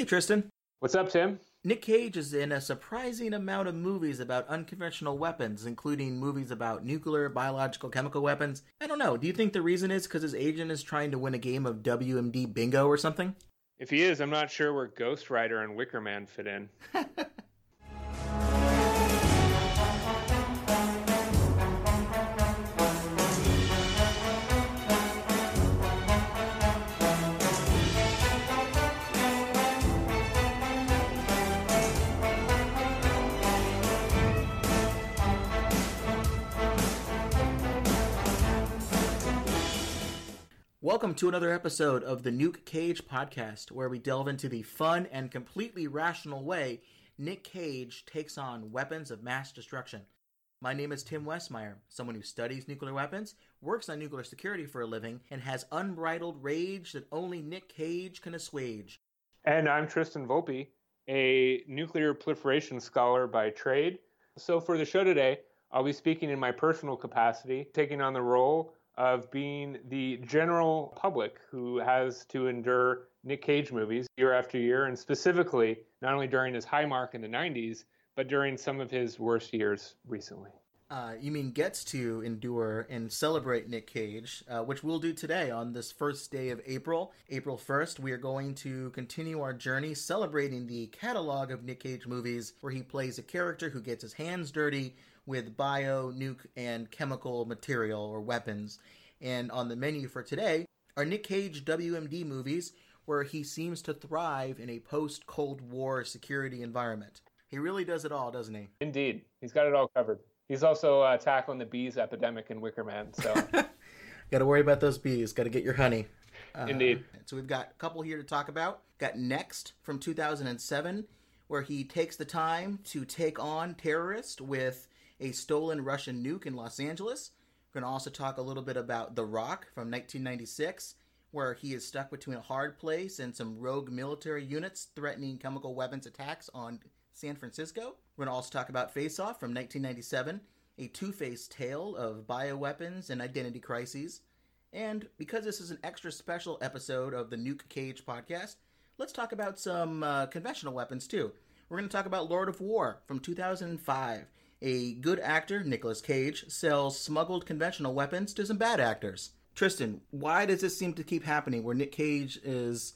Hey, Tristan. What's up, Tim? Nick Cage is in a surprising amount of movies about unconventional weapons, including movies about nuclear, biological, chemical weapons. I don't know. Do you think the reason is because his agent is trying to win a game of WMD bingo or something? If he is, I'm not sure where Ghost Rider and Wicker Man fit in. Welcome to another episode of the Nuke Cage podcast, where we delve into the fun and completely rational way Nick Cage takes on weapons of mass destruction. My name is Tim Westmeyer, someone who studies nuclear weapons, works on nuclear security for a living, and has unbridled rage that only Nick Cage can assuage. And I'm Tristan Volpe, a nuclear proliferation scholar by trade. So for the show today, I'll be speaking in my personal capacity, taking on the role of being the general public who has to endure Nick Cage movies year after year, and specifically not only during his high mark in the 90s, but during some of his worst years recently. Uh, you mean gets to endure and celebrate Nick Cage, uh, which we'll do today on this first day of April, April 1st. We are going to continue our journey celebrating the catalog of Nick Cage movies where he plays a character who gets his hands dirty with bio, nuke, and chemical material or weapons. And on the menu for today are Nick Cage WMD movies where he seems to thrive in a post Cold War security environment. He really does it all, doesn't he? Indeed. He's got it all covered. He's also uh, tackling the bees epidemic in Wicker Man. So, got to worry about those bees. Got to get your honey. Uh, Indeed. So we've got a couple here to talk about. Got Next from 2007, where he takes the time to take on terrorists with a stolen Russian nuke in Los Angeles. We're going to also talk a little bit about The Rock from 1996, where he is stuck between a hard place and some rogue military units threatening chemical weapons attacks on San Francisco. We're going to also talk about Face Off from 1997, a two faced tale of bioweapons and identity crises. And because this is an extra special episode of the Nuke Cage podcast, let's talk about some uh, conventional weapons too. We're going to talk about Lord of War from 2005 a good actor, Nicolas Cage, sells smuggled conventional weapons to some bad actors. Tristan, why does this seem to keep happening where Nick Cage is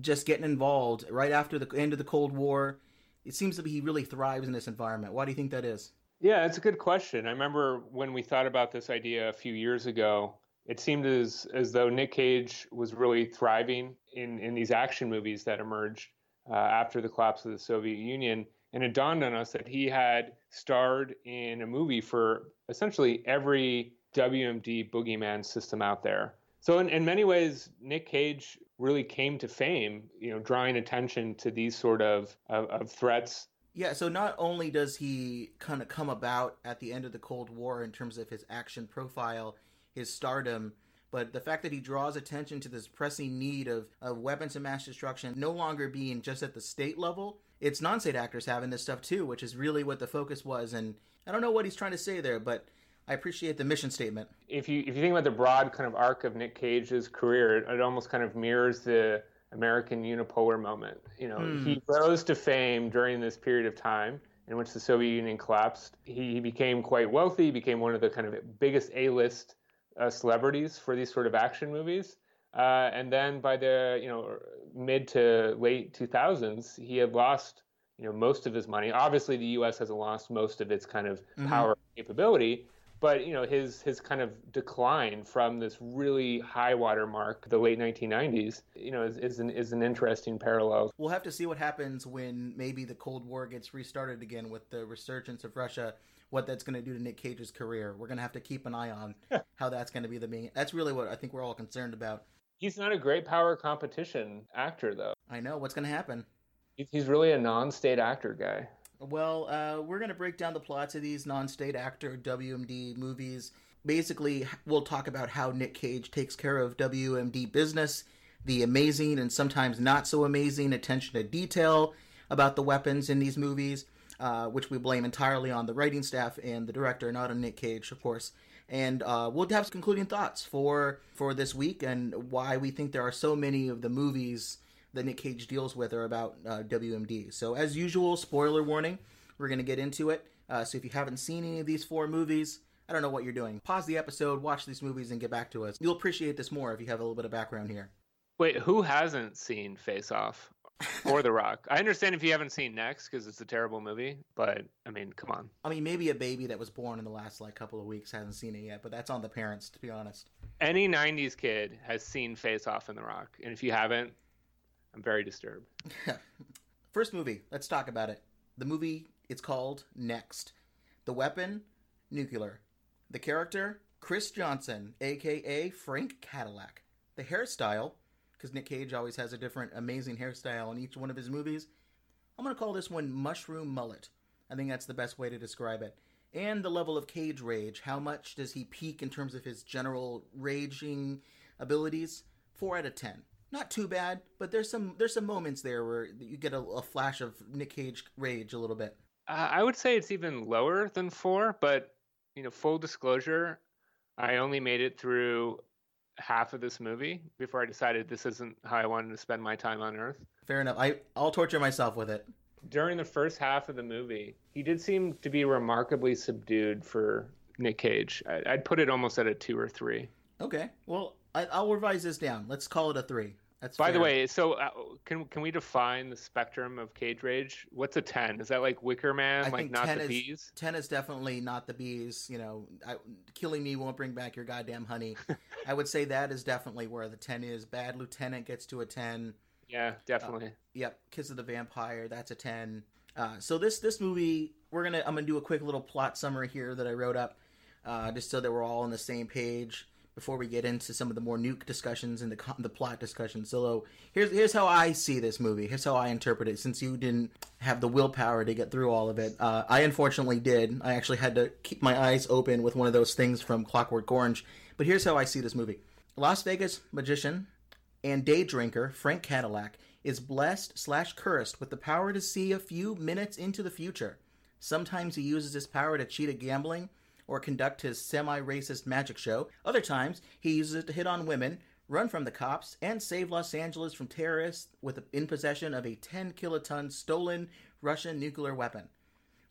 just getting involved right after the end of the Cold War? It seems to be he really thrives in this environment. Why do you think that is? Yeah, it's a good question. I remember when we thought about this idea a few years ago, it seemed as as though Nick Cage was really thriving in in these action movies that emerged uh, after the collapse of the Soviet Union and it dawned on us that he had starred in a movie for essentially every WMD boogeyman system out there. So in, in many ways, Nick Cage really came to fame, you know, drawing attention to these sort of, of, of threats. Yeah, so not only does he kind of come about at the end of the Cold War in terms of his action profile, his stardom, but the fact that he draws attention to this pressing need of, of weapons of mass destruction no longer being just at the state level, it's non-state actors having this stuff too, which is really what the focus was. And I don't know what he's trying to say there, but I appreciate the mission statement. If you if you think about the broad kind of arc of Nick Cage's career, it, almost kind of mirrors the American unipolar moment. You know, hmm. he rose to fame during this period of time in which the Soviet Union collapsed. He, he became quite wealthy, became one of the kind of biggest A-list uh, celebrities for these sort of action movies. Uh, and then by the you know mid to late 2000s, he had lost you know most of his money. Obviously, the U.S. has lost most of its kind of mm-hmm. power capability, but you know his his kind of decline from this really high water mark, the late 1990s, you know, is, is an is an interesting parallel. We'll have to see what happens when maybe the Cold War gets restarted again with the resurgence of Russia what that's going to do to Nick Cage's career. We're going to have to keep an eye on how that's going to be the main. That's really what I think we're all concerned about. He's not a great power competition actor, though. I know what's going to happen. He's really a non-state actor guy. Well, uh, we're going to break down the plots of these non-state actor WMD movies. Basically, we'll talk about how Nick Cage takes care of WMD business, the amazing and sometimes not so amazing attention to detail about the weapons in these movies, uh, which we blame entirely on the writing staff and the director, not on Nick Cage, of course and uh, we'll have some concluding thoughts for for this week and why we think there are so many of the movies that Nick Cage deals with are about uh, WMD. So, as usual, spoiler warning, we're going to get into it. Uh, so, if you haven't seen any of these four movies, I don't know what you're doing. Pause the episode, watch these movies, and get back to us. You'll appreciate this more if you have a little bit of background here. Wait, who hasn't seen Face Off or The Rock? I understand if you haven't seen Next because it's a terrible movie, but I mean, come on. I mean, maybe a baby that was born in the last like couple of weeks hasn't seen it yet, but that's on the parents, to be honest. Any '90s kid has seen Face Off and The Rock, and if you haven't, I'm very disturbed. First movie, let's talk about it. The movie, it's called Next. The weapon, nuclear. The character, Chris Johnson, aka Frank Cadillac. The hairstyle, because Nick Cage always has a different amazing hairstyle in each one of his movies. I'm going to call this one Mushroom Mullet. I think that's the best way to describe it. And the level of Cage rage. How much does he peak in terms of his general raging abilities? 4 out of 10. Not too bad, but there's some there's some moments there where you get a, a flash of Nick Cage rage a little bit. Uh, I would say it's even lower than 4, but you know, full disclosure, I only made it through half of this movie before I decided this isn't how I wanted to spend my time on Earth. Fair enough. I I'll torture myself with it. During the first half of the movie, he did seem to be remarkably subdued for Nick Cage. I, would put it almost at a two or three. Okay. Well, I, will revise this down. Let's call it a three. That's By fair. the way, so uh, can can we define the spectrum of cage rage? What's a ten? Is that like Wicker Man, I like not the is, bees? Ten is definitely not the bees. You know, I, killing me won't bring back your goddamn honey. I would say that is definitely where the ten is. Bad Lieutenant gets to a ten. Yeah, definitely. Uh, yep, Kiss of the Vampire. That's a ten. Uh, so this this movie, we're gonna I'm gonna do a quick little plot summary here that I wrote up, uh, just so that we're all on the same page before we get into some of the more nuke discussions and the the plot discussions. So here's here's how I see this movie. Here's how I interpret it. Since you didn't have the willpower to get through all of it, uh, I unfortunately did. I actually had to keep my eyes open with one of those things from Clockwork Orange. But here's how I see this movie: Las Vegas magician and day drinker Frank Cadillac is blessed slash cursed with the power to see a few minutes into the future. Sometimes he uses this power to cheat at gambling or conduct his semi racist magic show. Other times, he uses it to hit on women, run from the cops, and save Los Angeles from terrorists with in possession of a 10 kiloton stolen Russian nuclear weapon.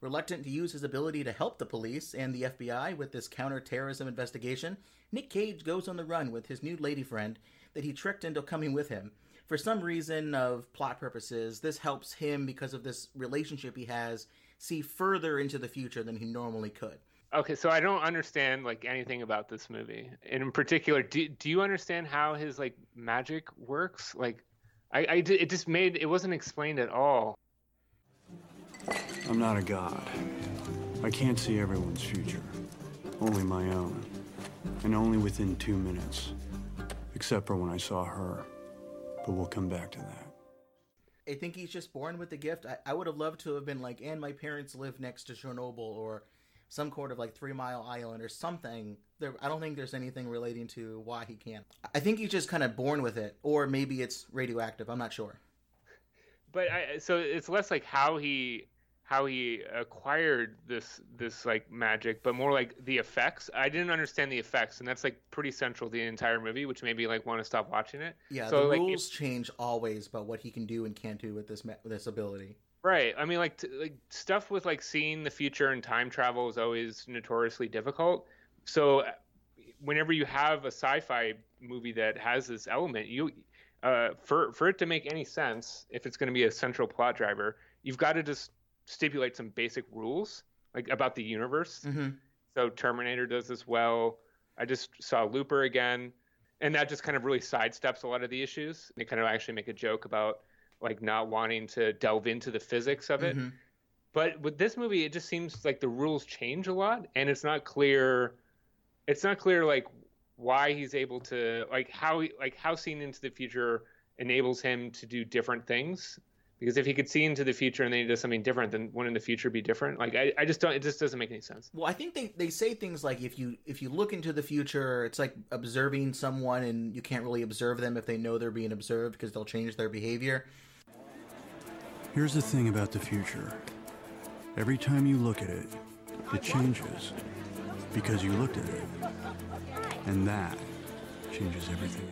Reluctant to use his ability to help the police and the FBI with this counterterrorism investigation, Nick Cage goes on the run with his new lady friend that he tricked into coming with him. For some reason of plot purposes, this helps him because of this relationship he has see further into the future than he normally could. Okay, so I don't understand like anything about this movie. And in particular, do do you understand how his like magic works? Like, I, I it just made it wasn't explained at all. I'm not a god. I can't see everyone's future, only my own, and only within two minutes. Except for when I saw her. But we'll come back to that. I think he's just born with the gift. I, I would have loved to have been like, and my parents live next to Chernobyl, or some sort of like Three Mile Island or something. There, I don't think there's anything relating to why he can't. I think he's just kind of born with it, or maybe it's radioactive. I'm not sure. But I, so it's less like how he how he acquired this this like magic, but more like the effects. I didn't understand the effects, and that's like pretty central to the entire movie, which made me like want to stop watching it. Yeah, so, the like, rules if, change always about what he can do and can't do with this with this ability. Right. I mean, like, t- like stuff with like seeing the future and time travel is always notoriously difficult. So, uh, whenever you have a sci-fi movie that has this element, you uh, for for it to make any sense, if it's going to be a central plot driver, you've got to just stipulate some basic rules, like about the universe. Mm-hmm. So Terminator does this well. I just saw Looper again, and that just kind of really sidesteps a lot of the issues. They kind of actually make a joke about like not wanting to delve into the physics of it. Mm-hmm. But with this movie, it just seems like the rules change a lot, and it's not clear. It's not clear like why he's able to like how like how seeing into the future enables him to do different things because if he could see into the future and then he does something different then wouldn't the future be different like I, I just don't it just doesn't make any sense well i think they, they say things like if you if you look into the future it's like observing someone and you can't really observe them if they know they're being observed because they'll change their behavior Here's the thing about the future. Every time you look at it, it changes because you looked at it. And that changes everything.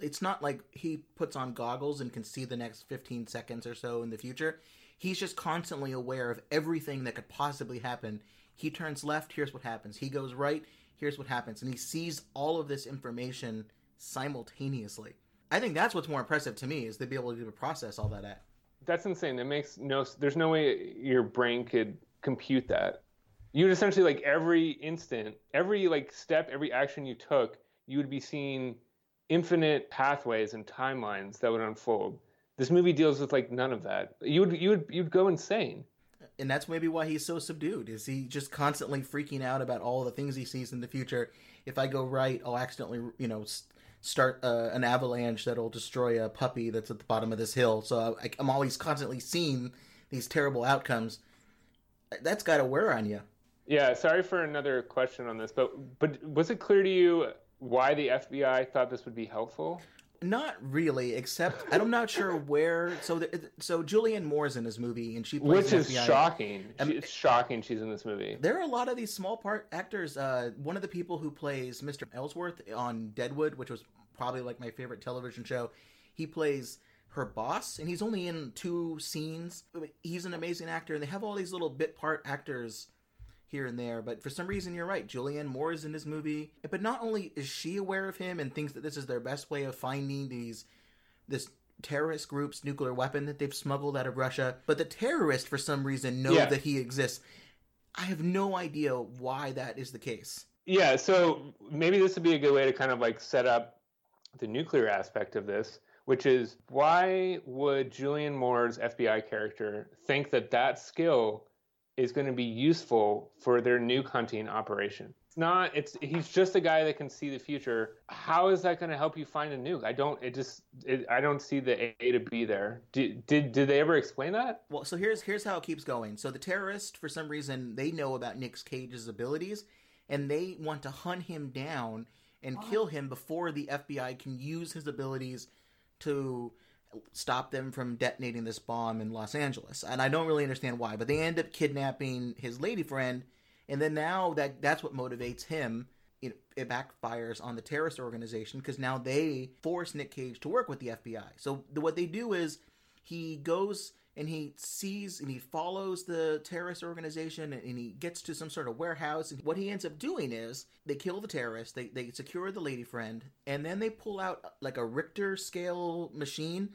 it's not like he puts on goggles and can see the next 15 seconds or so in the future. He's just constantly aware of everything that could possibly happen. He turns left, here's what happens. He goes right, here's what happens. And he sees all of this information simultaneously. I think that's what's more impressive to me is to be able to process all that. At. That's insane. That makes no. There's no way your brain could compute that. You would essentially like every instant, every like step, every action you took, you would be seeing infinite pathways and timelines that would unfold. This movie deals with like none of that. You would you would you'd go insane. And that's maybe why he's so subdued. Is he just constantly freaking out about all the things he sees in the future? If I go right, I'll accidentally, you know, start uh, an avalanche that'll destroy a puppy that's at the bottom of this hill. So I, I'm always constantly seeing these terrible outcomes. That's got to wear on you. Yeah, sorry for another question on this, but but was it clear to you why the FBI thought this would be helpful? Not really, except I'm not sure where. So, the, so Julianne Moore's in this movie, and she plays which is FBI. shocking. Um, it's shocking she's in this movie. There are a lot of these small part actors. Uh, one of the people who plays Mr. Ellsworth on Deadwood, which was probably like my favorite television show, he plays her boss, and he's only in two scenes. He's an amazing actor, and they have all these little bit part actors here and there. But for some reason, you're right. Julianne Moore is in this movie, but not only is she aware of him and thinks that this is their best way of finding these this terrorist group's nuclear weapon that they've smuggled out of Russia, but the terrorists for some reason know yeah. that he exists. I have no idea why that is the case. Yeah, so maybe this would be a good way to kind of like set up the nuclear aspect of this, which is why would Julianne Moore's FBI character think that that skill is going to be useful for their nuke hunting operation. It's not. It's he's just a guy that can see the future. How is that going to help you find a nuke? I don't. It just. It, I don't see the A to B there. Did, did did they ever explain that? Well, so here's here's how it keeps going. So the terrorists, for some reason, they know about Nick Cage's abilities, and they want to hunt him down and oh. kill him before the FBI can use his abilities to stop them from detonating this bomb in Los Angeles. And I don't really understand why, but they end up kidnapping his lady friend, and then now that that's what motivates him. It, it backfires on the terrorist organization because now they force Nick Cage to work with the FBI. So the, what they do is he goes and he sees and he follows the terrorist organization and he gets to some sort of warehouse and what he ends up doing is they kill the terrorist they, they secure the lady friend and then they pull out like a richter scale machine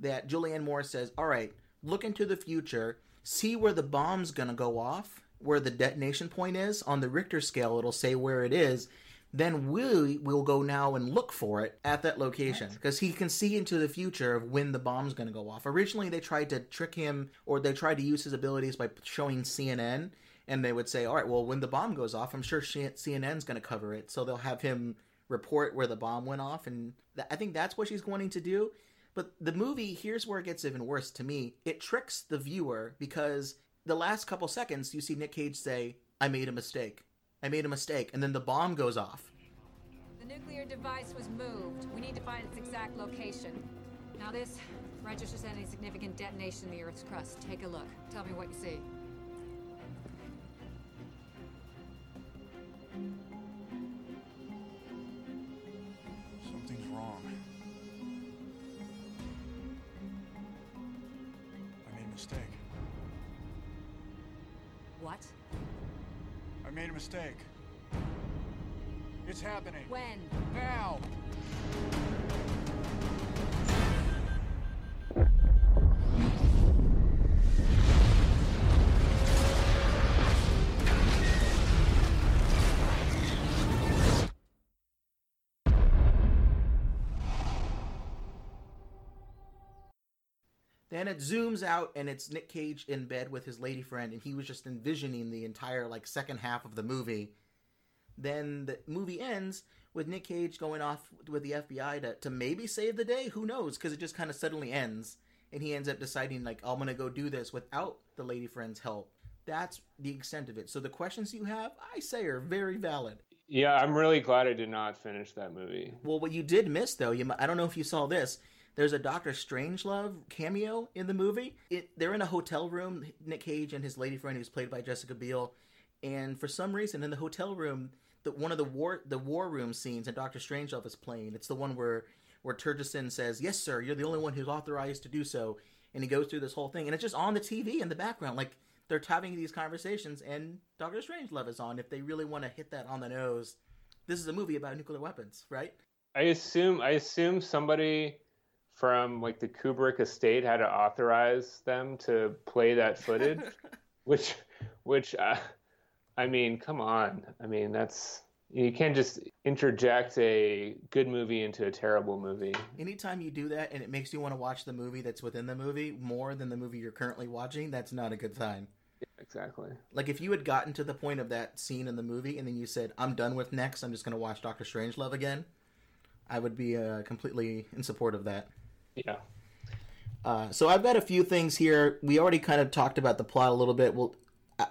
that Julianne Moore says, all right, look into the future, see where the bomb's going to go off, where the detonation point is. On the Richter scale, it'll say where it is. Then we will go now and look for it at that location because he can see into the future of when the bomb's going to go off. Originally, they tried to trick him or they tried to use his abilities by showing CNN and they would say, all right, well, when the bomb goes off, I'm sure CNN's going to cover it. So they'll have him report where the bomb went off. And th- I think that's what she's wanting to do. But the movie, here's where it gets even worse to me. It tricks the viewer because the last couple seconds you see Nick Cage say, I made a mistake. I made a mistake. And then the bomb goes off. The nuclear device was moved. We need to find its exact location. Now, this registers any significant detonation in the Earth's crust. Take a look. Tell me what you see. What? I made a mistake. It's happening. When? Now! Then it zooms out and it's Nick Cage in bed with his lady friend, and he was just envisioning the entire like second half of the movie. Then the movie ends with Nick Cage going off with the FBI to, to maybe save the day. Who knows? Because it just kind of suddenly ends, and he ends up deciding like I'm gonna go do this without the lady friend's help. That's the extent of it. So the questions you have, I say, are very valid. Yeah, I'm really glad I did not finish that movie. Well, what you did miss though, you I don't know if you saw this there's a Doctor Strangelove cameo in the movie. It, they're in a hotel room, Nick Cage and his lady friend, who's played by Jessica Biel, and for some reason in the hotel room, the, one of the war the war room scenes that Doctor Strangelove is playing. It's the one where where Turgidson says, "Yes, sir, you're the only one who's authorized to do so," and he goes through this whole thing, and it's just on the TV in the background, like they're having these conversations, and Doctor Strangelove is on. If they really want to hit that on the nose, this is a movie about nuclear weapons, right? I assume I assume somebody from like the Kubrick estate had to authorize them to play that footage, which which uh, I mean, come on. I mean, that's you can't just interject a good movie into a terrible movie. Anytime you do that and it makes you want to watch the movie that's within the movie more than the movie you're currently watching, that's not a good sign. Yeah, exactly. Like if you had gotten to the point of that scene in the movie and then you said, "I'm done with next. I'm just going to watch Doctor Strangelove again," I would be uh, completely in support of that. Yeah. Uh, so I've got a few things here. We already kind of talked about the plot a little bit. Well,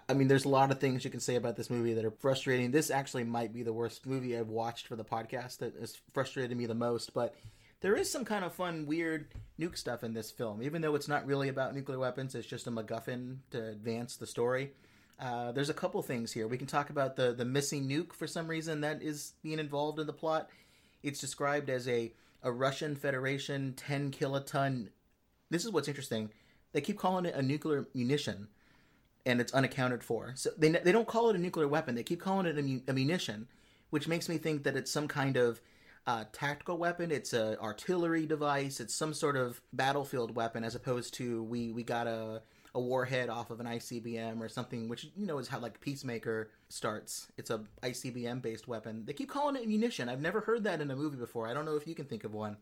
I mean, there's a lot of things you can say about this movie that are frustrating. This actually might be the worst movie I've watched for the podcast that has frustrated me the most. But there is some kind of fun, weird nuke stuff in this film, even though it's not really about nuclear weapons. It's just a MacGuffin to advance the story. Uh, there's a couple things here. We can talk about the the missing nuke for some reason that is being involved in the plot. It's described as a a Russian Federation 10 kiloton. This is what's interesting. They keep calling it a nuclear munition and it's unaccounted for. So they they don't call it a nuclear weapon. They keep calling it a, a munition, which makes me think that it's some kind of uh, tactical weapon. It's a artillery device. It's some sort of battlefield weapon, as opposed to we we got a a warhead off of an ICBM or something, which you know is how like Peacemaker starts. It's a ICBM based weapon. They keep calling it munition. I've never heard that in a movie before. I don't know if you can think of one.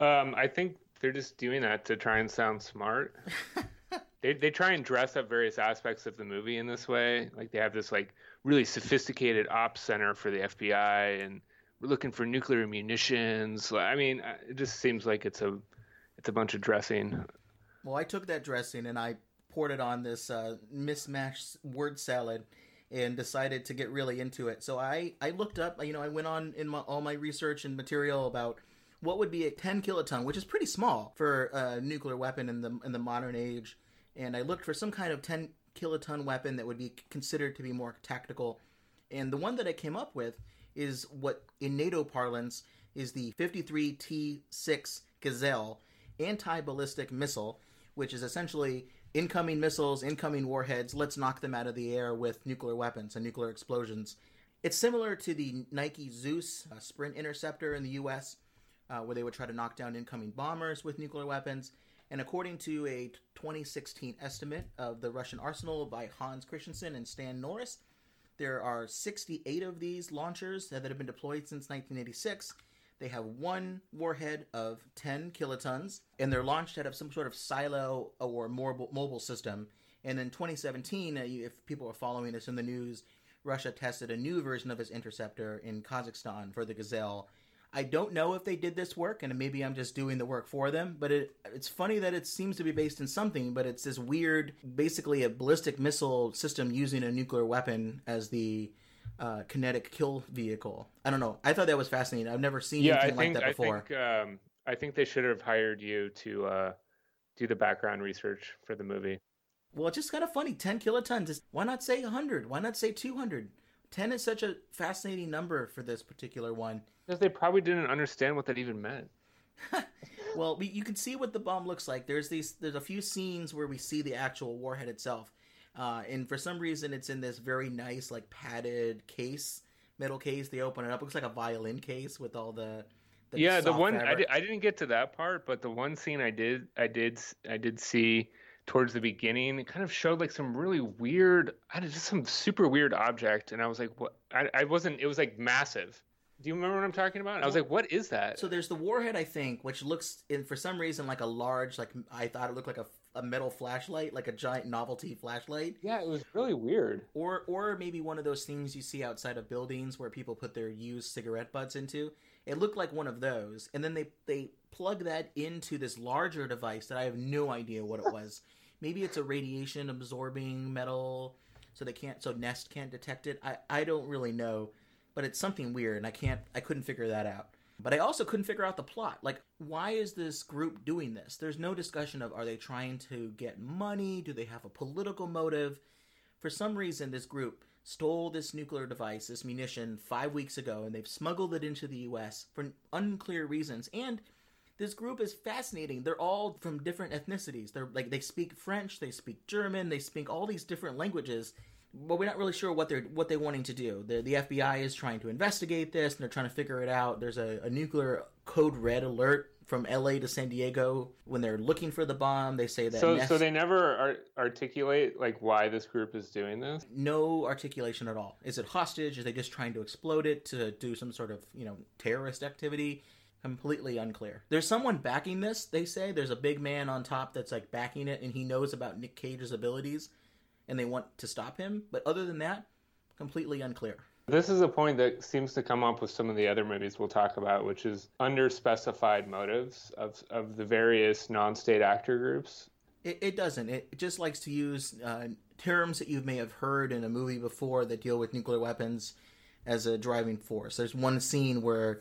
Um, I think they're just doing that to try and sound smart. they they try and dress up various aspects of the movie in this way. Like they have this like really sophisticated ops center for the FBI, and we're looking for nuclear munitions. I mean, uh, it just seems like it's a it's a bunch of dressing. Well, I took that dressing and I poured it on this uh, mismatched word salad and decided to get really into it. So I I looked up, you know, I went on in my, all my research and material about what would be a 10 kiloton, which is pretty small for a nuclear weapon in the in the modern age and I looked for some kind of 10 kiloton weapon that would be considered to be more tactical. And the one that I came up with is what in NATO parlance is the 53 T6 Gazelle anti ballistic missile, which is essentially incoming missiles, incoming warheads, let's knock them out of the air with nuclear weapons and nuclear explosions. It's similar to the Nike Zeus uh, Sprint Interceptor in the US, uh, where they would try to knock down incoming bombers with nuclear weapons. And according to a 2016 estimate of the Russian arsenal by Hans Kristensen and Stan Norris, there are 68 of these launchers that have been deployed since 1986. They have one warhead of 10 kilotons, and they're launched out of some sort of silo or mobile, system. And in 2017, uh, if people are following this in the news, Russia tested a new version of its interceptor in Kazakhstan for the Gazelle, I don't know if they did this work, and maybe I'm just doing the work for them. But it, it's funny that it seems to be based in something, but it's this weird, basically a ballistic missile system using a nuclear weapon as the uh, kinetic kill vehicle. I don't know. I thought that was fascinating. I've never seen yeah, anything think, like that before. I think, um, I think they should have hired you to uh, do the background research for the movie. Well, it's just kind of funny. 10 kilotons. Is, Why not say 100? Why not say 200? 10 is such a fascinating number for this particular one. Because they probably didn't understand what that even meant. well, we, you can see what the bomb looks like. There's these. There's a few scenes where we see the actual warhead itself, uh, and for some reason, it's in this very nice, like padded case, metal case. They open it up. It looks like a violin case with all the. the yeah, the one I, did, I didn't get to that part, but the one scene I did, I did, I did see towards the beginning. It kind of showed like some really weird, I don't know, just some super weird object, and I was like, what? I, I wasn't. It was like massive do you remember what I'm talking about? I was like, what is that? So there's the warhead, I think, which looks in for some reason like a large, like I thought it looked like a, a metal flashlight, like a giant novelty flashlight. Yeah, it was really weird. Or or maybe one of those things you see outside of buildings where people put their used cigarette butts into. It looked like one of those, and then they they plug that into this larger device that I have no idea what it was. maybe it's a radiation absorbing metal, so they can't, so Nest can't detect it. I I don't really know but it's something weird and I can't I couldn't figure that out. But I also couldn't figure out the plot. Like why is this group doing this? There's no discussion of are they trying to get money? Do they have a political motive? For some reason this group stole this nuclear device, this munition 5 weeks ago and they've smuggled it into the US for unclear reasons and this group is fascinating. They're all from different ethnicities. They're like they speak French, they speak German, they speak all these different languages. But we're not really sure what they're what they're wanting to do. The the FBI is trying to investigate this, and they're trying to figure it out. There's a, a nuclear code red alert from LA to San Diego when they're looking for the bomb. They say that So, Ness- so they never ar- articulate like why this group is doing this. no articulation at all. Is it hostage? Are they just trying to explode it to do some sort of you know terrorist activity? Completely unclear. There's someone backing this. They say there's a big man on top that's like backing it, and he knows about Nick Cage's abilities, and they want to stop him. But other than that, completely unclear. This is a point that seems to come up with some of the other movies we'll talk about, which is underspecified motives of of the various non-state actor groups. It, it doesn't. It just likes to use uh, terms that you may have heard in a movie before that deal with nuclear weapons as a driving force. There's one scene where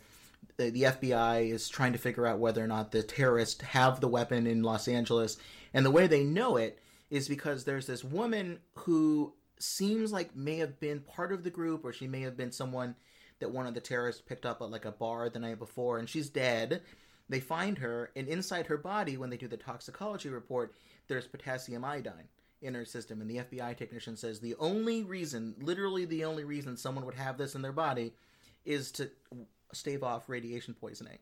the, the FBI is trying to figure out whether or not the terrorists have the weapon in Los Angeles, and the way they know it is because there's this woman who seems like may have been part of the group, or she may have been someone that one of the terrorists picked up at like a bar the night before, and she's dead. They find her, and inside her body, when they do the toxicology report, there's potassium iodine in her system. And the FBI technician says the only reason, literally the only reason someone would have this in their body is to stave off radiation poisoning.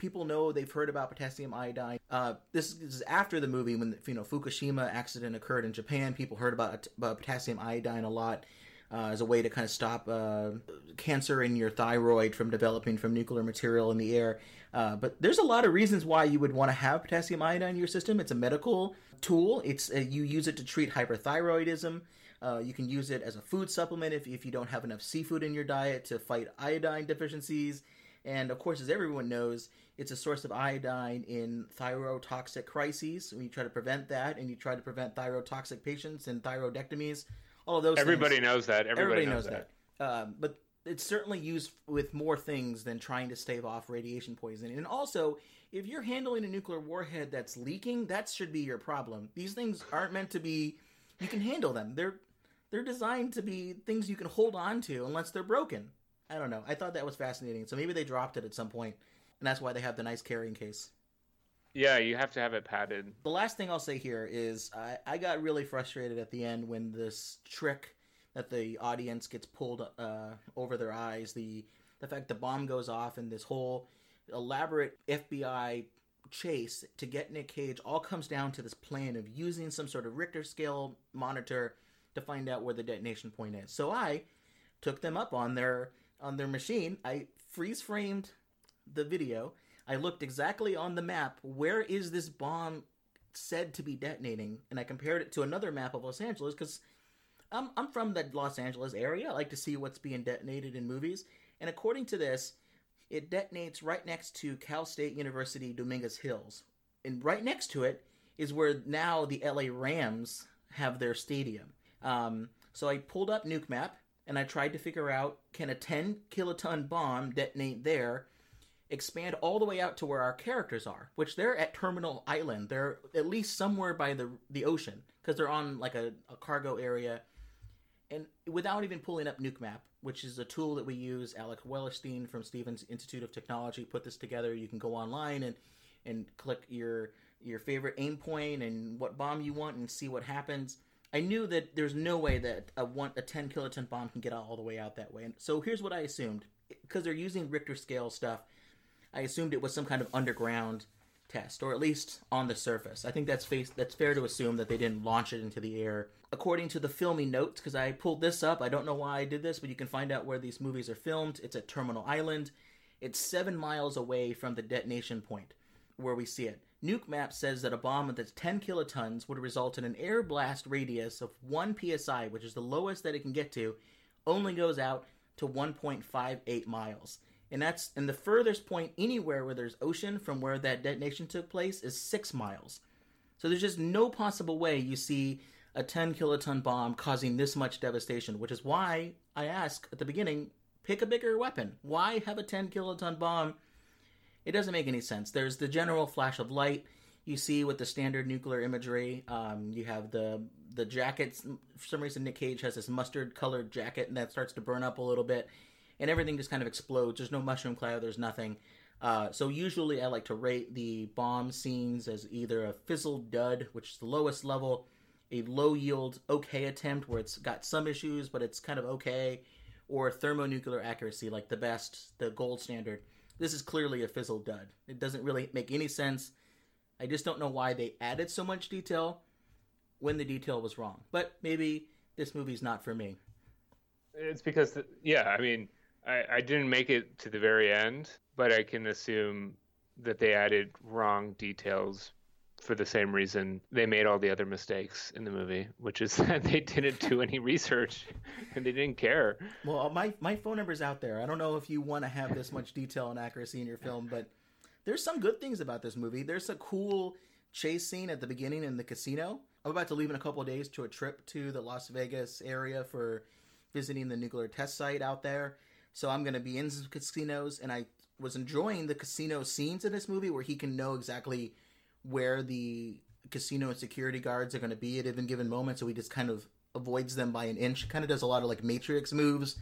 People know they've heard about potassium iodine. Uh, this is after the movie when the you know Fukushima accident occurred in Japan. People heard about, about potassium iodine a lot uh, as a way to kind of stop uh, cancer in your thyroid from developing from nuclear material in the air. Uh, but there's a lot of reasons why you would want to have potassium iodine in your system. It's a medical tool. It's uh, you use it to treat hyperthyroidism. Uh, you can use it as a food supplement if, if you don't have enough seafood in your diet to fight iodine deficiencies. And of course, as everyone knows, it's a source of iodine in thyrotoxic crises. When you try to prevent that, and you try to prevent thyrotoxic patients and thyroidectomies, all of those. Everybody things, knows that. Everybody, everybody knows that. Um, but it's certainly used with more things than trying to stave off radiation poisoning. And also, if you're handling a nuclear warhead that's leaking, that should be your problem. These things aren't meant to be. You can handle them. They're they're designed to be things you can hold on to unless they're broken. I don't know. I thought that was fascinating. So maybe they dropped it at some point, and that's why they have the nice carrying case. Yeah, you have to have it padded. The last thing I'll say here is I, I got really frustrated at the end when this trick that the audience gets pulled uh, over their eyes, the the fact the bomb goes off, and this whole elaborate FBI chase to get Nick Cage all comes down to this plan of using some sort of Richter scale monitor to find out where the detonation point is. So I took them up on their on their machine. I freeze framed the video. I looked exactly on the map where is this bomb said to be detonating, and I compared it to another map of Los Angeles because I'm I'm from the Los Angeles area. I like to see what's being detonated in movies, and according to this, it detonates right next to Cal State University Dominguez Hills, and right next to it is where now the LA Rams have their stadium. Um, so I pulled up Nuke Map and I tried to figure out can a 10 kiloton bomb detonate there, expand all the way out to where our characters are, which they're at Terminal Island. They're at least somewhere by the the ocean because they're on like a, a cargo area. And without even pulling up Nuke Map, which is a tool that we use, Alex Wellerstein from Stevens Institute of Technology put this together. You can go online and and click your your favorite aim point and what bomb you want and see what happens. I knew that there's no way that a one a 10 kiloton bomb can get all the way out that way. And so here's what I assumed because they're using Richter scale stuff. I assumed it was some kind of underground test, or at least on the surface. I think that's face that's fair to assume that they didn't launch it into the air. According to the filming notes, because I pulled this up, I don't know why I did this, but you can find out where these movies are filmed. It's at Terminal Island. It's seven miles away from the detonation point where we see it. Nuke Map says that a bomb that's 10 kilotons would result in an air blast radius of 1 psi, which is the lowest that it can get to, only goes out to 1.58 miles. And that's and the furthest point anywhere where there's ocean from where that detonation took place is 6 miles. So there's just no possible way you see a 10 kiloton bomb causing this much devastation, which is why I ask at the beginning, pick a bigger weapon. Why have a 10 kiloton bomb? It doesn't make any sense. There's the general flash of light you see with the standard nuclear imagery. Um, you have the the jackets. For some reason, Nick Cage has this mustard colored jacket, and that starts to burn up a little bit, and everything just kind of explodes. There's no mushroom cloud. There's nothing. Uh, so usually I like to rate the bomb scenes as either a fizzled dud, which is the lowest level, a low yield okay attempt where it's got some issues but it's kind of okay, or thermonuclear accuracy like the best, the gold standard. This is clearly a fizzled dud. It doesn't really make any sense. I just don't know why they added so much detail when the detail was wrong. But maybe this movie's not for me. It's because, yeah, I mean, I, I didn't make it to the very end, but I can assume that they added wrong details for the same reason they made all the other mistakes in the movie, which is that they didn't do any research and they didn't care. Well, my my phone number's out there. I don't know if you want to have this much detail and accuracy in your film, but there's some good things about this movie. There's a cool chase scene at the beginning in the casino. I'm about to leave in a couple days to a trip to the Las Vegas area for visiting the nuclear test site out there. So I'm going to be in some casinos, and I was enjoying the casino scenes in this movie where he can know exactly where the casino and security guards are going to be at even given moment. So he just kind of avoids them by an inch. Kind of does a lot of like Matrix moves,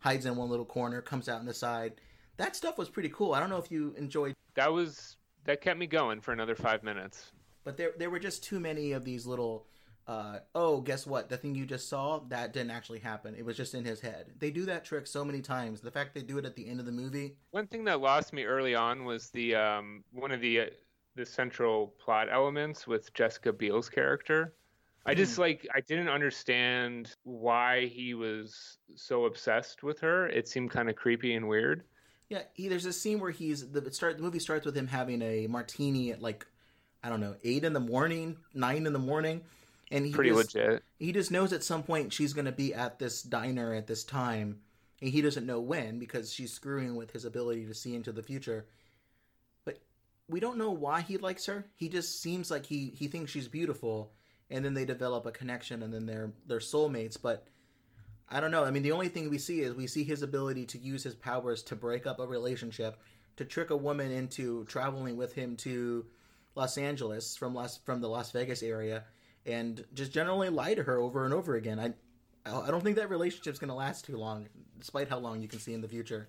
hides in one little corner, comes out on the side. That stuff was pretty cool. I don't know if you enjoyed. That was that kept me going for another five minutes. But there, there were just too many of these little uh, oh, guess what? The thing you just saw, that didn't actually happen. It was just in his head. They do that trick so many times. The fact they do it at the end of the movie. One thing that lost me early on was the um, one of the uh, the central plot elements with Jessica Biel's character. I just mm. like I didn't understand why he was so obsessed with her. It seemed kind of creepy and weird. Yeah, he, there's a scene where he's the start. The movie starts with him having a martini at like I don't know eight in the morning, nine in the morning, and he pretty just, legit. He just knows at some point she's going to be at this diner at this time, and he doesn't know when because she's screwing with his ability to see into the future. We don't know why he likes her. He just seems like he he thinks she's beautiful, and then they develop a connection, and then they're they're soulmates. But I don't know. I mean, the only thing we see is we see his ability to use his powers to break up a relationship, to trick a woman into traveling with him to Los Angeles from Las from the Las Vegas area and just generally lie to her over and over again. I I don't think that relationship's going to last too long, despite how long you can see in the future.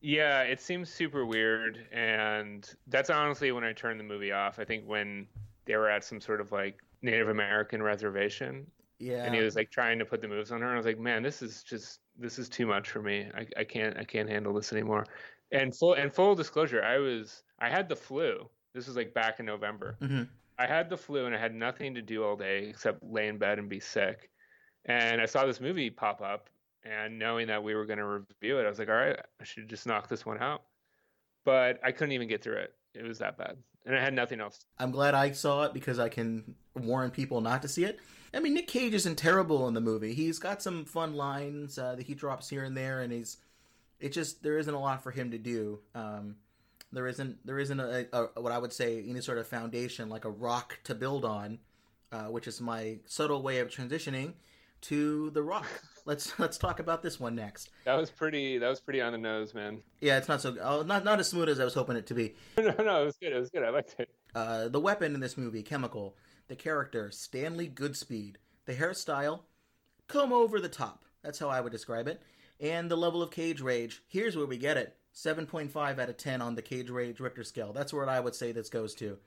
Yeah, it seems super weird, and that's honestly when I turned the movie off. I think when they were at some sort of like Native American reservation, yeah, and he was like trying to put the moves on her, and I was like, man, this is just this is too much for me. I, I can't I can't handle this anymore. And full and full disclosure, I was I had the flu. This was like back in November. Mm-hmm. I had the flu and I had nothing to do all day except lay in bed and be sick. And I saw this movie pop up, and knowing that we were going to review it, I was like, all right, I should just knock this one out. But I couldn't even get through it. It was that bad. And I had nothing else. I'm glad I saw it because I can warn people not to see it. I mean, Nick Cage isn't terrible in the movie. He's got some fun lines uh, that he drops here and there, and he's. It just there isn't a lot for him to do. Um, there isn't there isn't a, a, what I would say any sort of foundation like a rock to build on, uh, which is my subtle way of transitioning to the rock. let's let's talk about this one next. That was pretty. That was pretty on the nose, man. Yeah, it's not so oh, not not as smooth as I was hoping it to be. no, no, it was good. It was good. I liked it. Uh, the weapon in this movie, chemical. The character, Stanley Goodspeed. The hairstyle, come over the top. That's how I would describe it. And the level of cage rage. Here's where we get it. 7.5 out of 10 on the Cage Rage Richter scale. That's where I would say this goes to.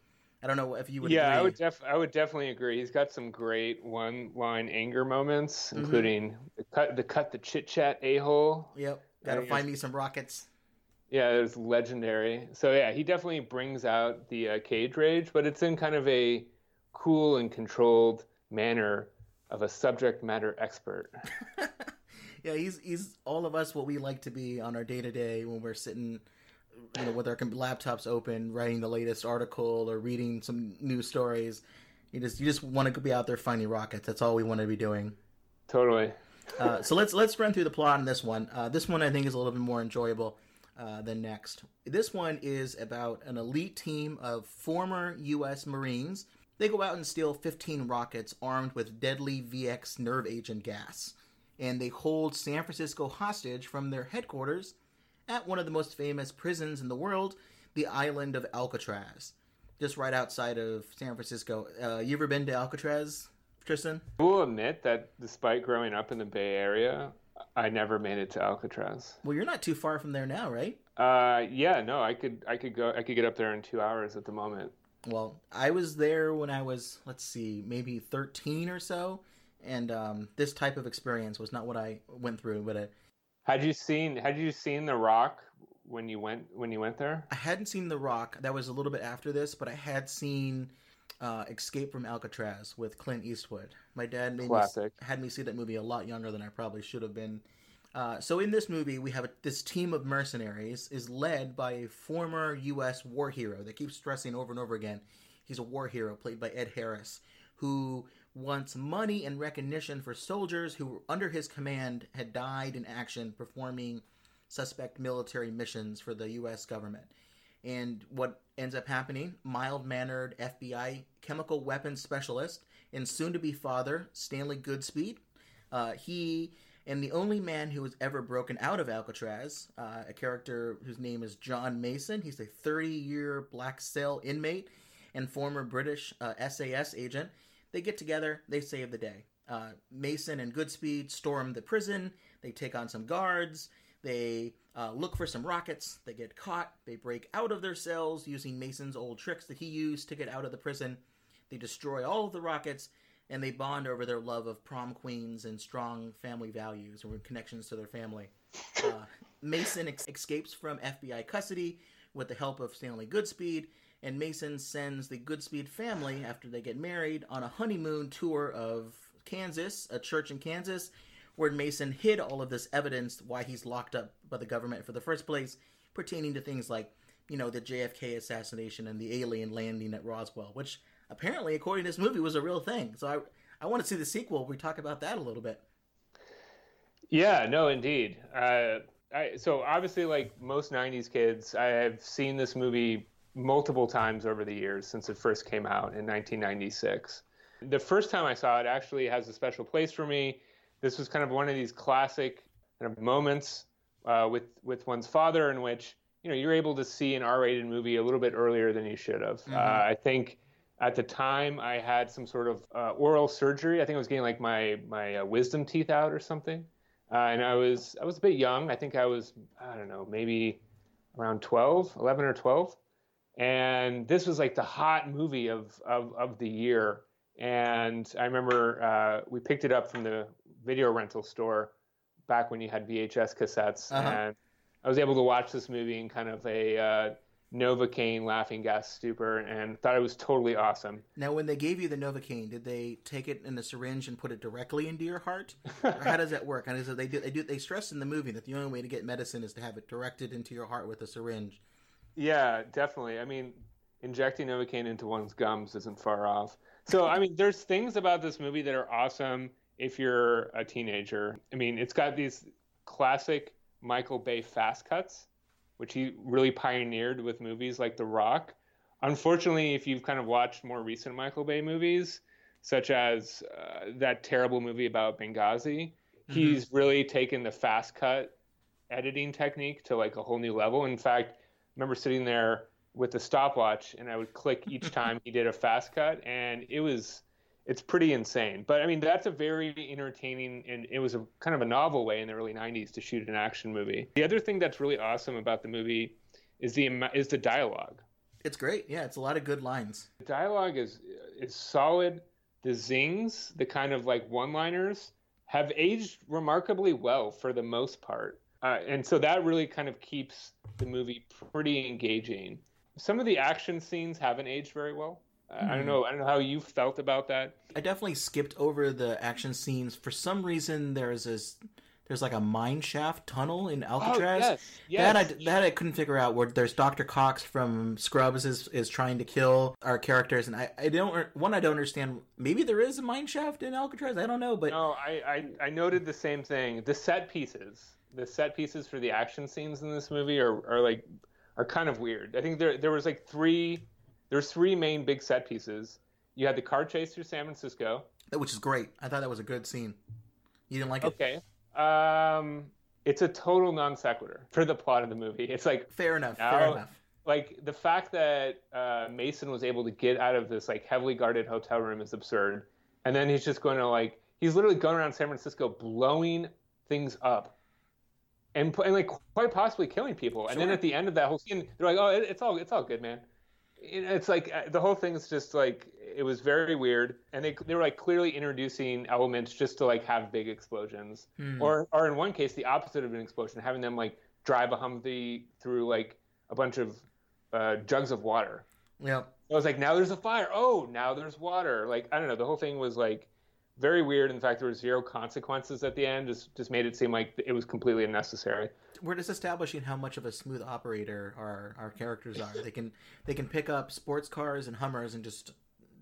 I don't know if you would. Yeah, agree. I would def I would definitely agree. He's got some great one line anger moments, mm-hmm. including the cut the cut the chit chat a hole. Yep, gotta find me some rockets. Yeah, it was legendary. So yeah, he definitely brings out the uh, cage rage, but it's in kind of a cool and controlled manner of a subject matter expert. yeah, he's he's all of us what we like to be on our day to day when we're sitting, you know, with our laptops open, writing the latest article or reading some news stories. You just you just want to be out there finding rockets. That's all we want to be doing. Totally. uh, so let's let's run through the plot in this one. Uh, this one I think is a little bit more enjoyable uh, than next. This one is about an elite team of former U.S. Marines. They go out and steal 15 rockets armed with deadly VX nerve agent gas and they hold San Francisco hostage from their headquarters at one of the most famous prisons in the world, the island of Alcatraz, just right outside of San Francisco. Uh, you ever been to Alcatraz, Tristan? I will admit that despite growing up in the Bay Area, I never made it to Alcatraz. Well, you're not too far from there now, right? Uh, yeah, no, I could I could go I could get up there in two hours at the moment. Well, I was there when I was let's see, maybe thirteen or so, and um, this type of experience was not what I went through. But it, Had you seen Had you seen The Rock when you went when you went there? I hadn't seen The Rock. That was a little bit after this, but I had seen uh, Escape from Alcatraz with Clint Eastwood. My dad made me, had me see that movie a lot younger than I probably should have been. Uh, so in this movie, we have a, this team of mercenaries is led by a former U.S. war hero. They keep stressing over and over again. He's a war hero played by Ed Harris, who wants money and recognition for soldiers who, under his command, had died in action performing suspect military missions for the U.S. government. And what ends up happening, mild mannered FBI chemical weapons specialist and soon to be father, Stanley Goodspeed, uh, he and the only man who has ever broken out of Alcatraz, uh, a character whose name is John Mason. He's a 30 year black cell inmate and former British uh, SAS agent. They get together, they save the day. Uh, Mason and Goodspeed storm the prison, they take on some guards, they uh, look for some rockets, they get caught, they break out of their cells using Mason's old tricks that he used to get out of the prison. They destroy all of the rockets, and they bond over their love of prom queens and strong family values or connections to their family. Uh, Mason ex- escapes from FBI custody with the help of Stanley Goodspeed, and Mason sends the Goodspeed family, after they get married, on a honeymoon tour of Kansas, a church in Kansas, where Mason hid all of this evidence why he's locked up by the government for the first place, pertaining to things like, you know, the JFK assassination and the alien landing at Roswell, which apparently, according to this movie, was a real thing. So I, I want to see the sequel. We talk about that a little bit. Yeah, no, indeed. Uh, I, so obviously, like most '90s kids, I have seen this movie multiple times over the years since it first came out in 1996. The first time I saw it actually has a special place for me. This was kind of one of these classic kind of moments uh, with with one's father in which you know you're able to see an R-rated movie a little bit earlier than you should have. Mm-hmm. Uh, I think at the time I had some sort of uh, oral surgery. I think I was getting like my my uh, wisdom teeth out or something, uh, and I was I was a bit young. I think I was I don't know maybe around 12, 11 or 12, and this was like the hot movie of of, of the year. And I remember uh, we picked it up from the video rental store back when you had VHS cassettes, Uh-huh. and I was able to watch this movie in kind of a uh, Novocaine laughing gas stupor, and thought it was totally awesome. Now, when they gave you the Novocaine, did they take it in a syringe and put it directly into your heart, or how does that work? And is it, they do they do they stress in the movie that the only way to get medicine is to have it directed into your heart with a syringe. Yeah, definitely. I mean, injecting Novocaine into one's gums isn't far off. So, I mean, there's things about this movie that are awesome if you're a teenager. I mean, it's got these classic Michael Bay fast cuts, which he really pioneered with movies like The Rock. Unfortunately, if you've kind of watched more recent Michael Bay movies, such as uh, that terrible movie about Benghazi, he's really taken the fast cut editing technique to like a whole new level. In fact, remember sitting there with the stopwatch and I would click each time he did a fast cut and it was it's pretty insane. But I mean that's a very entertaining and it was a kind of a novel way in the early 90s to shoot an action movie. The other thing that's really awesome about the movie is the is the dialogue. It's great. Yeah, it's a lot of good lines. The dialogue is is solid. The zings, the kind of like one-liners have aged remarkably well for the most part. Uh, and so that really kind of keeps the movie pretty engaging. Some of the action scenes haven't aged very well. Uh, I don't know. I don't know how you felt about that. I definitely skipped over the action scenes. For some reason, there's this there's like a mine shaft tunnel in Alcatraz. Oh, yes, That I that I couldn't figure out. Where there's Doctor Cox from Scrubs is is trying to kill our characters, and I I don't one I don't understand. Maybe there is a mine shaft in Alcatraz. I don't know, but No, I, I, I noted the same thing. The set pieces, the set pieces for the action scenes in this movie are, are like are kind of weird. I think there there was like three there's three main big set pieces. You had the car chase through San Francisco. which is great. I thought that was a good scene. You didn't like it? Okay. Um, it's a total non sequitur for the plot of the movie. It's like Fair enough. Fair enough. like the fact that uh, Mason was able to get out of this like heavily guarded hotel room is absurd, and then he's just going to like he's literally going around San Francisco blowing things up, and, and like quite possibly killing people. And then at the end of that whole scene, they're like, "Oh, it, it's all it's all good, man." Know, It's like uh, the whole thing is just like it was very weird, and they they were like clearly introducing elements just to like have big explosions, Hmm. or or in one case the opposite of an explosion, having them like drive a Humvee through like a bunch of uh, jugs of water. Yeah, I was like, now there's a fire. Oh, now there's water. Like I don't know. The whole thing was like very weird. In fact, there were zero consequences at the end. Just just made it seem like it was completely unnecessary. we're just establishing how much of a smooth operator our our characters are. They can they can pick up sports cars and Hummers and just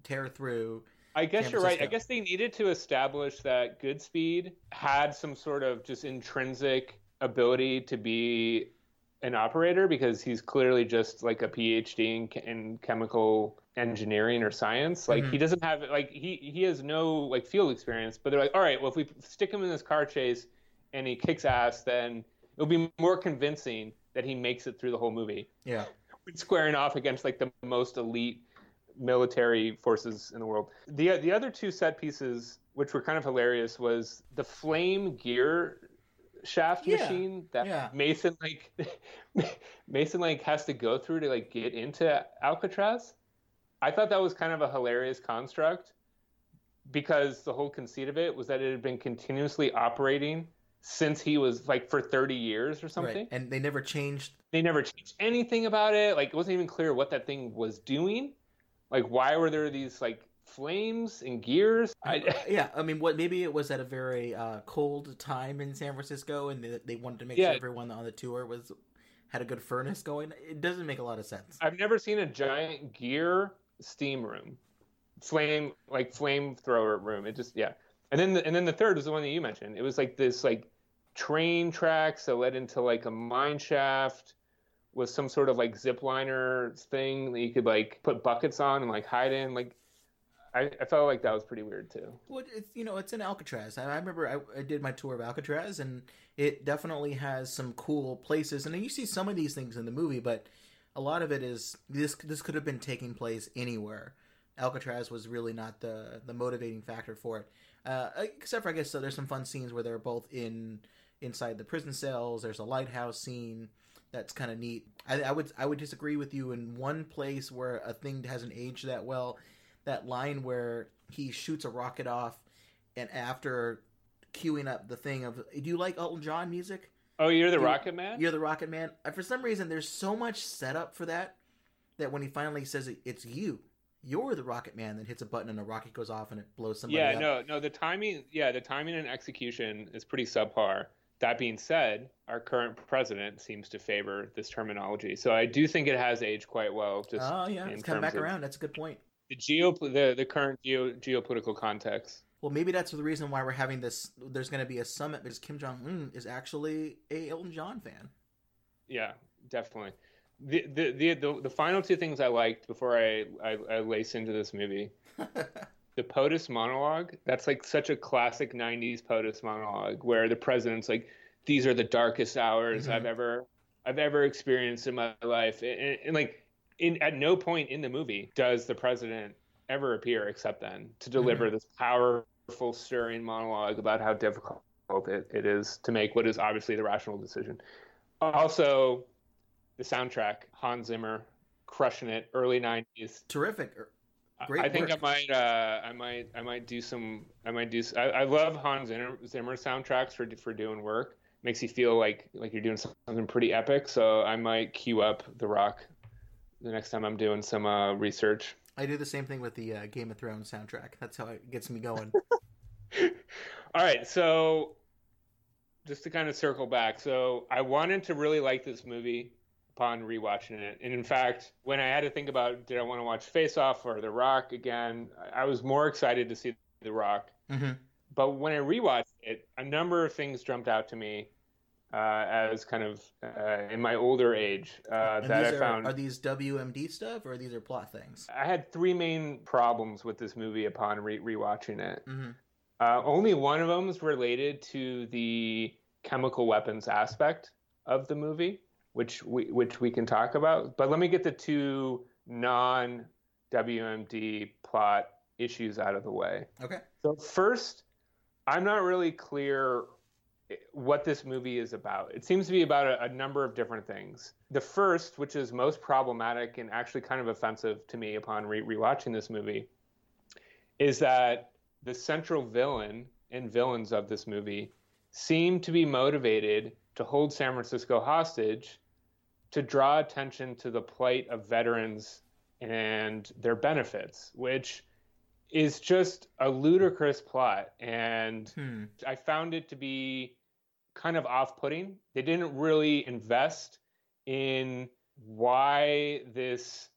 tear through. I guess San you're right. I guess they needed to establish that Goodspeed had some sort of just intrinsic ability to be an operator because he's clearly just like a PhD in, in chemical engineering or science. Like mm-hmm. he doesn't have like he he has no like field experience. But they're like, all right, well if we stick him in this car chase and he kicks ass, then it'll be more convincing that he makes it through the whole movie Yeah. squaring off against like the most elite military forces in the world. The the other two set pieces, which were kind of hilarious, was the flame gear shaft Yeah, machine that yeah. Mason like Mason like has to go through to like get into Alcatraz. I thought that was kind of a hilarious construct because the whole conceit of it was that it had been continuously operating since he was like for 30 years or something Right. And they never changed. they never changed anything about it. Like it wasn't even clear what that thing was doing. Like why were there these like flames and gears? I, Yeah. I mean, what maybe it was at a very uh, cold time in San Francisco, and they, they wanted to make Yeah. sure everyone on the tour was had a good furnace going. It doesn't make a lot of sense. I've never seen a giant gear steam room, flame like flamethrower room. It just yeah. And then the, and then the third was the one that you mentioned. It was like this like train tracks that led into like a mine shaft with some sort of like zip liner thing that you could like put buckets on and like hide in. Like I, I felt like that was pretty weird too. Well, it's you know it's in Alcatraz. I, I remember I, I did my tour of Alcatraz, and it definitely has some cool places. And you see some of these things in the movie, but a lot of it is this. This could have been taking place anywhere. Alcatraz was really not the the motivating factor for it, uh, except for I guess so. There's some fun scenes where they're both in inside the prison cells. There's a lighthouse scene that's kind of neat. I, I would I would disagree with you in one place where a thing hasn't aged that well. That line where he shoots a rocket off, and after queuing up the thing of, do you like Elton John music? Oh, you're the You- Rocket Man? You're the Rocket Man. For some reason, there's so much setup for that that when he finally says it, it's you, you're the Rocket Man, that hits a button and a rocket goes off and it blows somebody Yeah, up. no, no. The timing, yeah, the timing and execution is pretty subpar. That being said, our current president seems to favor this terminology, so I do think it has aged quite well. Just Oh yeah, it's come back of around. That's a good point. The geo, the the current geo, geopolitical context. Well, maybe that's the reason why we're having this. There's going to be a summit because Kim Jong Un is actually a Elton John fan. Yeah, definitely. The, the the the the final two things I liked before I I, I lace into this movie. the POTUS monologue, that's like such a classic 90s POTUS monologue where the president's like, these are the darkest hours Mhm. I've ever I've ever experienced in my life. And, and, and, like in at no point in the movie does the president ever appear except then to deliver this powerful, stirring monologue about how difficult it, it is to make what is obviously the rational decision. Also, the soundtrack, Hans Zimmer, crushing it, early 90s. Terrific. Er, Great I think work. I might, uh, I might, I might do some. I might do. I, I love Hans Zimmer, Zimmer soundtracks for for doing work. Makes you feel like like you're doing something pretty epic. So I might queue up The Rock the next time I'm doing some uh, research. I do the same thing with the uh, Game of Thrones soundtrack. That's how it gets me going. All right, so just to kind of circle back, so I wanted to really like this movie upon rewatching it, and in fact, when I had to think about did I want to watch Face Off or The Rock again, I was more excited to see The Rock. hmm But when I rewatched it, a number of things jumped out to me uh, as kind of uh, in my older age uh, that I are, found. are these WMD stuff or these are plot things? I had three main problems with this movie upon re- rewatching it. hmm Uh, only one of them is related to the chemical weapons aspect of the movie, which we which we can talk about. But let me get the two non WMD plot issues out of the way. Okay. So first, I'm not really clear what this movie is about. It seems to be about a, a, number of different things. The first, which is most problematic and actually kind of offensive to me upon re- rewatching this movie, is that the central villain and villains of this movie seem to be motivated to hold San Francisco hostage to draw attention to the plight of veterans and their benefits, which is just a ludicrous plot. And hmm. I found it to be kind of off putting. They didn't really invest in why this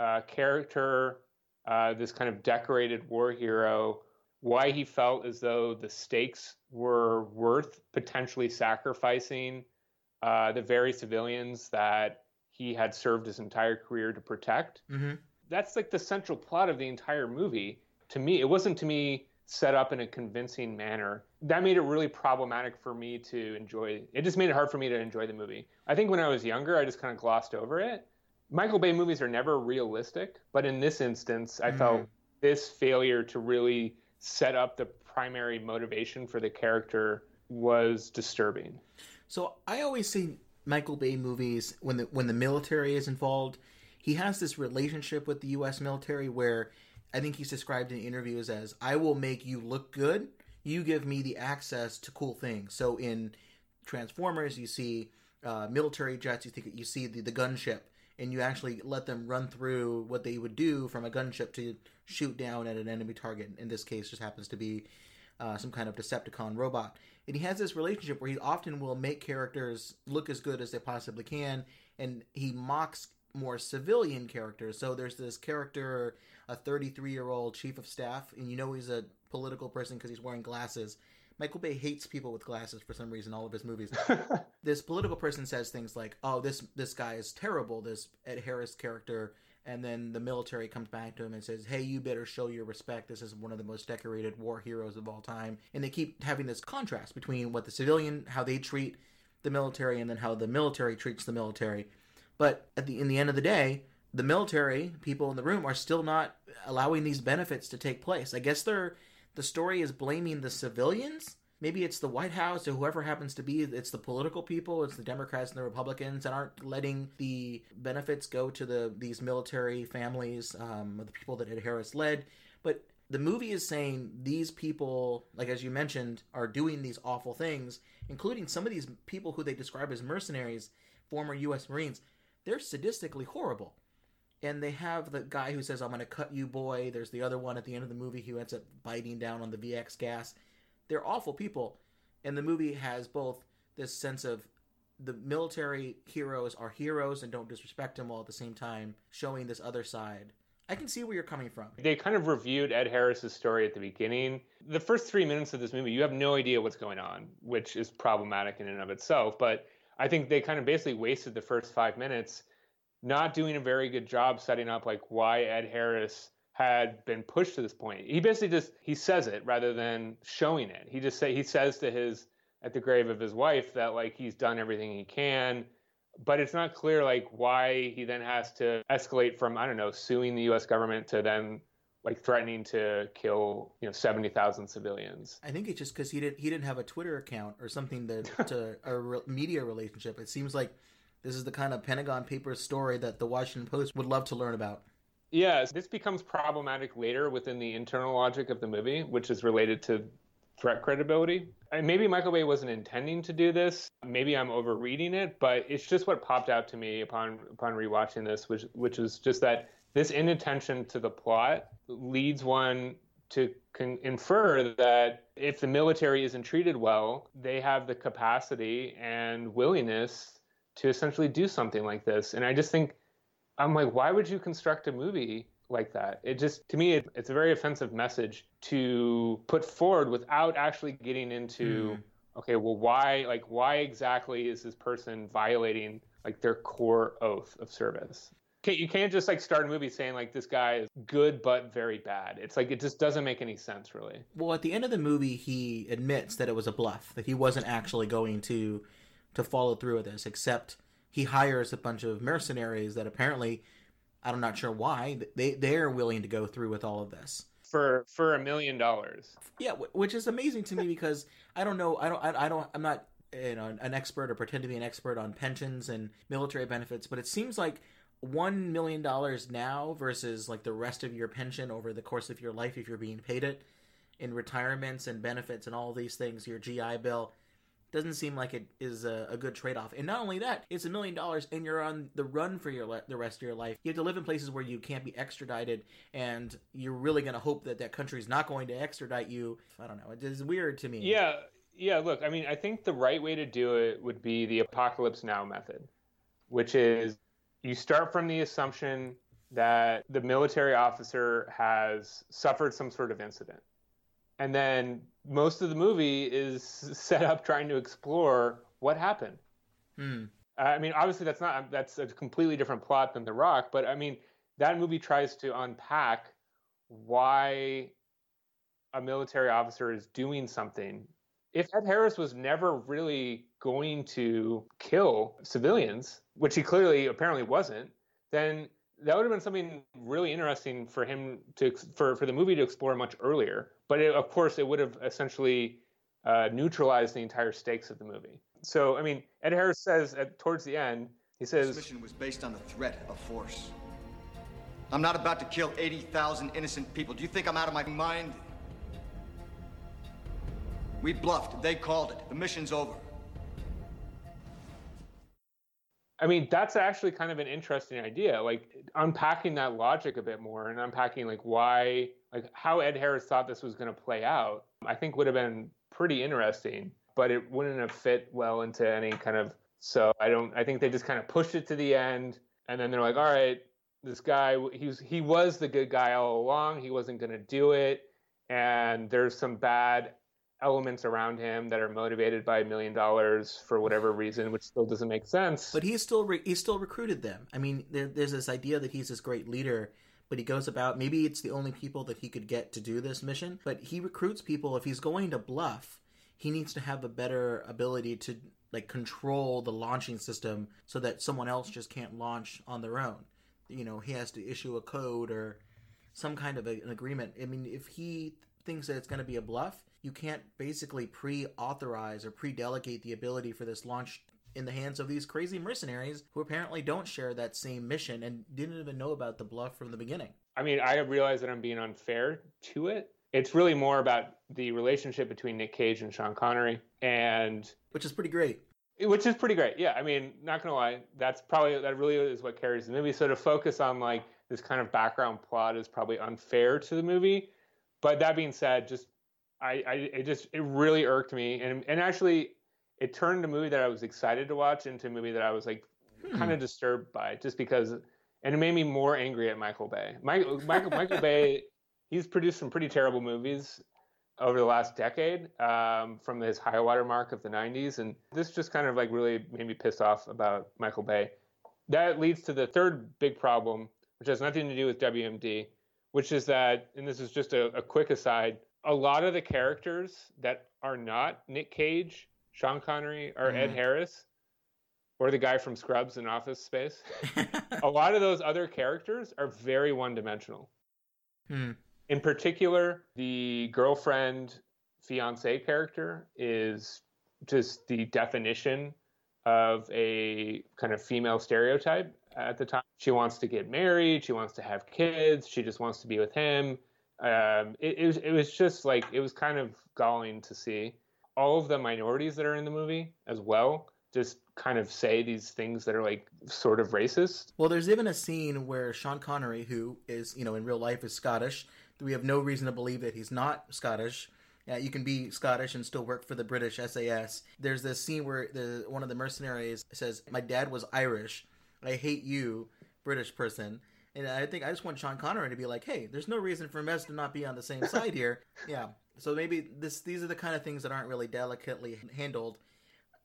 uh, character, uh, this kind of decorated war hero, why he felt as though the stakes were worth potentially sacrificing uh, the very civilians that he had served his entire career to protect. Mm-hmm. That's like the central plot of the entire movie. To me, it wasn't to me set up in a convincing manner. That made it really problematic for me to enjoy. It just made it hard for me to enjoy the movie. I think when I was younger, I just kind of glossed over it. Michael Bay movies are never realistic, but in this instance, I mm-hmm. felt this failure to really set up the primary motivation for the character was disturbing. So I always see Michael Bay movies when the when the military is involved, he has this relationship with the US military where I think he's described in interviews as I will make you look good, you give me the access to cool things. So in Transformers, you see uh, military jets, you think you see the, the gunship and you actually let them run through what they would do from a gunship to shoot down at an enemy target. In this case, just happens to be uh, some kind of Decepticon robot. And he has this relationship where he often will make characters look as good as they possibly can, and he mocks more civilian characters. So there's this character, a 33 year old chief of staff, and you know he's a political person because he's wearing glasses. Michael Bay hates people with glasses for some reason. All of his movies. this political person says things like, "Oh, this this guy is terrible." This Ed Harris character, and then the military comes back to him and says, "Hey, you better show your respect. This is one of the most decorated war heroes of all time." And they keep having this contrast between what the civilian, how they treat the military, and then how the military treats the military. But at the in the end of the day, the military people in the room are still not allowing these benefits to take place. I guess they're the story is blaming the civilians. Maybe it's the White House or whoever happens to be. It's the political people. It's the Democrats and the Republicans that aren't letting the benefits go to the these military families, um, the people that Ed Harris led. But the movie is saying these people, like as you mentioned, are doing these awful things, including some of these people who they describe as mercenaries, former U.S. Marines. They're sadistically horrible and they have the guy who says, "I'm going to cut you, boy." There's the other one at the end of the movie who ends up biting down on the VX gas. They're awful people, and the movie has both this sense of the military heroes are heroes and don't disrespect them, while at the same time showing this other side. I can see where you're coming from. They kind of reviewed Ed Harris's story at the beginning. The first three minutes of this movie, you have no idea what's going on, which is problematic in and of itself. But I think they kind of basically wasted the first five minutes not doing a very good job setting up like why Ed Harris had been pushed to this point. He basically just he says it rather than showing it. He just say he says to his at the grave of his wife that like he's done everything he can, but it's not clear like why he then has to escalate from I don't know suing the U.S. government to then like threatening to kill you know seventy thousand civilians. I think it's just because he didn't he didn't have a Twitter account or something that to a re- media relationship. It seems like this is the kind of Pentagon Papers story that the Washington Post would love to learn about. Yes, this becomes problematic later within the internal logic of the movie, which is related to threat credibility. And maybe Michael Bay wasn't intending to do this. Maybe I'm overreading it, but it's just what popped out to me upon upon rewatching this, which which is just that this inattention to the plot leads one to con- infer that if the military isn't treated well, they have the capacity and willingness to essentially do something like this. And I just think, I'm like, why would you construct a movie like that? It just, to me, it, it's a very offensive message to put forward without actually getting into, mm. okay, well, why, like, why exactly is this person violating like their core oath of service? you can't just like start a movie saying like this guy is good but very bad. It's like it just doesn't make any sense really. Well, at the end of the movie, he admits that it was a bluff that he wasn't actually going to to follow through with this, except he hires a bunch of mercenaries that apparently I'm not sure why they they're willing to go through with all of this. for for a million dollars. Yeah, which is amazing to me because I don't know, I don't, I, I don't, I'm not you know an expert or pretend to be an expert on pensions and military benefits, but it seems like one million dollars now versus like the rest of your pension over the course of your life if you're being paid it in retirements and benefits and all these things, your GI Bill doesn't seem like it is a, a good trade-off. And not only that it's a million dollars and you're on the run for your le- the rest of your life. You have to live in places where you can't be extradited and you're really going to hope that that country is not going to extradite you. I don't know. It is weird to me. Yeah, yeah. Look, I mean, I think the right way to do it would be the apocalypse now method, which is you start from the assumption that the military officer has suffered some sort of incident. And then most of the movie is set up trying to explore what happened. Hmm. I mean, obviously that's not that's a completely different plot than The Rock, but I mean, that movie tries to unpack why a military officer is doing something. If Ed Harris was never really going to kill civilians, which he clearly apparently wasn't, then that would have been something really interesting for him to for for the movie to explore much earlier. But it, of course, it would have essentially uh, neutralized the entire stakes of the movie. So, I mean, Ed Harris says at, towards the end, he says, This mission was based on the threat of force. I'm not about to kill 80,000 innocent people. Do you think I'm out of my mind? We bluffed. They called it. The mission's over. I mean, that's actually kind of an interesting idea. Like unpacking that logic a bit more and unpacking like why, like how Ed Harris thought this was going to play out, I think would have been pretty interesting, but it wouldn't have fit well into any kind of. So I don't, I think they just kind of pushed it to the end and then they're like, all right, this guy, he was, he was the good guy all along. He wasn't going to do it. And there's some bad elements around him that are motivated by a million dollars for whatever reason, which still doesn't make sense. but he's still re- he still recruited them. I mean there, there's this idea that he's this great leader but he goes about maybe it's the only people that he could get to do this mission but he recruits people. If he's going to bluff he needs to have a better ability to like control the launching system so that someone else just can't launch on their own. You know he has to issue a code or some kind of a, an agreement. I mean if he thinks that it's going to be a bluff you can't basically pre-authorize or pre-delegate the ability for this launch in the hands of these crazy mercenaries who apparently don't share that same mission and didn't even know about the bluff from the beginning I mean, I realize that I'm being unfair to it. It's really more about the relationship between Nick Cage and Sean Connery, and which is pretty great which is pretty great. Yeah, I mean, not gonna lie, that's probably that really is what carries the movie. So to focus on like this kind of background plot is probably unfair to the movie. But that being said, just I, I it just it really irked me, and and actually it turned a movie that I was excited to watch into a movie that I was like kind of disturbed by, just because, and it made me more angry at Michael Bay. Michael Michael Michael Bay, he's produced some pretty terrible movies over the last decade um, from his high water mark of the 90s and this just kind of like really made me pissed off about michael bay. That leads to the third big problem which has nothing to do with wmd which is that and this is just a, a quick aside a lot of the characters that are not nick cage sean connery or ed harris or the guy from scrubs in office space a lot of those other characters are very one-dimensional Hmm. in particular, the girlfriend fiance character is just the definition of a kind of female stereotype at the time. She wants to get married, she wants to have kids, she just wants to be with him. Um, it, it, was, it was just like, it was kind of galling to see. All of the minorities that are in the movie as well just kind of say these things that are like sort of racist. Well, there's even a scene where Sean Connery, who is, you know, in real life is Scottish, we have no reason to believe that he's not Scottish. Yeah, you can be Scottish and still work for the British SAS. There's this scene where the one of the mercenaries says, "My dad was Irish. I hate you, British person." And I think I just want Sean Connery to be like, "Hey, there's no reason for Mez to not be on the same side here." Yeah. So maybe this these are the kind of things that aren't really delicately handled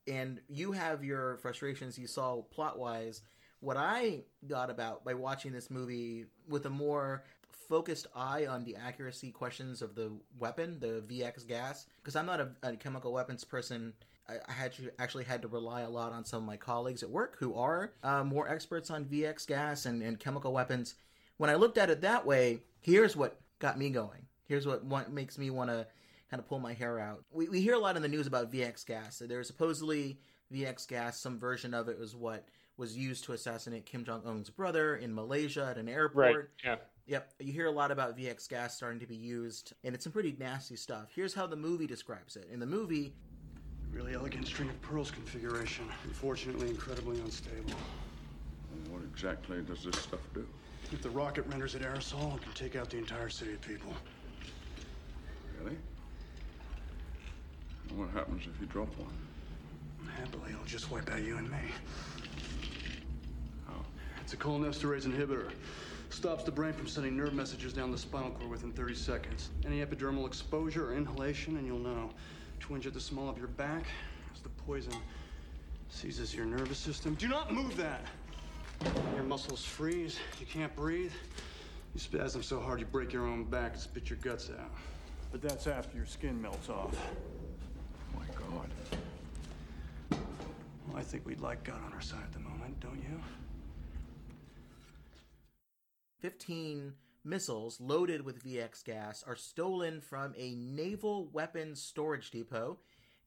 and you have your frustrations you saw plot wise. What I got about by watching this movie with a more focused eye on the accuracy questions of the weapon, the VX gas, because I'm not a, a chemical weapons person. I, I had to, actually had to rely a lot on some of my colleagues at work who are uh, more experts on VX gas and, and chemical weapons. When I looked at it that way, here's what got me going. Here's what, what makes me want to kind of pull my hair out. We, we hear a lot in the news about VX gas. There's supposedly VX gas, some version of it was what was used to assassinate Kim Jong Un's brother in Malaysia at an airport. Right. Yeah. Yep. You hear a lot about VX gas starting to be used, and it's some pretty nasty stuff. Here's how the movie describes it. In the movie, Really elegant string of pearls configuration. Unfortunately, incredibly unstable. What exactly does this stuff do? If the rocket renders it aerosol, it can take out the entire city of people. Really? And what happens if you drop one? Happily, it'll just wipe out you and me. How? It's a cholinesterase inhibitor. Stops the brain from sending nerve messages down the spinal cord within 30 seconds. Any epidermal exposure or inhalation, and you'll know. Twinge at the small of your back as the poison seizes your nervous system. Do not move that! Your muscles freeze. You can't breathe. You spasm so hard you break your own back and spit your guts out. But that's after your skin melts off. Oh my God. Well, I think we'd like God on our side at the moment, don't you? 15 missiles loaded with VX gas are stolen from a naval weapons storage depot,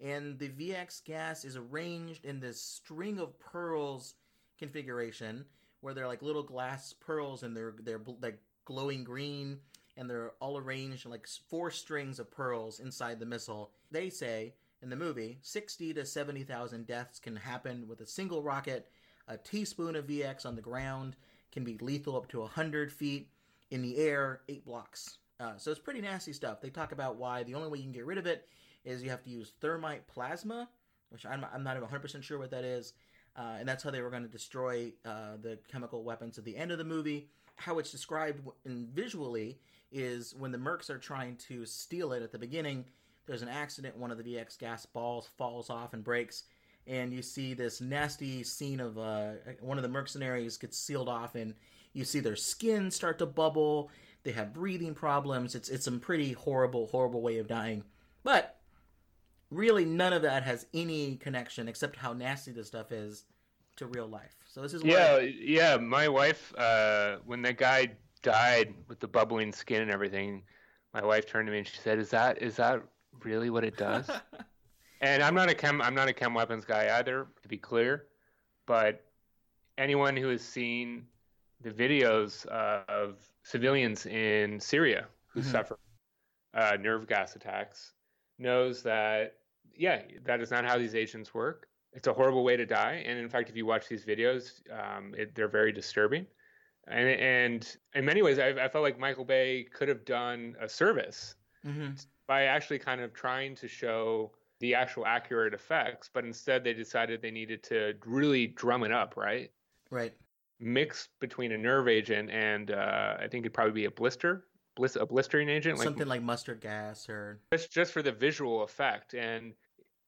and the VX gas is arranged in this string of pearls configuration where they're like little glass pearls and they're they're like glowing green and they're all arranged in like four strings of pearls inside the missile. They say in the movie 60 to 70,000 deaths can happen with a single rocket. A teaspoon of VX on the ground can be lethal up to 100 feet in the air, eight blocks. Uh, so it's pretty nasty stuff. They talk about why the only way you can get rid of it is you have to use thermite plasma, which I'm, I'm not even 100% sure what that is. Uh, and that's how they were going to destroy uh, the chemical weapons at the end of the movie. How it's described in visually is when the mercs are trying to steal it at the beginning, there's an accident, one of the VX gas balls falls off and breaks, and you see this nasty scene of uh, one of the mercenaries gets sealed off, and you see their skin start to bubble. They have breathing problems. It's it's some pretty horrible, horrible way of dying. But really, none of that has any connection except how nasty this stuff is to real life. So this is Yeah, why yeah. My wife, uh, when that guy died with the bubbling skin and everything, my wife turned to me and she said, "Is that is that really what it does?" and I'm not a chem I'm not a chem weapons guy either, to be clear. But anyone who has seen the videos of civilians in Syria who Mhm. suffer uh, nerve gas attacks knows that yeah, that is not how these agents work. It's a horrible way to die, and in fact, if you watch these videos, um, it, they're very disturbing. And, and in many ways, I, I felt like Michael Bay could have done a service Mhm. by actually kind of trying to show the actual accurate effects, but instead they decided they needed to really drum it up, right? right. Mix between a nerve agent and uh, I think it'd probably be a blister, blis- a blistering agent, like Something like mustard gas or just just for the visual effect. And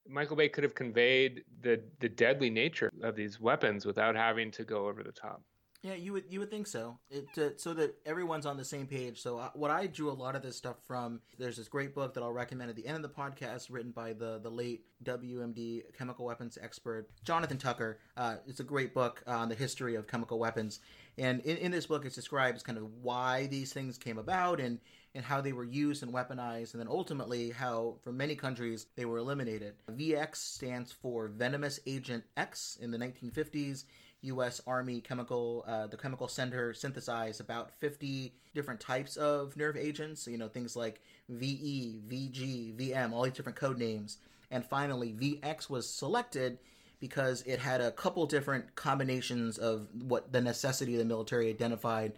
Michael Bay could have conveyed the the deadly nature of these weapons without having to go over the top. Yeah, you would you would think so. It uh, so that everyone's on the same page. So uh, what I drew a lot of this stuff from. There's this great book that I'll recommend at the end of the podcast, written by the the late WMD chemical weapons expert Jonathan Tucker. Uh, it's a great book on the history of chemical weapons, and in, in this book, it describes kind of why these things came about and and how they were used and weaponized, and then ultimately how, for many countries, they were eliminated. VX stands for Venomous Agent X in the 1950s. U.S. Army Chemical, uh, the Chemical Center synthesized about 50 different types of nerve agents. You know, things like VE, VG, VM, all these different code names. And finally, VX was selected because it had a couple different combinations of what the necessity of the military identified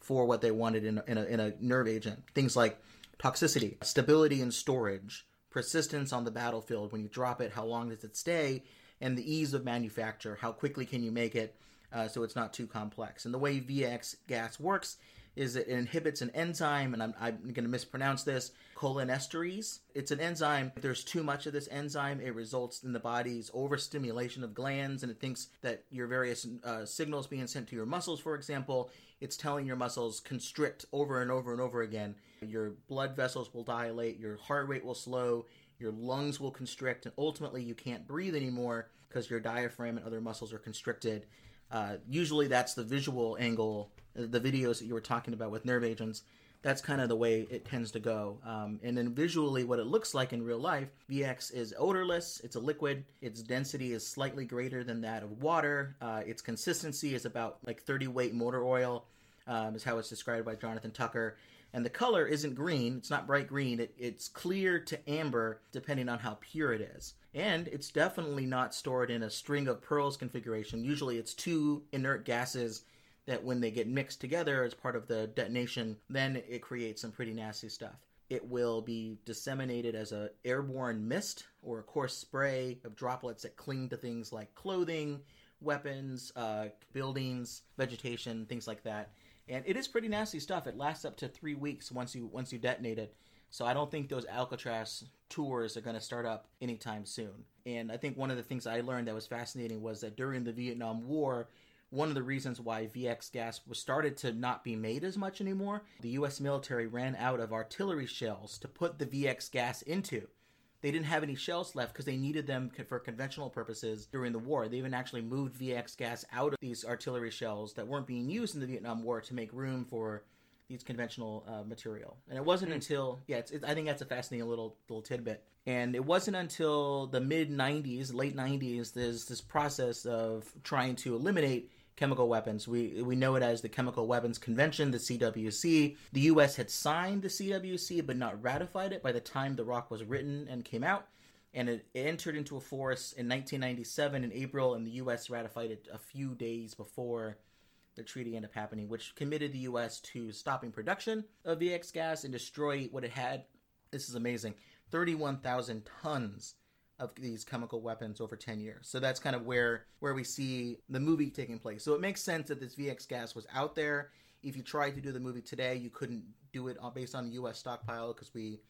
for what they wanted in in a, in a nerve agent. Things like toxicity, stability in storage, persistence on the battlefield. When you drop it, how long does it stay? And the ease of manufacture. How quickly can you make it uh, so it's not too complex? And the way VX gas works is it inhibits an enzyme, and I'm, I'm going to mispronounce this, cholinesterase. It's an enzyme. If there's too much of this enzyme, it results in the body's overstimulation of glands, and it thinks that your various uh, signals being sent to your muscles, for example, it's telling your muscles constrict over and over and over again. Your blood vessels will dilate, your heart rate will slow, your lungs will constrict, and ultimately you can't breathe anymore because your diaphragm and other muscles are constricted. Uh, usually that's the visual angle, uh, the videos that you were talking about with nerve agents. that's kind of the way it tends to go. Um, and then visually, what it looks like in real life, VX is odorless. It's a liquid. Its density is slightly greater than that of water. Uh, its consistency is about like 30 weight motor oil, um, is how it's described by Jonathan Tucker. And the color isn't green. It's not bright green. It, it's clear to amber, depending on how pure it is. And it's definitely not stored in a string of pearls configuration. Usually, it's two inert gases that when they get mixed together as part of the detonation, then it creates some pretty nasty stuff. It will be disseminated as a airborne mist or a coarse spray of droplets that cling to things like clothing, weapons, uh, buildings, vegetation, things like that. And it is pretty nasty stuff. It lasts up to three weeks once you once you detonate it. So I don't think those Alcatraz tours are going to start up anytime soon. And I think one of the things I learned that was fascinating was that during the Vietnam War, one of the reasons why VX gas was started to not be made as much anymore. The US military ran out of artillery shells to put the VX gas into. They didn't have any shells left because they needed them for conventional purposes during the war. They even actually moved VX gas out of these artillery shells that weren't being used in the Vietnam War to make room for these conventional uh, material. And it wasn't mm. until yeah, it's, I think that's a fascinating little little tidbit. And it wasn't until the mid '90s, late '90s, there's this process of trying to eliminate chemical weapons. We we know it as the Chemical Weapons Convention, the CWC. The U.S. had signed the CWC but not ratified it by the time The Rock was written and came out, and it, it entered into a force in 1997 in April, and the U.S. ratified it a few days before the treaty ended up happening, which committed the U.S. to stopping production of VX gas and destroy what it had. This is amazing. 31,000 tons of these chemical weapons over 10 years. So that's kind of where where we see the movie taking place. So it makes sense that this VX gas was out there. If you tried to do the movie today, you couldn't do it based on the US stockpile because we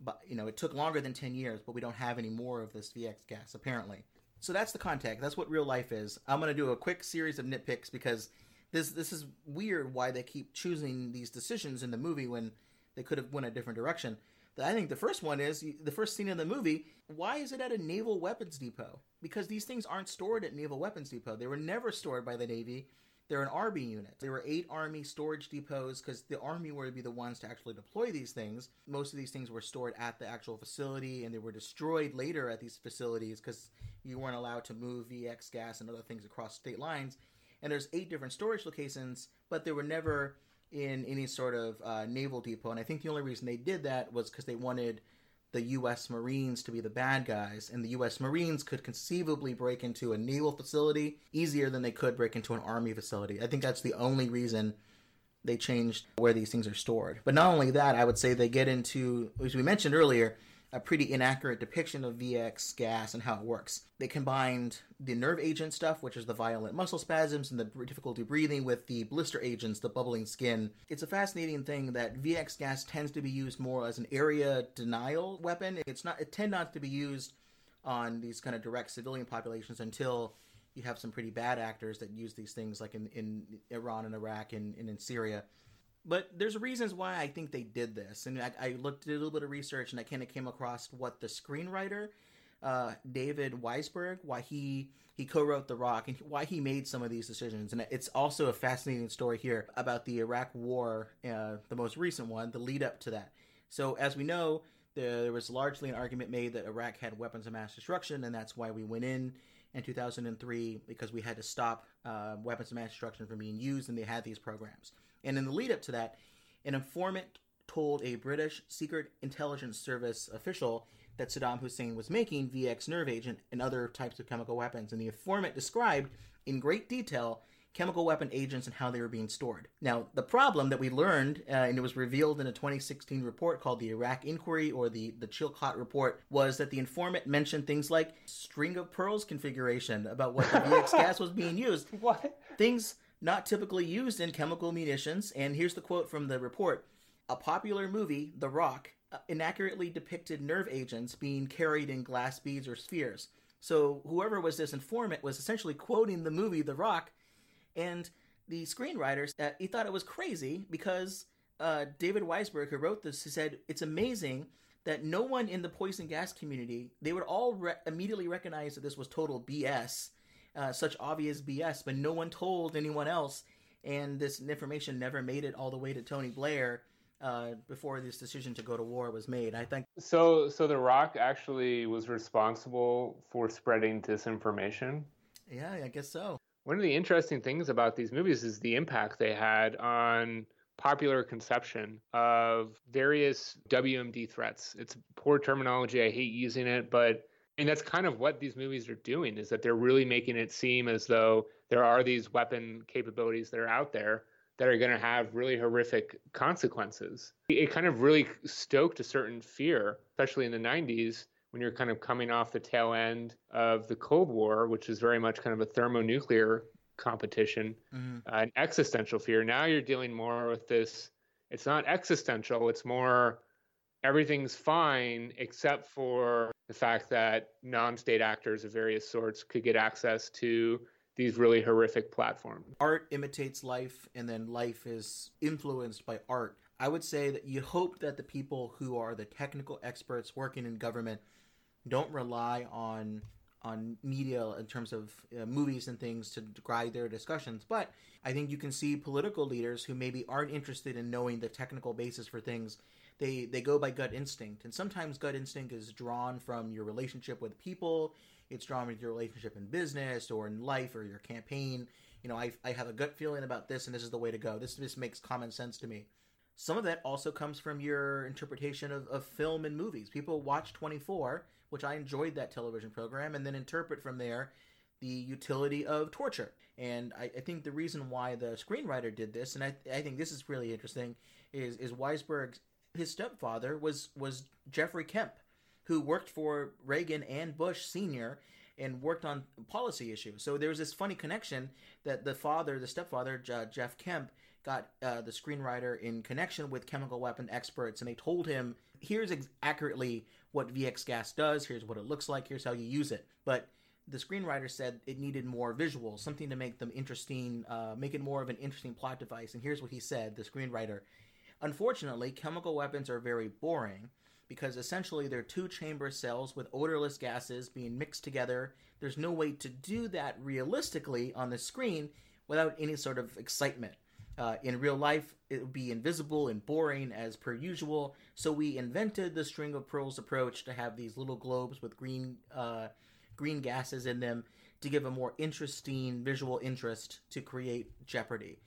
but you know, it took longer than 10 years, but we don't have any more of this VX gas apparently. So that's the context. That's what real life is. I'm going to do a quick series of nitpicks because this this is weird why they keep choosing these decisions in the movie when they could have went a different direction. I think the first one is the first scene in the movie. Why is it at a naval weapons depot? Because these things aren't stored at naval weapons depot. They were never stored by the Navy. They're an Army unit. There were eight Army storage depots because the Army would be the ones to actually deploy these things. Most of these things were stored at the actual facility and they were destroyed later at these facilities because you weren't allowed to move VX gas and other things across state lines. And there's eight different storage locations, but they were never in any sort of uh, naval depot. And I think the only reason they did that was because they wanted the U.S. Marines to be the bad guys, and the U.S. Marines could conceivably break into a naval facility easier than they could break into an army facility. I think that's the only reason they changed where these things are stored. But not only that, I would say they get into, as we mentioned earlier, a pretty inaccurate depiction of VX gas and how it works. They combined the nerve agent stuff, which is the violent muscle spasms and the difficulty breathing, with the blister agents, the bubbling skin. It's a fascinating thing that VX gas tends to be used more as an area denial weapon. It's not. It tend not to be used on these kind of direct civilian populations until you have some pretty bad actors that use these things, like in, in Iran and Iraq and, and in Syria but there's reasons why I think they did this, and I, I looked did a little bit of research, and I kind of came across what the screenwriter, uh, David Weisberg, why he he co-wrote The Rock, and why he made some of these decisions. And it's also a fascinating story here about the Iraq War, uh, the most recent one, the lead up to that. So as we know, there was largely an argument made that Iraq had weapons of mass destruction, and that's why we went in in 2003 because we had to stop uh, weapons of mass destruction from being used, and they had these programs. And in the lead up to that, an informant told a British Secret Intelligence Service official that Saddam Hussein was making VX nerve agent and other types of chemical weapons. And the informant described in great detail chemical weapon agents and how they were being stored. Now, the problem that we learned, uh, and it was revealed in a 2016 report called the Iraq Inquiry or the, the Chilcot Report, was that the informant mentioned things like string of pearls configuration about what the VX gas was being used. What? Things not typically used in chemical munitions. And here's the quote from the report A popular movie, The Rock, uh, inaccurately depicted nerve agents being carried in glass beads or spheres. So whoever was this informant was essentially quoting the movie The Rock, and the screenwriters uh, he thought it was crazy because uh, David Weisberg, who wrote this, he said it's amazing that no one in the poison gas community they would all re- immediately recognize that this was total BS uh, such obvious BS, but no one told anyone else, and this information never made it all the way to Tony Blair uh, before this decision to go to war was made. I think So, so The Rock actually was responsible for spreading disinformation. Yeah, I guess so. One of the interesting things about these movies is the impact they had on popular conception of various WMD threats. It's poor terminology. I hate using it, but and that's kind of what these movies are doing is that they're really making it seem as though there are these weapon capabilities that are out there that are going to have really horrific consequences. It kind of really stoked a certain fear, especially in the 90s when you're kind of coming off the tail end of the Cold War, which is very much kind of a thermonuclear competition, Mhm. uh, an existential fear. Now you're dealing more with this. It's not existential. It's more everything's fine except for the fact that non-state actors of various sorts could get access to these really horrific platforms. art imitates life and then life is influenced by art i would say that you hope that the people who are the technical experts working in government don't rely on on media in terms of uh, movies and things to guide their discussions but i think you can see political leaders who maybe aren't interested in knowing the technical basis for things they they go by gut instinct. And sometimes gut instinct is drawn from your relationship with people it's drawn with your relationship in business or in life or your campaign. You know I, I have a gut feeling about this and this is the way to go. This this makes common sense to me. Some of that also comes from your interpretation of, of film and movies. People watch 24 which i enjoyed that television program and then interpret from there the utility of torture and i, I think the reason why the screenwriter did this and I, I think this is really interesting is is weisberg's his stepfather was was jeffrey kemp who worked for reagan and bush senior and worked on policy issues. So there was this funny connection that the father, the stepfather, Jeff Kemp, got uh, the screenwriter in connection with chemical weapon experts, and they told him, "Here's ex- accurately what VX gas does. Here's what it looks like. Here's how you use it." But the screenwriter said it needed more visuals, something to make them interesting, uh, make it more of an interesting plot device. And here's what he said: the screenwriter. Unfortunately, chemical weapons are very boring because essentially they're two chamber cells with odorless gases being mixed together. There's no way to do that realistically on the screen without any sort of excitement. Uh, in real life, it would be invisible and boring as per usual. So we invented the string of pearls approach to have these little globes with green uh, green gases in them to give a more interesting visual interest to create Jeopardy.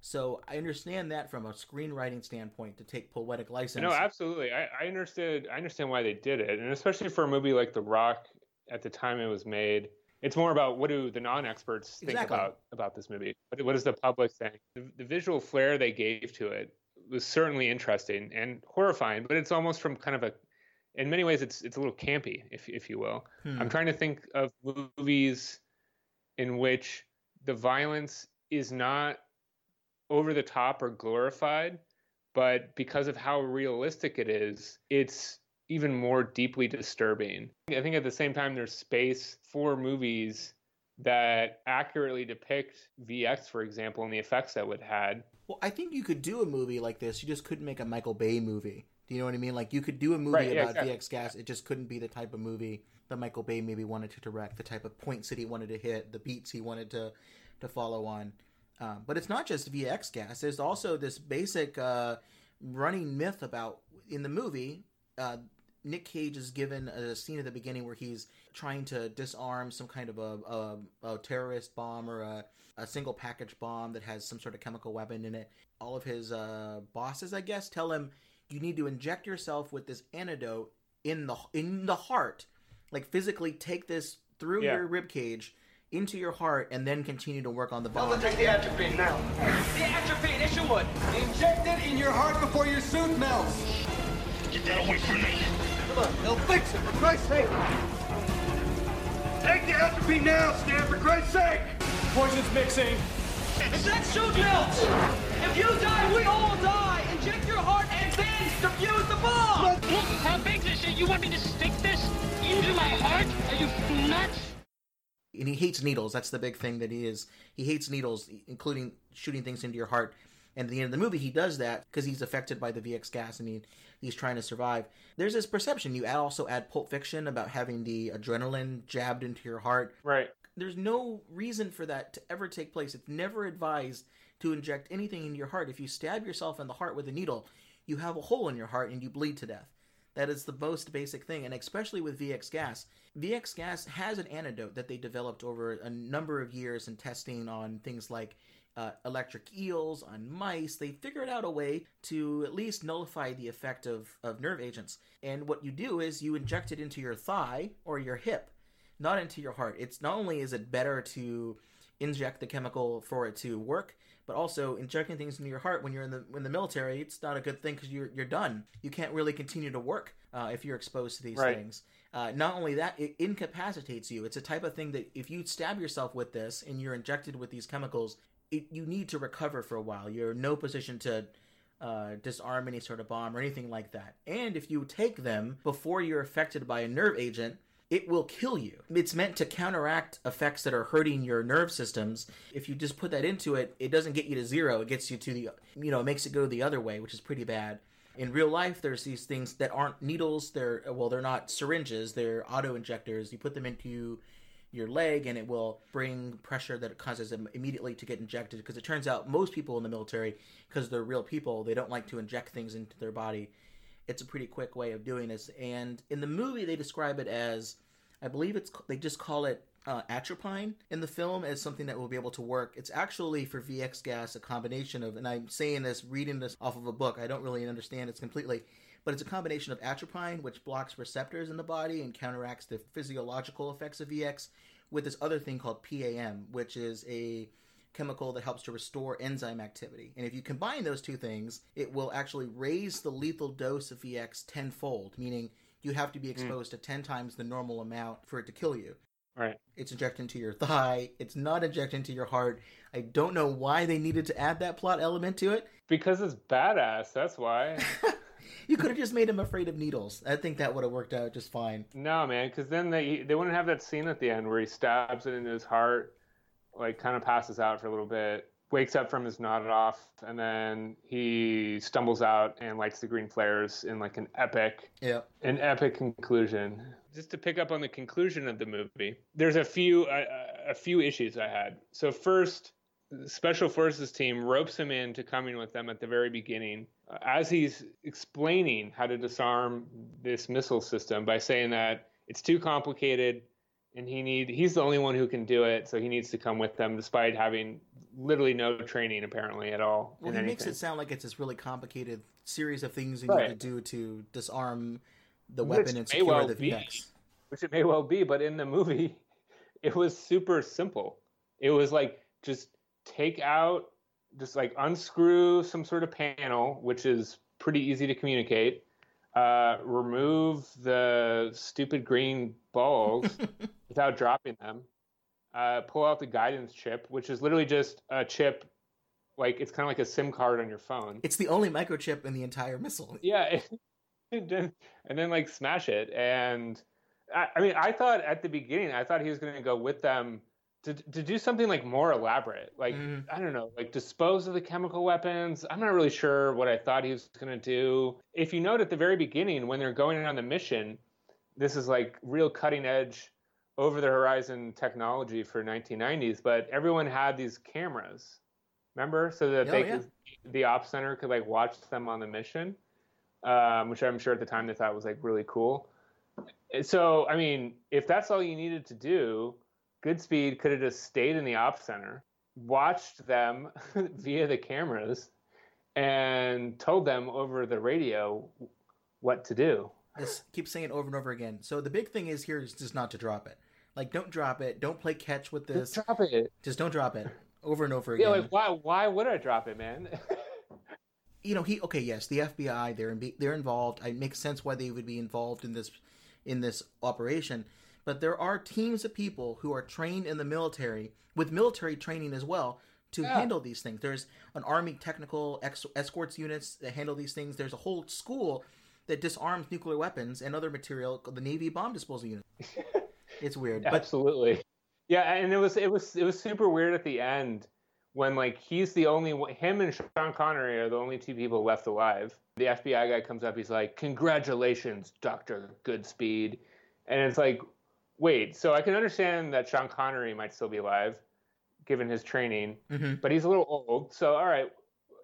So I understand that from a screenwriting standpoint to take poetic license. No, absolutely. I, I understood. I understand why they did it, and especially for a movie like The Rock, at the time it was made, it's more about what do the non-experts think Exactly. about about this movie. What, what does the public think? The, the visual flair they gave to it was certainly interesting and horrifying, but it's almost from kind of a, in many ways, it's it's a little campy, if if you will. Hmm. I'm trying to think of movies in which the violence is not over the top or glorified, but because of how realistic it is, it's even more deeply disturbing. I think at the same time, there's space for movies that accurately depict VX, for example, and the effects that it had. Well, I think you could do a movie like this. You just couldn't make a Michael Bay movie. Do you know what I mean? Like you could do a movie Right, yeah, about exactly. VX gas. It just couldn't be the type of movie that Michael Bay maybe wanted to direct, the type of points that he wanted to hit, the beats he wanted to to follow on. Um, but it's not just VX gas. There's also this basic uh, running myth about in the movie. Uh, Nick Cage is given a scene at the beginning where he's trying to disarm some kind of a, a, a terrorist bomb or a, a single package bomb that has some sort of chemical weapon in it. All of his uh, bosses, I guess, tell him you need to inject yourself with this antidote in the in the heart, like physically take this through Yeah. your rib cage into your heart, and then continue to work on the Tell bomb. them to take the atropine now. The atropine, issue would. Inject it in your heart before your suit melts. Get that away from me. Come on, they'll fix it, for Christ's sake. Take the atropine now, Stan, for Christ's sake. Poison's mixing. If that suit melts, if you die, we all die. Inject your heart and then defuse the bomb. Look, how big's this shit? You want me to stick this into my heart? Are you nuts? and he hates needles. That's the big thing that he is. He hates needles, including shooting things into your heart. And at the end of the movie, he does that because he's affected by the VX gas and he, he's trying to survive. There's this perception. You also add Pulp Fiction about having the adrenaline jabbed into your heart. Right. There's no reason for that to ever take place. It's never advised to inject anything into your heart. If you stab yourself in the heart with a needle, you have a hole in your heart and you bleed to death. That is the most basic thing, and especially with VX gas. VX gas has an antidote that they developed over a number of years in testing on things like uh, electric eels, on mice. They figured out a way to at least nullify the effect of, of nerve agents. And what you do is you inject it into your thigh or your hip, not into your heart. It's not only is it better to inject the chemical for it to work, but also injecting things into your heart when you're in the in the military, it's not a good thing because you're you're done. You can't really continue to work uh, if you're exposed to these Right. things. Uh, not only that, it incapacitates you. It's a type of thing that if you stab yourself with this and you're injected with these chemicals, it, you need to recover for a while. You're in no position to uh, disarm any sort of bomb or anything like that. And if you take them before you're affected by a nerve agent, it will kill you. It's meant to counteract effects that are hurting your nerve systems. If you just put that into it, it doesn't get you to zero. It gets you to the, you know, makes it go the other way, which is pretty bad. In real life, there's these things that aren't needles. They're well, they're not syringes. They're auto injectors. You put them into your leg, and it will bring pressure that causes them immediately to get injected. Because it turns out most people in the military, because they're real people, they don't like to inject things into their body. It's a pretty quick way of doing this. And in the movie, they describe it as, I believe it's they just call it uh, atropine in the film as something that will be able to work. It's actually for VX gas a combination of, and I'm saying this reading this off of a book. I don't really understand it completely, but it's a combination of atropine, which blocks receptors in the body and counteracts the physiological effects of VX, with this other thing called PAM, which is a chemical that helps to restore enzyme activity. And if you combine those two things, it will actually raise the lethal dose of VX tenfold, meaning you have to be hmm. exposed to 10 times the normal amount for it to kill you. Right. It's injected into your thigh. It's not injected into your heart. I don't know why they needed to add that plot element to it. Because it's badass. That's why. You could have just made him afraid of needles. I think that would have worked out just fine. no, man. Because then they they wouldn't have that scene at the end where he stabs it into his heart, like kind of passes out for a little bit, wakes up from his nodded off, and then he stumbles out and lights the green flares in like an epic Yeah. an epic conclusion. Just to pick up on the conclusion of the movie, there's a few a, a few issues I had. So first, the special forces team ropes him into coming with them at the very beginning, uh, as he's explaining how to disarm this missile system by saying that it's too complicated and he need he's the only one who can do it, so he needs to come with them despite having literally no training apparently at all. Well, he anything. makes it sound like it's this really complicated series of things you Right. need to do to disarm the Which weapon and secure well the be. VX. which it may well be, but in the movie, it was super simple. It was like just take out, just like unscrew some sort of panel, which is pretty easy to communicate. Uh, remove the stupid green balls without dropping them. Uh, pull out the guidance chip, which is literally just a chip, like it's kind of like a SIM card on your phone. It's the only microchip in the entire missile. Yeah, and then, and then like smash it. And I, I mean, I thought at the beginning, I thought he was going to go with them to to do something like more elaborate, like Mhm. I don't know, like dispose of the chemical weapons. I'm not really sure what I thought he was going to do. If you note at the very beginning when they're going on the mission, this is like real cutting edge, over the horizon technology for 1990s. But everyone had these cameras, remember, so that Oh, they yeah. could, the op center could like watch them on the mission um, which I'm sure at the time they thought was like really cool. So, I mean, if that's all you needed to do, Goodspeed could have just stayed in the op center, watched them via the cameras, and told them over the radio what to do. This keep saying it over and over again. So the big thing is here is just not to drop it. Like, don't drop it. Don't play catch with this. Just drop it. Just don't drop it. Over and over again. Yeah, like why? Why would I drop it, man? you know, he okay. Yes, the FBI they're in, they're involved. It makes sense why they would be involved in this in this operation. But there are teams of people who are trained in the military with military training as well to Yeah. handle these things. There's an army technical ex- escorts units that handle these things. There's a whole school that disarms nuclear weapons and other material called the Navy Bomb Disposal Unit. it's weird, but Absolutely. Yeah, and it was it was it was super weird at the end when like he's the only one, him and Sean Connery are the only two people left alive. The FBI guy comes up, he's like, "Congratulations, Doctor Goodspeed," and it's like, wait, so I can understand that Sean Connery might still be alive, given his training, Mhm. but he's a little old. So all right,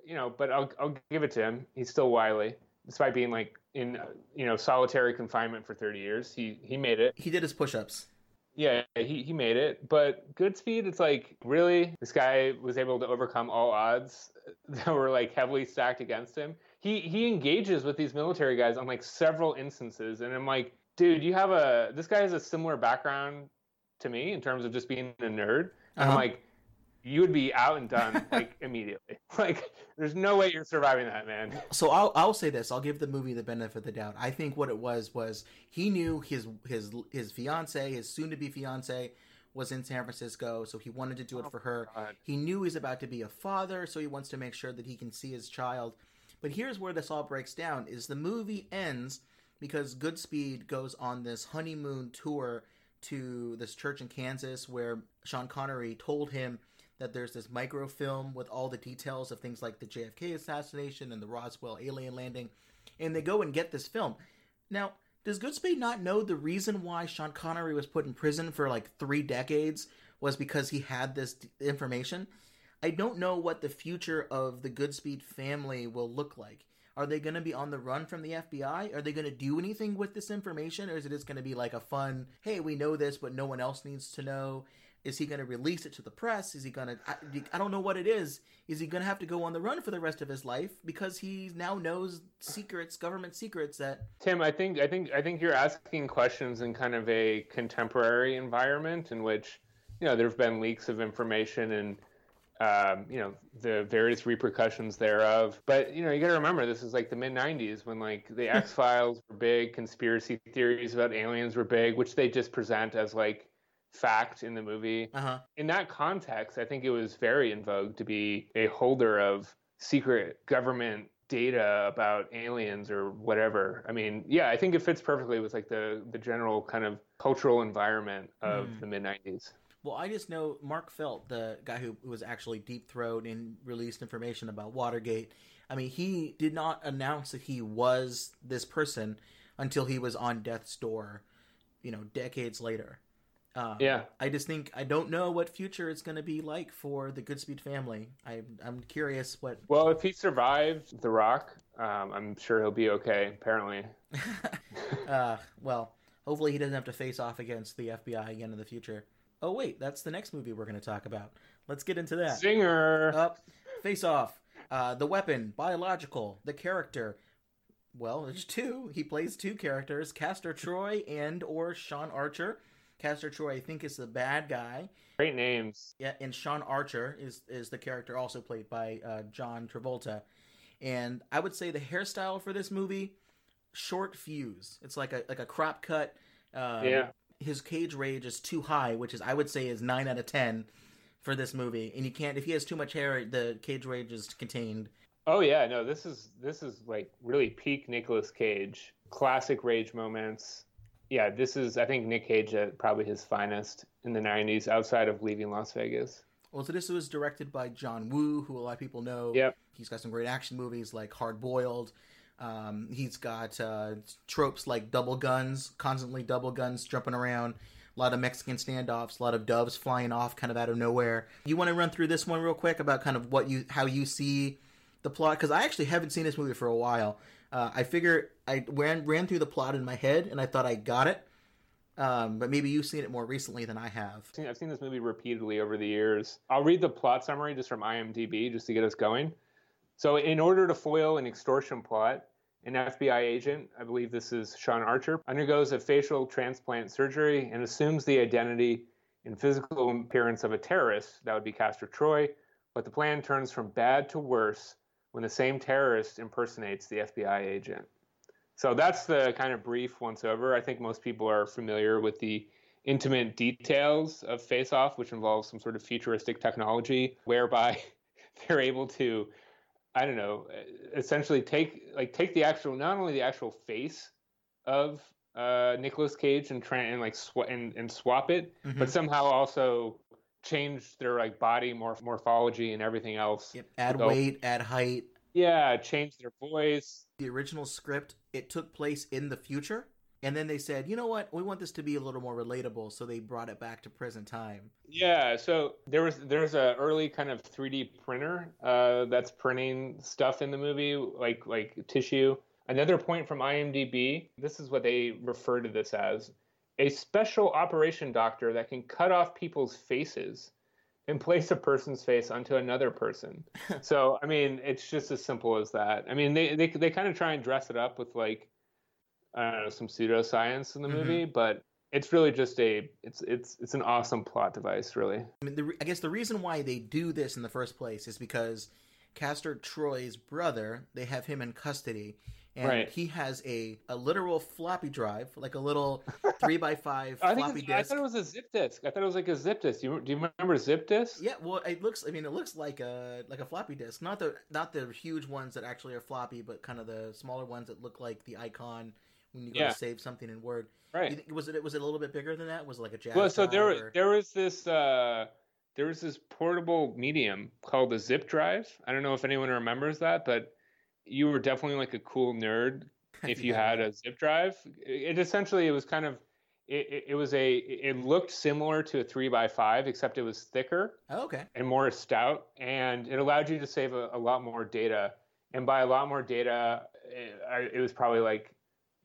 you know, but I'll I'll give it to him. He's still wily, despite being like in you know solitary confinement for 30 years. He he made it. He did his push-ups. Yeah, he, he made it. But Goodspeed, it's like, really? This guy was able to overcome all odds that were like heavily stacked against him. He he engages with these military guys on like several instances, and I'm like, dude, you have a this guy has a similar background to me in terms of just being a nerd. And I'm Uh-huh. like, you would be out and done like immediately. Like, there's no way you're surviving that, man. So I'll I'll say this. I'll give the movie the benefit of the doubt. I think what it was was he knew his his his fiance, his soon to be fiance, was in San Francisco, so he wanted to do it for her. God. He knew he's about to be a father, so he wants to make sure that he can see his child. But here's where this all breaks down: is the movie ends because Goodspeed goes on this honeymoon tour to this church in Kansas where Sean Connery told him that there's this microfilm with all the details of things like the JFK assassination and the Roswell alien landing, and they go and get this film. Now, does Goodspeed not know the reason why Sean Connery was put in prison for like three decades was because he had this information? I don't know what the future of the Goodspeed family will look like. Are they going to be on the run from the FBI? Are they going to do anything with this information? Or is it just going to be like a fun, hey, we know this, but no one else needs to know? Is he going to release it to the press? Is he going to, I, don't know what it is. Is he going to have to go on the run for the rest of his life because he now knows secrets, government secrets that, Tim, I think I think I think you're asking questions in kind of a contemporary environment in which you know there have been leaks of information and um, you know the various repercussions thereof. But you know you got to remember this is like the mid '90s when like the X Files were big, conspiracy theories about aliens were big, which they just present as like fact in the movie. uh huh. In that context, I think it was very in vogue to be a holder of secret government data about aliens or whatever. I mean, yeah, I think it fits perfectly with like the the general kind of cultural environment of Hmm. the mid '90s. Well, I just know Mark Felt, the guy who was actually deep throat and released information about Watergate. I mean, he did not announce that he was this person until he was on death's door, you know, decades later. Um, Yeah. I just think I don't know what future it's going to be like for the Goodspeed family. I, I'm curious what. Well, if he survived The Rock, um, I'm sure he'll be okay. Apparently, uh, well, hopefully he doesn't have to face off against the FBI again in the future. Oh wait, that's the next movie we're going to talk about. Let's get into that. Singer. Up, face off. Uh, the weapon, biological. The character. Well, there's two. He plays two characters: Castor Troy and or Sean Archer. Castor Troy, I think, is the bad guy. Great names. Yeah, and Sean Archer is is the character also played by uh, John Travolta. And I would say the hairstyle for this movie, short fuse. It's like a like a crop cut. Um, Yeah. His cage rage is too high, which is I would say is nine out of ten for this movie. And you can't if he has too much hair, the cage rage is contained. Oh yeah, no, this is this is like really peak Nicolas Cage, classic rage moments. Yeah, this is I think Nick Cage at probably his finest in the '90s, outside of Leaving Las Vegas. Well, so this was directed by John Woo, who a lot of people know. Yep. He's got some great action movies like Hard Boiled. Um, he's got uh, tropes like double guns, constantly double guns jumping around. A lot of Mexican standoffs, a lot of doves flying off kind of out of nowhere. You want to run through this one real quick about kind of what you how you see the plot because I actually haven't seen this movie for a while. Uh, I figure I ran ran through the plot in my head and I thought I got it, um, but maybe you've seen it more recently than I have. I've seen, I've seen this movie repeatedly over the years. I'll read the plot summary just from IMDb just to get us going. So, in order to foil an extortion plot, an FBI agent, I believe this is Sean Archer, undergoes a facial transplant surgery and assumes the identity and physical appearance of a terrorist. That would be Castor Troy. But the plan turns from bad to worse when the same terrorist impersonates the FBI agent. So that's the kind of brief once over. I think most people are familiar with the intimate details of Face Off, which involves some sort of futuristic technology whereby they're able to, I don't know, essentially take like take the actual not only the actual face of uh, Nicolas Cage and try and like sw- and, and swap it, Mhm. but somehow also change their like body morph- morphology and everything else. Yep. Add So- weight, add height, Yeah, change their voice. the original script it took place in the future and then they said, you know what, we want this to be a little more relatable, so they brought it back to present time. Yeah, so there was there's a early kind of 3D printer uh, that's printing stuff in the movie, like like tissue. Another point from IMDb. This is what they refer to this as a special operation doctor that can cut off people's faces and place a person's face onto another person. so I mean, it's just as simple as that. I mean, they they they kind of try and dress it up with like I don't know some pseudoscience in the Mhm. movie, but it's really just a it's it's it's an awesome plot device, really. I mean, the, I guess the reason why they do this in the first place is because Castor Troy's brother, they have him in custody, and Right. he has a, a literal floppy drive, like a little three by five I think floppy it's- I thought it was a zip disk. I thought it was like a zip disk. Do you, do you remember zip disk? Yeah, well, it looks. I mean, it looks like a like a floppy disk, not the not the huge ones that actually are floppy, but kind of the smaller ones that look like the icon when you go Yeah. to save something in Word. Right. You was it was it a little bit bigger than that? Was it like a Jaz? Well, so there or- there was this uh, there was this portable medium called the zip drive. I don't know if anyone remembers that, but you were definitely like a cool nerd if you Yeah. had a zip drive. It essentially it was kind of it, it, it was a it looked similar to a three by five except it was thicker Oh, okay. and more stout, and it allowed you to save a, a lot more data. And by a lot more data, it was probably like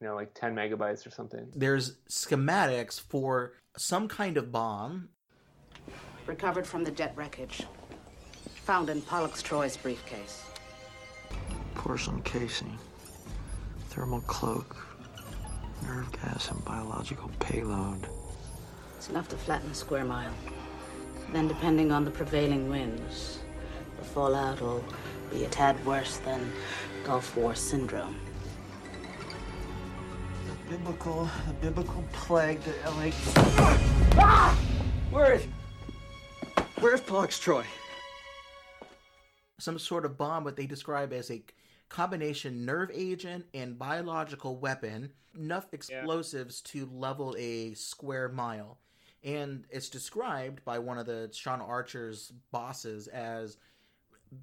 you know like 10 megabytes or something. There's schematics for some kind of bomb. Recovered from the jet wreckage. Found in Pollux Troy's briefcase. Porcelain casing, thermal cloak, nerve gas, and biological payload. It's enough to flatten a square mile. Then, depending on the prevailing winds, the fallout will be a tad worse than Gulf War syndrome. The biblical, the biblical plague that LA. Ah! Where is Where's Pollux Troy? some sort of bomb what they describe as a combination nerve agent and biological weapon, enough explosives to level a square mile. And it's described by one of the Sean Archer's bosses as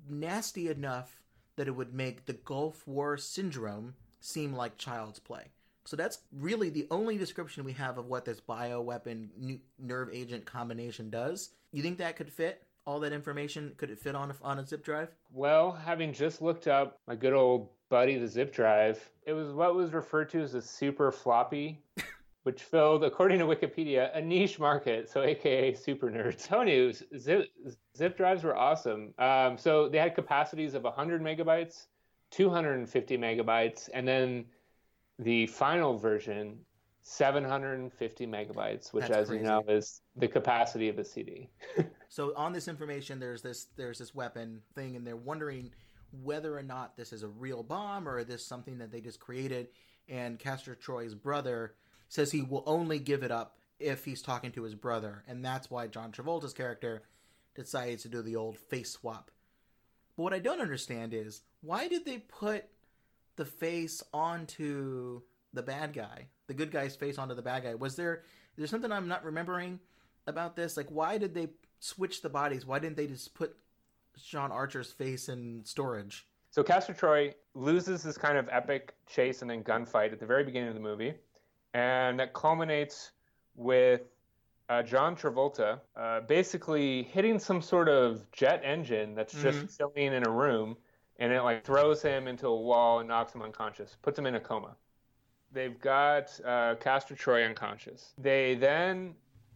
nasty enough that it would make the Gulf War syndrome seem like child's play. So that's really the only description we have of what this bioweapon nu- nerve agent combination does. You think that could fit all that information? Could it fit on a, on a zip drive? Well, having just looked up my good old buddy, the zip drive, it was what was referred to as a super floppy, which filled, according to Wikipedia, a niche market, so AKA super nerds. Tell you, zip, zip drives were awesome. Um, so they had capacities of 100 megabytes, 250 megabytes, and then the final version, 750 megabytes, which, That's as you know, is the capacity of a CD. So on this information, there's this there's this weapon thing, and they're wondering whether or not this is a real bomb or is this something that they just created. And Castor Troy's brother says he will only give it up if he's talking to his brother, and that's why John Travolta's character decides to do the old face swap. But what I don't understand is why did they put the face onto the bad guy, the good guy's face onto the bad guy? Was there there is something I'm not remembering about this? Like, why did they switch the bodies? Why didn't they just put Sean Archer's face in storage? So Castor Troy loses this kind of epic chase and then gunfight at the very beginning of the movie, and that culminates with uh, John Travolta uh, basically hitting some sort of jet engine that's just Mhm. sitting in a room, and it like throws him into a wall and knocks him unconscious, puts him in a coma. They've got uh, Castor Troy unconscious. They then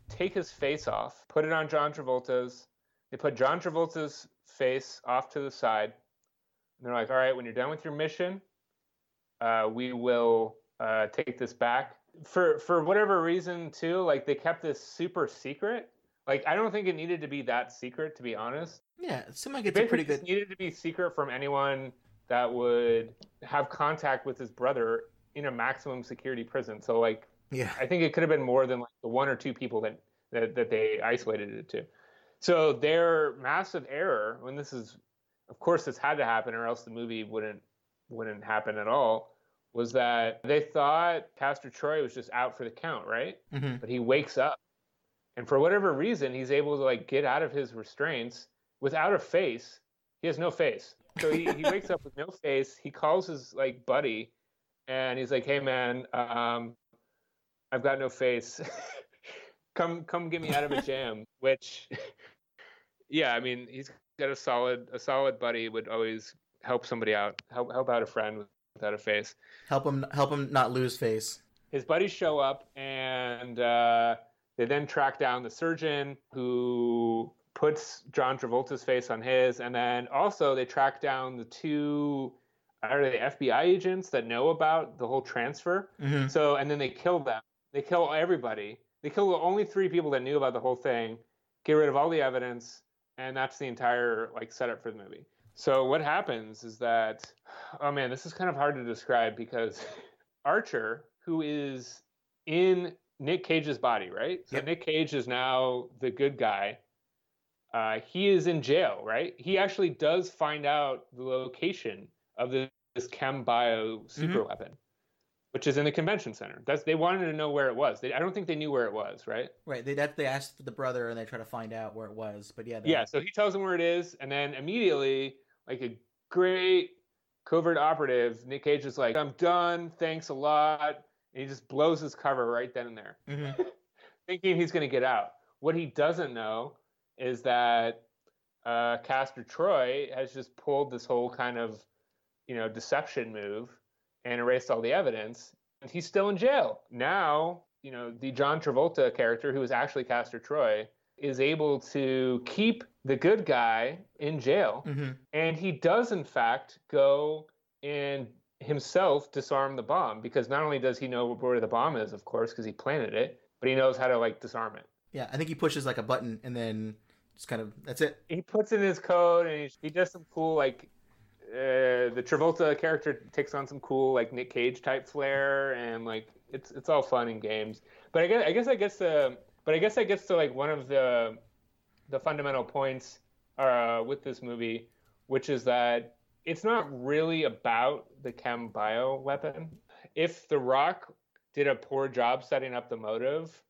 take his face off, put it on John Travolta's. They put John Travolta's face off to the side. And they're like, all right, when you're done with your mission, uh, we will uh, take this back. For for whatever reason, too, like they kept this super secret. Like I don't think it needed to be that secret, to be honest. Yeah, it seemed like It it's pretty good. needed to be secret from anyone that would have contact with his brother in a maximum security prison. So like Yeah. I think it could have been more than like the one or two people that that, that they isolated it to. So their massive error, when this is, of course, this had to happen, or else the movie wouldn't wouldn't happen at all, was that they thought Castor Troy was just out for the count, right? Mhm. But he wakes up, and for whatever reason, he's able to like get out of his restraints without a face. He has no face, so he, he wakes up with no face. He calls his like buddy, and he's like, "Hey man, um, I've got no face. come come get me out of a jam. Which, yeah, I mean, he's got a solid a solid buddy would always help somebody out. Help help out a friend without a face. Help him help him not lose face. His buddies show up and uh, they then track down the surgeon who puts John Travolta's face on his, and then also they track down the two are the FBI agents that know about the whole transfer. Mhm. So and then they kill them. They kill everybody. They kill the only three people that knew about the whole thing. Get rid of all the evidence, and that's the entire like setup for the movie. So what happens is that, oh man, this is kind of hard to describe because Archer, who is in Nick Cage's body, right? So Nick Cage is now the good guy. Uh, he is in jail, right? He actually does find out the location of this, this chem bio super Mhm. weapon, which is in the convention center. That's they wanted to know where it was. They, I don't think they knew where it was, right? Right. They that they asked the brother and they try to find out where it was. But yeah. They, Yeah, so he tells them where it is, and then immediately, like a great covert operative, Nick Cage is like, "I'm done. Thanks a lot," and he just blows his cover right then and there, Mhm. thinking he's going to get out. What he doesn't know is that uh, Castor Troy has just pulled this whole kind of, you know, deception move and erased all the evidence, and he's still in jail now. You know, the John Travolta character, who is actually Castor Troy, is able to keep the good guy in jail, Mhm. and he does in fact go and himself disarm the bomb because not only does he know where the bomb is, of course, because he planted it, but he knows how to like disarm it. Yeah. I think he pushes like a button and then just kind of that's it. he puts in his code and he, he does some cool like uh, the Travolta character takes on some cool like Nick Cage type flair and like it's it's all fun and games. But I guess I guess I guess the but I guess I gets to like one of the the fundamental points uh, with this movie, which is that it's not really about the chem bio weapon. If The Rock did a poor job setting up the motive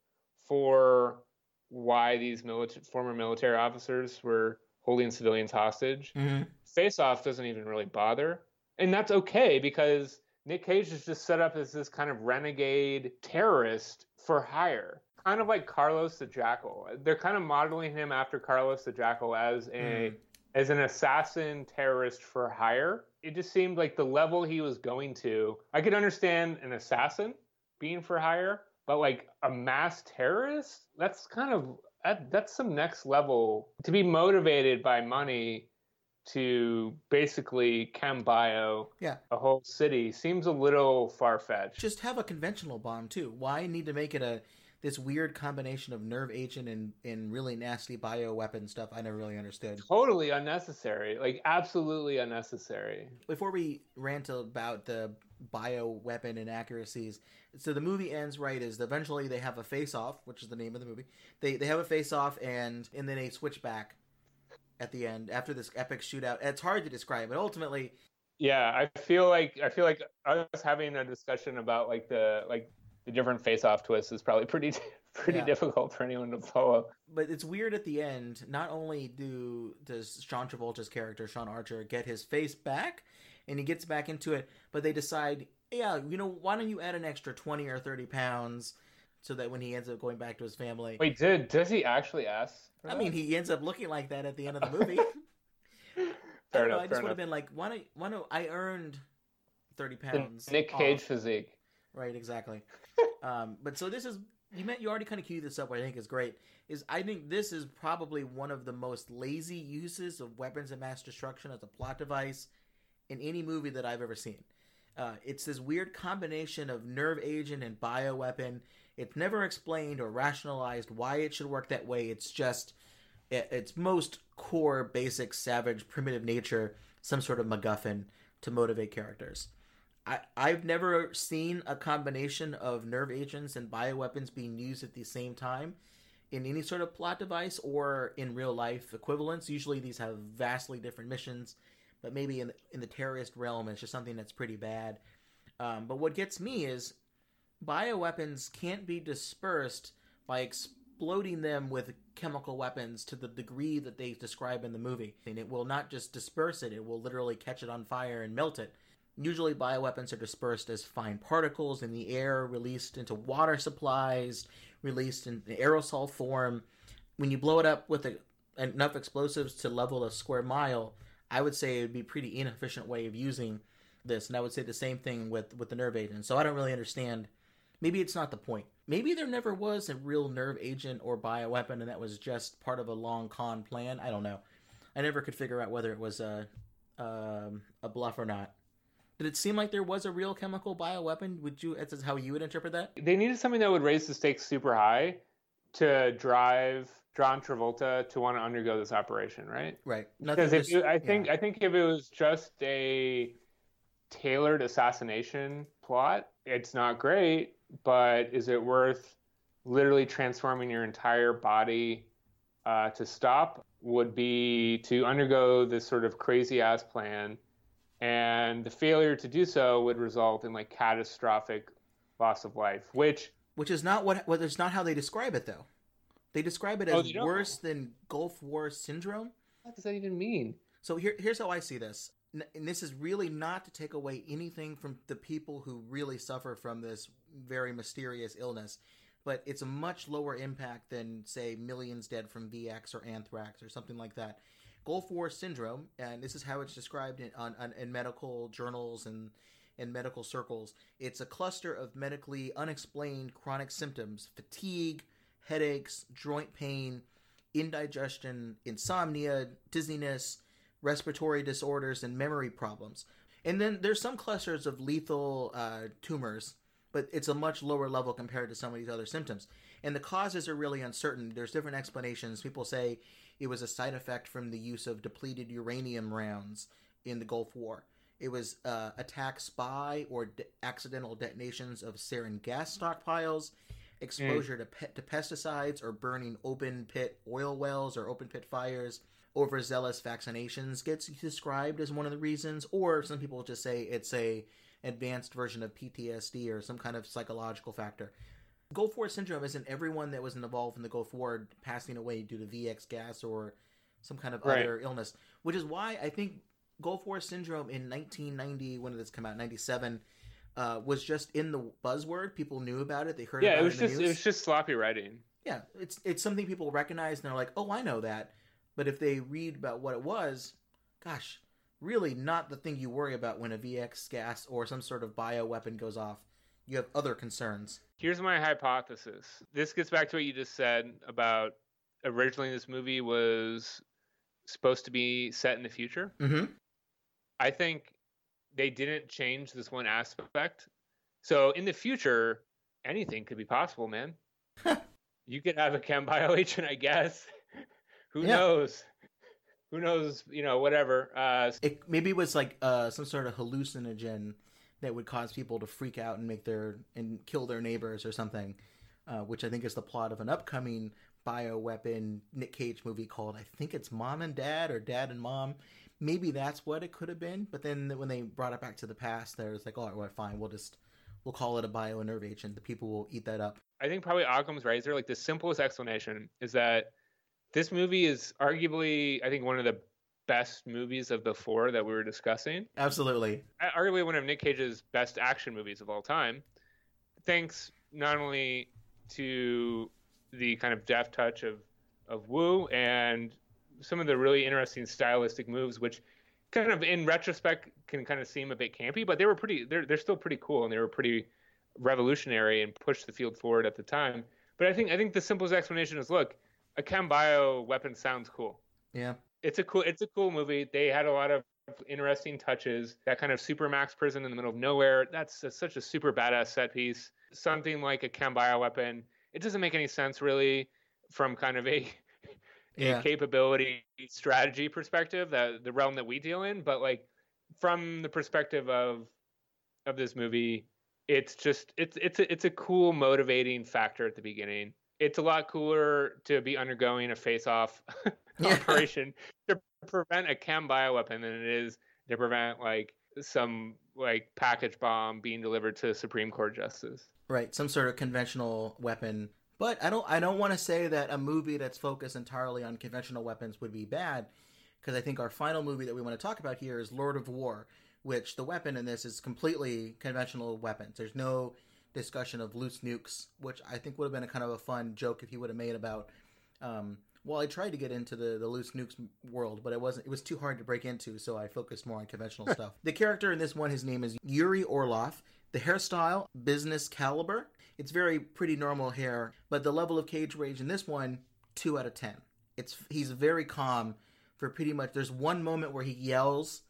for why these milita- former military officers were holding civilians hostage, Mhm. Face Off doesn't even really bother. And that's okay because Nick Cage is just set up as this kind of renegade terrorist for hire. Kind of like Carlos the Jackal. They're kind of modeling him after Carlos the Jackal as a Mm. As an assassin terrorist for hire. It just seemed like the level he was going to. I could understand an assassin being for hire, but like a mass terrorist, that's kind of that, that's some next level to be motivated by money to basically chem bio Yeah. a whole city seems a little far fetched. Just have a conventional bomb too. Why need to make it a this weird combination of nerve agent and, and really nasty bio weapon stuff I never really understood. Totally unnecessary, like absolutely unnecessary. Before we rant about the bio weapon inaccuracies, so the movie ends right is eventually they have a face off, which is the name of the movie. They they have a face off and and then they switch back at the end after this epic shootout. It's hard to describe, but ultimately Yeah, I feel like I feel like us having a discussion about like the like the different face-off twists is probably pretty pretty Yeah. difficult for anyone to pull follow. but it's weird at the end. Not only do does Sean Travolta's character Sean Archer get his face back, and he gets back into it, but they decide, yeah, you know, why don't you add an extra twenty or thirty pounds, so that when he ends up going back to his family, Wait, did does he actually ask? I mean, he ends up looking like that at the end of the movie. I Fair know. enough, I just would have been like, why don't, why don't I earned thirty The pounds? Nick off. Cage physique. Right, exactly. um, but so this is you meant you already kind of queued this up. What I think is great is I think this is probably one of the most lazy uses of weapons of mass destruction as a plot device in any movie that I've ever seen. Uh, it's this weird combination of nerve agent and bioweapon. It's never explained or rationalized why it should work that way. It's just at its most core, basic, savage, primitive nature, some sort of MacGuffin to motivate characters. I, I've never seen a combination of nerve agents and bioweapons being used at the same time in any sort of plot device or in real life equivalents. Usually these have vastly different missions, but maybe in the, in the terrorist realm, it's just something that's pretty bad. Um, but what gets me is bioweapons can't be dispersed by exploding them with chemical weapons to the degree that they describe in the movie. And it will not just disperse it, it will literally catch it on fire and melt it. Usually, bioweapons are dispersed as fine particles in the air, released into water supplies, released in aerosol form. When you blow it up with a, enough explosives to level a square mile, I would say it would be pretty inefficient way of using this. And I would say the same thing with, with the nerve agent. So I don't really understand. Maybe it's not the point. Maybe there never was a real nerve agent or bioweapon and that was just part of a long con plan. I don't know. I never could figure out whether it was a, um, a bluff or not. Did it seem like there was a real chemical bioweapon? Would you? That's how you would interpret that. They needed something that would raise the stakes super high to drive John Travolta to want to undergo this operation, right? Right. Because if you, I think yeah. I think if it was just a tailored assassination plot, it's not great. But is it worth literally transforming your entire body uh, to stop? Would be to undergo this sort of crazy ass plan and the failure to do so would result in like catastrophic loss of life, which which is not what what is not how they describe it though. They describe it oh, as oh, worse than Gulf War syndrome. What does that even mean? So here, here's how I see this, and this is really not to take away anything from the people who really suffer from this very mysterious illness, but it's a much lower impact than say millions dead from VX or anthrax or something like that. Gulf War syndrome, and this is how it's described in, on, on, in medical journals and in medical circles. It's a cluster of medically unexplained chronic symptoms: fatigue, headaches, joint pain, indigestion, insomnia, dizziness, respiratory disorders, and memory problems. And then there's some clusters of lethal uh, tumors, but it's a much lower level compared to some of these other symptoms. And the causes are really uncertain. There's different explanations. People say it was a side effect from the use of depleted uranium rounds in the Gulf War. It was uh, attacks by or de- accidental detonations of sarin gas stockpiles, exposure mm. to, pe- to pesticides, or burning open pit oil wells or open pit fires. Overzealous vaccinations gets described as one of the reasons, or some people just say it's a advanced version of PTSD or some kind of psychological factor. Gulf War syndrome isn't everyone that was involved in the Gulf War passing away due to VX gas or some kind of right. other illness, which is why I think Gulf War syndrome in 1990, when did this come out? 97, uh, was just in the buzzword. People knew about it. They heard. Yeah, it was it just it was just sloppy writing. Yeah, it's it's something people recognize and they're like, oh, I know that. But if they read about what it was, gosh, really not the thing you worry about when a VX gas or some sort of bio weapon goes off. You have other concerns. Here's my hypothesis. This gets back to what you just said about originally this movie was supposed to be set in the future. Mm-hmm. I think they didn't change this one aspect. So in the future, anything could be possible, man. you could have a chem bio agent, I guess. Who yeah. knows? Who knows? You know, whatever. Uh, it maybe it was like uh, some sort of hallucinogen that would cause people to freak out and make their and kill their neighbors or something, uh, which I think is the plot of an upcoming bioweapon Nick Cage movie called I think it's Mom and Dad or Dad and Mom. Maybe that's what it could have been. But then when they brought it back to the past, there was like, oh, well, fine, we'll just we'll call it a bio nerve agent. The people will eat that up. I think probably Occam's razor, like the simplest explanation is that this movie is arguably, I think, one of the best movies of the four that we were discussing. Absolutely. Arguably one of Nick Cage's best action movies of all time. Thanks not only to the kind of deft touch of, of Woo and some of the really interesting stylistic moves, which kind of in retrospect can kind of seem a bit campy, but they were pretty, they're, they're still pretty cool and they were pretty revolutionary and pushed the field forward at the time. But I think, I think the simplest explanation is look, a chem bio weapon sounds cool. Yeah it's a cool it's a cool movie. They had a lot of interesting touches. That kind of supermax prison in the middle of nowhere. That's a, such a super badass set piece. Something like a chem bio weapon. It doesn't make any sense really from kind of a, yeah. a capability strategy perspective that the realm that we deal in, but like from the perspective of of this movie, it's just it's it's a, it's a cool motivating factor at the beginning. It's a lot cooler to be undergoing a face off operation to prevent a chem bioweapon than it is to prevent like some like package bomb being delivered to Supreme Court justice. Right, some sort of conventional weapon. But I don't I don't want to say that a movie that's focused entirely on conventional weapons would be bad because I think our final movie that we want to talk about here is Lord of War, which the weapon in this is completely conventional weapons. There's no discussion of loose nukes, which I think would have been a kind of a fun joke if he would have made about. Um, well, I tried to get into the, the loose nukes world, but it wasn't. It was too hard to break into, so I focused more on conventional stuff. The character in this one, his name is Yuri Orloff. The hairstyle, business caliber. It's very pretty normal hair, but the level of cage rage in this one, two out of ten. It's he's very calm for pretty much. There's one moment where he yells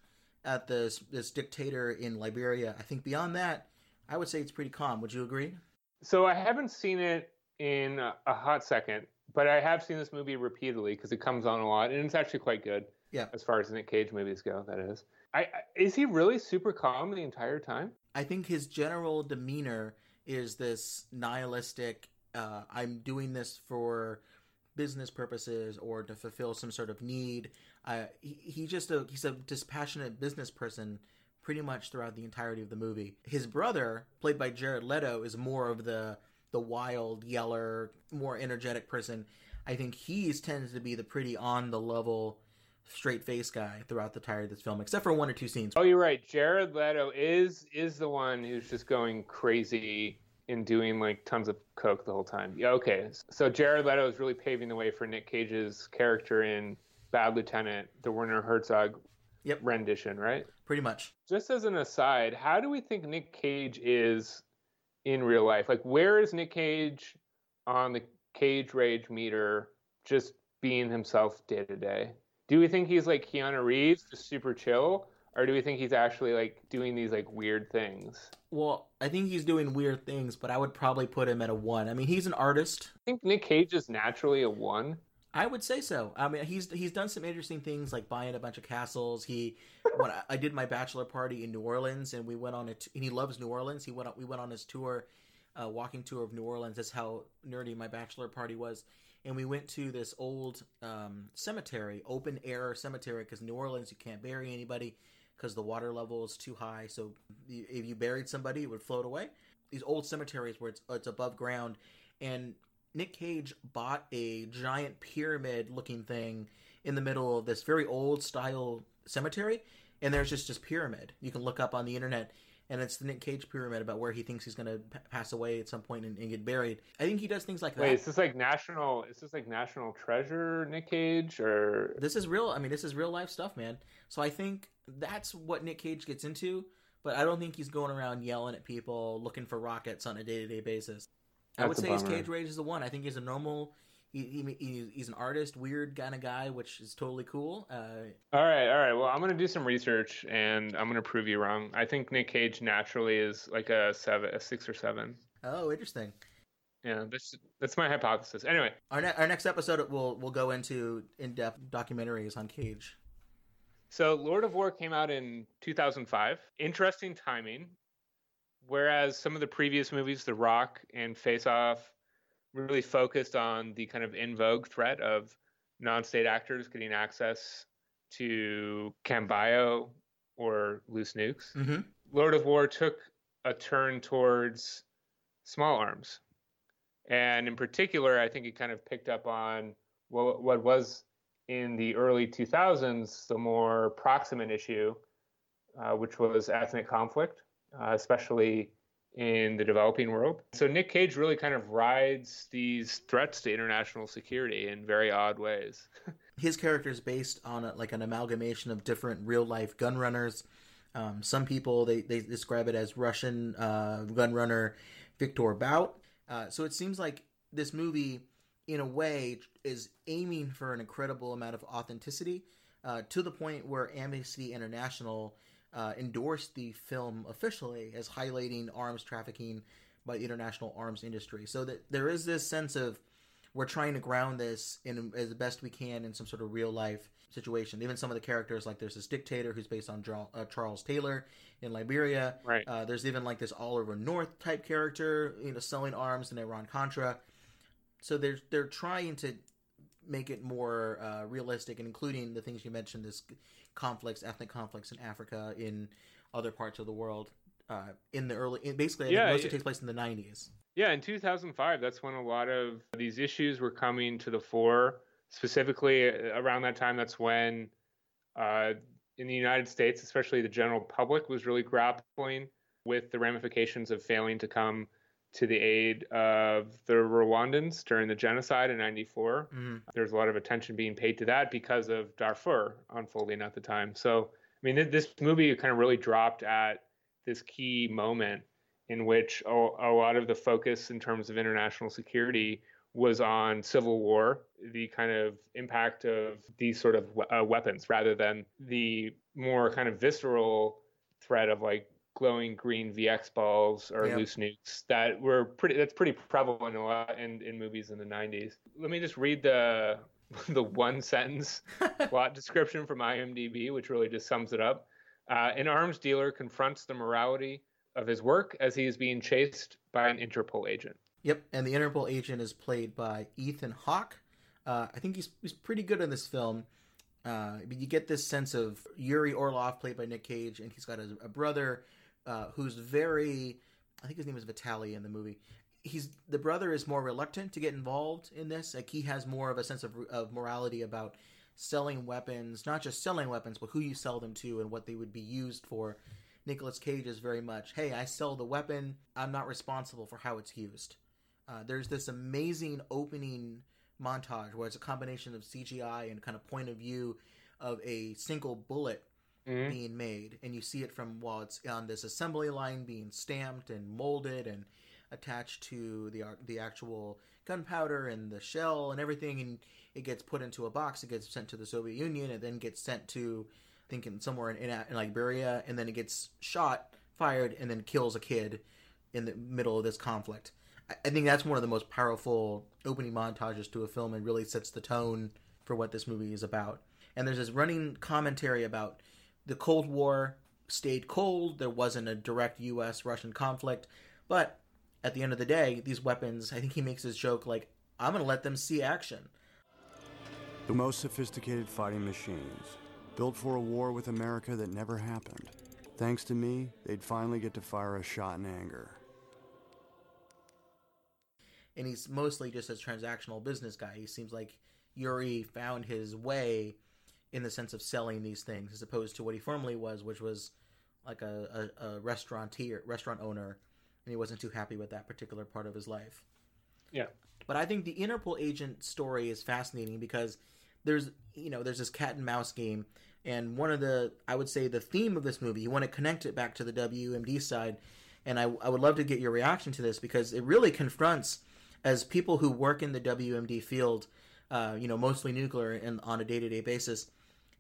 at this this dictator in Liberia. I think beyond that, I would say it's pretty calm. Would you agree? So I haven't seen it in a, a hot second, but I have seen this movie repeatedly because it comes on a lot, and it's actually quite good. Yeah. As far as Nick Cage movies go, that is. I, I is he really super calm the entire time? I think his general demeanor is this nihilistic. Uh, I'm doing this for business purposes or to fulfill some sort of need. Uh, he, he just a he's a dispassionate business person pretty much throughout the entirety of the movie. His brother, played by Jared Leto, is more of the the wild yeller, more energetic person. I think he tends to be the pretty on the level, straight face guy throughout the entirety of this film, except for one or two scenes. Oh, you're right. Jared Leto is is the one who's just going crazy and doing like tons of coke the whole time. Yeah, okay. So Jared Leto is really paving the way for Nick Cage's character in Bad Lieutenant, the Werner Herzog yep. rendition, right? Pretty much. Just as an aside, how do we think Nick Cage is in real life? Like, where is Nick Cage on the Cage Rage meter, just being himself day to day? Do we think he's like Keanu Reeves, just super chill? Or do we think he's actually like doing these like weird things? Well, I think he's doing weird things, but I would probably put him at a one. I mean, he's an artist. I think Nick Cage is naturally a one. I would say so. I mean, he's he's done some interesting things like buying a bunch of castles. He when I, I did my bachelor party in New Orleans, and we went on it. And he loves New Orleans. He went on, we went on his tour, uh, walking tour of New Orleans. That's how nerdy my bachelor party was. And we went to this old um, cemetery, open air cemetery, because New Orleans you can't bury anybody because the water level is too high. So if you buried somebody, it would float away. These old cemeteries where it's it's above ground, and Nick Cage bought a giant pyramid looking thing in the middle of this very old style cemetery, and there's just this pyramid. You can look up on the internet, and it's the Nick Cage pyramid about where he thinks he's going to p- pass away at some point and, and, get buried. I think he does things like that. Wait, is this like national? Is this like national treasure, Nick Cage, or this is real? I mean, this is real life stuff, man. So I think that's what Nick Cage gets into, but I don't think he's going around yelling at people, looking for rockets on a day to day basis. I would say his Cage Rage is the one. I think he's a normal. He, he, he's an artist, weird kind of guy, which is totally cool. Uh, all right, all right. Well, I'm gonna do some research, and I'm gonna prove you wrong. I think Nick Cage naturally is like a seven, a six or seven. Oh, interesting. Yeah, that's that's my hypothesis. Anyway, our ne- our next episode we'll we'll go into in depth documentaries on Cage. So, Lord of War came out in 2005. Interesting timing whereas some of the previous movies, The Rock and Face Off, really focused on the kind of in vogue threat of non-state actors getting access to chem-bio or loose nukes. Mm-hmm. Lord of War took a turn towards small arms, and in particular, I think it kind of picked up on what, what was in the early 2000s the more proximate issue, uh, which was ethnic conflict uh, especially in the developing world. So Nick Cage really kind of rides these threats to international security in very odd ways. His character is based on a, like an amalgamation of different real life gun runners. Um, some people they, they describe it as Russian uh, gun runner Victor Bout. Uh, so it seems like this movie, in a way, is aiming for an incredible amount of authenticity uh, to the point where Amnesty International uh, endorsed the film officially as highlighting arms trafficking by the international arms industry. So that there is this sense of we're trying to ground this in as best we can in some sort of real life situation. Even some of the characters, like there's this dictator who's based on uh, Charles Taylor in Liberia. Right. Uh, there's even like this Oliver North type character, you know, selling arms in Iran Contra. So they're they're trying to make it more uh, realistic, and including the things you mentioned, this conflicts, ethnic conflicts in Africa, in other parts of the world, uh, in the early, in basically, yeah, most yeah. takes place in the '90s. Yeah, in 2005, that's when a lot of these issues were coming to the fore. Specifically, uh, around that time, that's when uh, in the United States, especially the general public, was really grappling with the ramifications of failing to come to the aid of the Rwandans during the genocide in 94. Mm-hmm. There's a lot of attention being paid to that because of Darfur unfolding at the time. So, I mean, this movie kind of really dropped at this key moment in which a, a lot of the focus in terms of international security was on civil war, the kind of impact of these sort of uh, weapons, rather than the more kind of visceral threat of like glowing green VX balls or Yep. loose nukes that were pretty. That's pretty prevalent a lot in, in movies in the '90s. Let me just read the the one sentence plot description from IMDb, which really just sums it up. Uh, an arms dealer confronts the morality of his work as he is being chased by an Interpol agent. Yep, and the Interpol agent is played by Ethan Hawke. Uh, I think he's he's pretty good in this film. Uh, but you get this sense of Yuri Orlov, played by Nick Cage, and he's got a, a brother uh, who's very, I think his name is Vitaly in the movie. He's the brother is more reluctant to get involved in this. Like he has more of a sense of of morality about selling weapons, not just selling weapons, but who you sell them to and what they would be used for. Nicholas Cage is very much, hey, I sell the weapon. I'm not responsible for how it's used. Uh, there's this amazing opening montage where it's a combination of CGI and kind of point of view of a single bullet Mhm. being made, and you see it from while it's on this assembly line being stamped and molded and attached to the the actual gunpowder and the shell and everything, and it gets put into a box. It gets sent to the Soviet Union, and then gets sent to I think in somewhere in, in, in Liberia, and then it gets shot, fired, and then kills a kid in the middle of this conflict. I- I think that's one of the most powerful opening montages to a film and really sets the tone for what this movie is about. And there's this running commentary about the Cold War stayed cold. There wasn't a direct U.S. Russian conflict, but at the end of the day, these weapons. I think he makes this joke like, "I'm going to let them see action." The most sophisticated fighting machines, built for a war with America that never happened. Thanks to me, they'd finally get to fire a shot in anger. and he's mostly just a transactional business guy. He seems like Yuri found his way in the sense of selling these things, as opposed to what he formerly was, which was like a, a, a restaurateur, restaurant owner, and he wasn't too happy with that particular part of his life. Yeah. But I think the Interpol agent story is fascinating because there's you know there's this cat and mouse game, and one of the I would say the theme of this movie you want to connect it back to the WMD side, and I I would love to get your reaction to this because it really confronts as people who work in the WMD field, uh, you know mostly nuclear and on a day to day basis,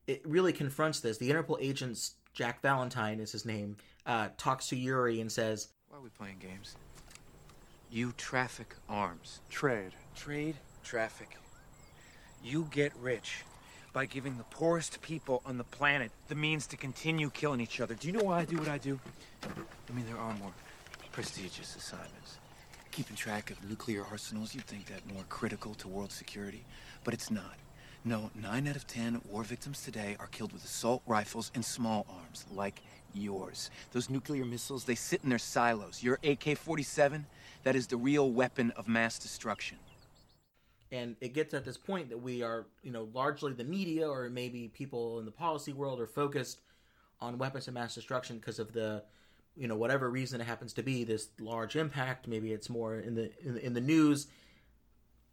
it really confronts this. The Interpol agents Jack Valentine is his name uh, talks to Yuri and says, Why are we playing games? You traffic arms. Trade. Trade, traffic. You get rich by giving the poorest people on the planet the means to continue killing each other. Do you know why I do what I do? I mean, there are more prestigious assignments. Keeping track of nuclear arsenals, you'd think that more critical to world security, but it's not. No, nine out of ten war victims today are killed with assault rifles and small arms, like yours. Those nuclear missiles, they sit in their silos. Your AK 47, that is the real weapon of mass destruction. and it gets at this point that we are, you know, largely the media or maybe people in the policy world are focused on weapons of mass destruction because of the, you know, whatever reason it happens to be, this large impact. Maybe it's more in the in the, in the news,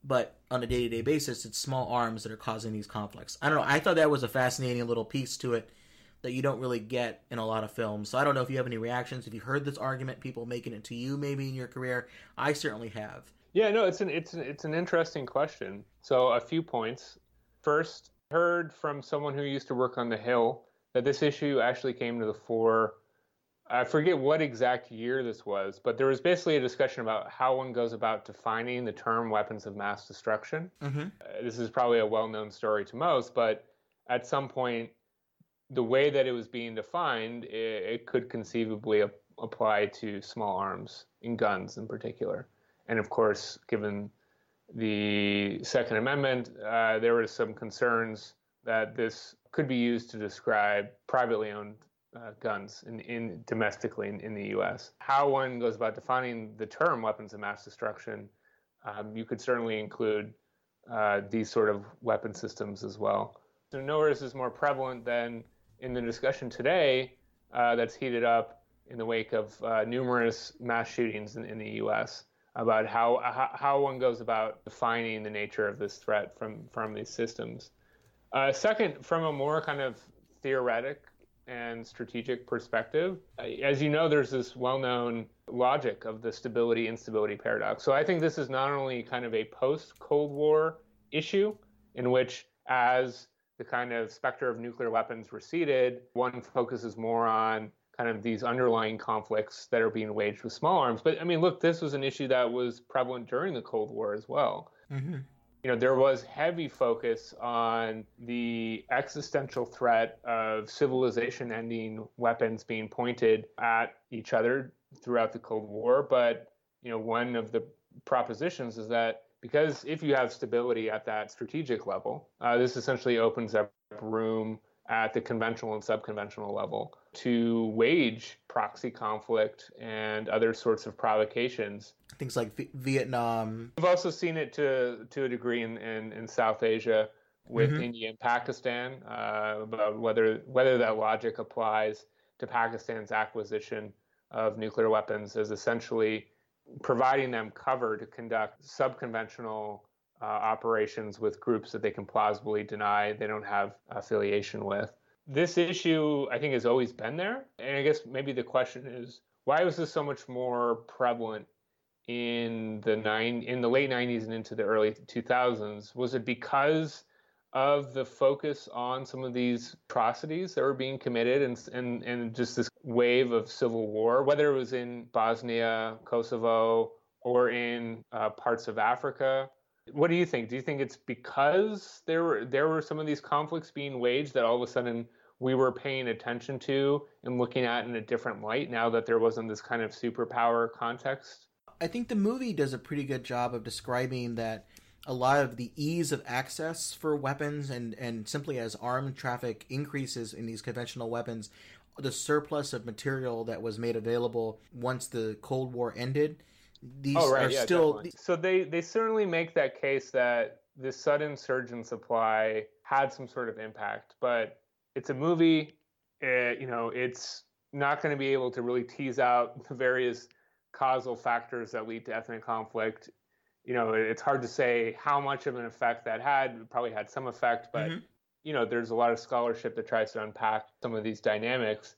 but on a day to day basis, it's small arms that are causing these conflicts. I don't know. I thought that was a fascinating little piece to it that you don't really get in a lot of films. So I don't know if you have any reactions. If you heard this argument, people making it to you maybe in your career. I certainly have. Yeah, no, it's an it's an, it's an interesting question. So a few points. First, heard from someone who used to work on the Hill that this issue actually came to the fore. I forget what exact year this was, but there was basically a discussion about how one goes about defining the term weapons of mass destruction. Mm-hmm. Uh, this is probably a well-known story to most, but at some point, the way that it was being defined, it, it could conceivably ap- apply to small arms and guns in particular. And of course, given the Second Amendment, uh, there were some concerns that this could be used to describe privately owned uh, guns in, in domestically in, in the U.S. How one goes about defining the term weapons of mass destruction, um, you could certainly include uh, these sort of weapon systems as well. So nowhere is this more prevalent than in the discussion today uh, that's heated up in the wake of uh, numerous mass shootings in, in the U.S. about how, how, how one goes about defining the nature of this threat from from these systems. Uh, second, from a more kind of theoretic and strategic perspective, as you know, there's this well-known logic of the stability instability paradox. So I think this is not only kind of a post-Cold War issue in which, as the kind of specter of nuclear weapons receded, one focuses more on kind of these underlying conflicts that are being waged with small arms. But I mean, look, this was an issue that was prevalent during the Cold War as well. Mm-hmm. You know, there was heavy focus on the existential threat of civilization ending weapons being pointed at each other throughout the Cold War. But, you know, one of the propositions is that because if you have stability at that strategic level, uh, this essentially opens up room at the conventional and subconventional level to wage proxy conflict and other sorts of provocations. Things like v- Vietnam. We've also seen it to to a degree in, in, in South Asia with mm-hmm. India and Pakistan, uh, about whether whether that logic applies to Pakistan's acquisition of nuclear weapons as essentially providing them cover to conduct subconventional uh, operations with groups that they can plausibly deny they don't have affiliation with. This issue, I think, has always been there. And I guess maybe the question is why was this so much more prevalent in the nine in the late 90s and into the early 2000s? Was it because of the focus on some of these atrocities that were being committed and, and, and just this wave of civil war, whether it was in Bosnia, Kosovo, or in uh, parts of Africa. What do you think? Do you think it's because there were there were some of these conflicts being waged that all of a sudden we were paying attention to and looking at in a different light now that there wasn't this kind of superpower context? I think the movie does a pretty good job of describing that a lot of the ease of access for weapons and, and simply as armed traffic increases in these conventional weapons, the surplus of material that was made available once the Cold War ended, these oh, right, are yeah, still. Definitely. So they, they certainly make that case that this sudden surge in supply had some sort of impact, but it's a movie. It, eh, you know, it's not going to be able to really tease out the various causal factors that lead to ethnic conflict you know, it's hard to say how much of an effect that had. It probably had some effect, but mm-hmm. you know, there's a lot of scholarship that tries to unpack some of these dynamics.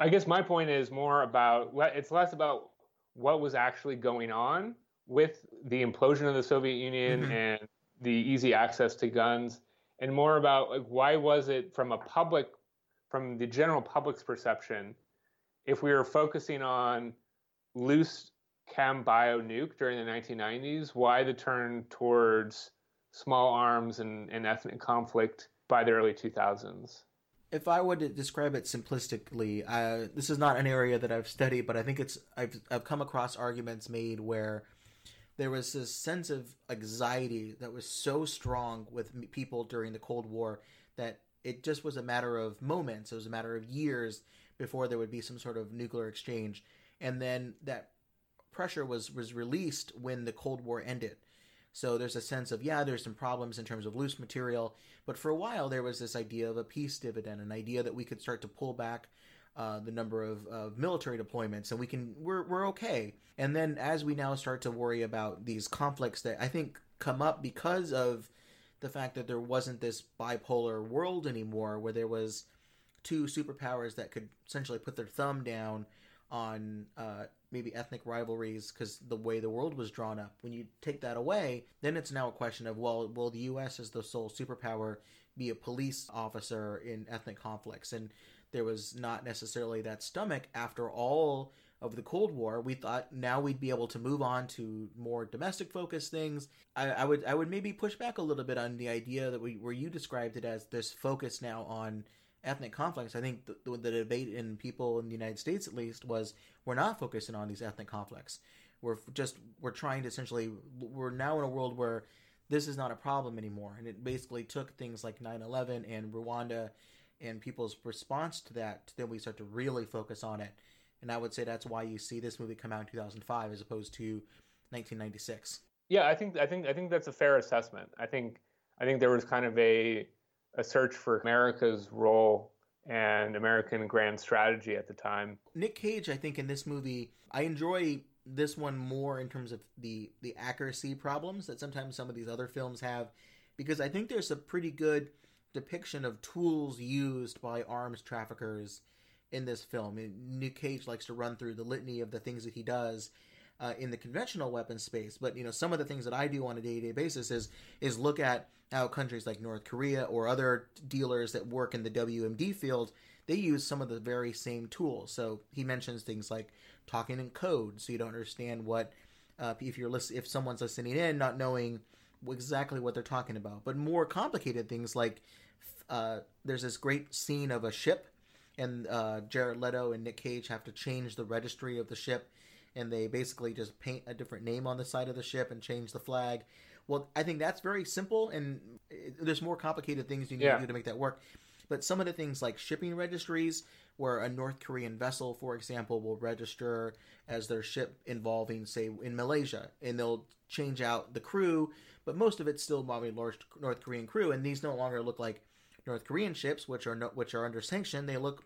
I guess my point is more about it's less about what was actually going on with the implosion of the Soviet Union mm-hmm. and the easy access to guns, and more about like why was it from a public, from the general public's perception, if we were focusing on loose chem bio nuke during the 1990s, why the turn towards small arms and, and ethnic conflict by the early 2000s? If I would describe it simplistically, uh, this is not an area that I've studied, but I think it's I've I've come across arguments made where there was this sense of anxiety that was so strong with people during the Cold War that it just was a matter of moments. It was a matter of years before there would be some sort of nuclear exchange, and then that pressure was was released when the Cold War ended. So there's a sense of yeah, there's some problems in terms of loose material, but for a while there was this idea of a peace dividend, an idea that we could start to pull back uh, the number of, of military deployments, and we can we're we're okay. And then as we now start to worry about these conflicts that I think come up because of the fact that there wasn't this bipolar world anymore, where there was two superpowers that could essentially put their thumb down on uh, maybe ethnic rivalries because the way the world was drawn up. When you take that away, then it's now a question of well, will the U.S. as the sole superpower be a police officer in ethnic conflicts? And there was not necessarily that stomach after all of the Cold War. We thought now we'd be able to move on to more domestic focused things. I, I would I would maybe push back a little bit on the idea that we where you described it as this focus now on ethnic conflicts. I think the, the, the, debate in people in the United States, at least, was we're not focusing on these ethnic conflicts. We're just we're trying to essentially we're now in a world where this is not a problem anymore, and it basically took things like 9/11 and Rwanda and people's response to that. Then we start to really focus on it, and I would say that's why you see this movie come out in 2005 as opposed to 1996. Yeah, I think I think I think that's a fair assessment. I think I think there was kind of a a search for America's role and American grand strategy at the time. Nick Cage, I think in this movie, I enjoy this one more in terms of the the accuracy problems that sometimes some of these other films have because I think there's a pretty good depiction of tools used by arms traffickers in this film. Nick Cage likes to run through the litany of the things that he does uh, in the conventional weapons space. But you know, some of the things that I do on a day to day basis is is look at how countries like North Korea or other dealers that work in the WMD field they use some of the very same tools. So he mentions things like talking in code, so you don't understand what uh, if you're listen, if someone's listening in, not knowing exactly what they're talking about. But more complicated things like uh, there's this great scene of a ship, and uh, Jared Leto and Nick Cage have to change the registry of the ship, and they basically just paint a different name on the side of the ship and change the flag. Well, I think that's very simple, and it, there's more complicated things you need Yeah. to do to make that work. But some of the things like shipping registries, where a North Korean vessel, for example, will register as their ship involving, say, in Malaysia, and they'll change out the crew, but most of it's still large North Korean crew, and these no longer look like North Korean ships, which are no, which are under sanction. They look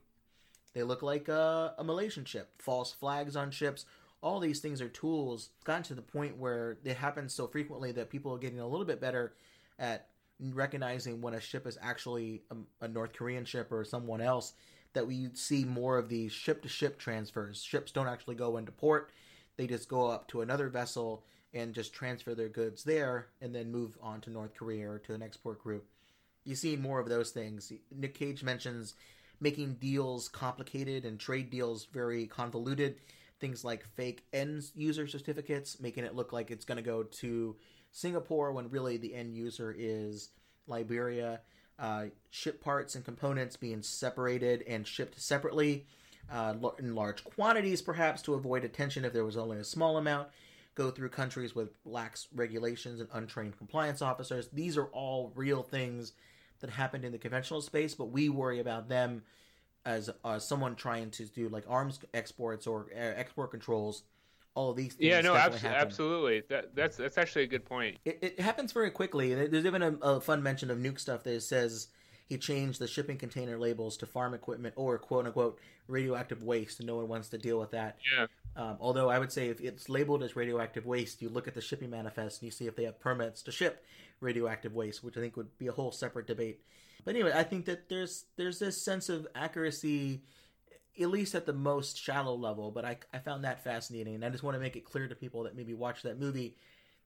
they look like a, a Malaysian ship. False flags on ships. All these things are tools. It's gotten to the point where it happens so frequently that people are getting a little bit better at recognizing when a ship is actually a, a North Korean ship or someone else. That we see more of these ship to ship transfers. Ships don't actually go into port; they just go up to another vessel and just transfer their goods there, and then move on to North Korea or to an export group. You see more of those things. Nick Cage mentions making deals complicated and trade deals very convoluted. Things like fake end user certificates, making it look like it's going to go to Singapore when really the end user is Liberia. Uh, ship parts and components being separated and shipped separately uh, in large quantities, perhaps to avoid attention if there was only a small amount. Go through countries with lax regulations and untrained compliance officers. These are all real things that happened in the conventional space, but we worry about them as uh, someone trying to do like arms exports or uh, export controls. All of these things. Yeah, no, abso- absolutely. That, that's that's actually a good point. It, it happens very quickly. There's even a, a fun mention of Nuke stuff that says he changed the shipping container labels to farm equipment or quote unquote radioactive waste, and no one wants to deal with that. Yeah. Um, although I would say if it's labeled as radioactive waste, you look at the shipping manifest and you see if they have permits to ship radioactive waste, which I think would be a whole separate debate. But anyway, I think that there's there's this sense of accuracy, at least at the most shallow level. But I I found that fascinating, and I just want to make it clear to people that maybe watch that movie.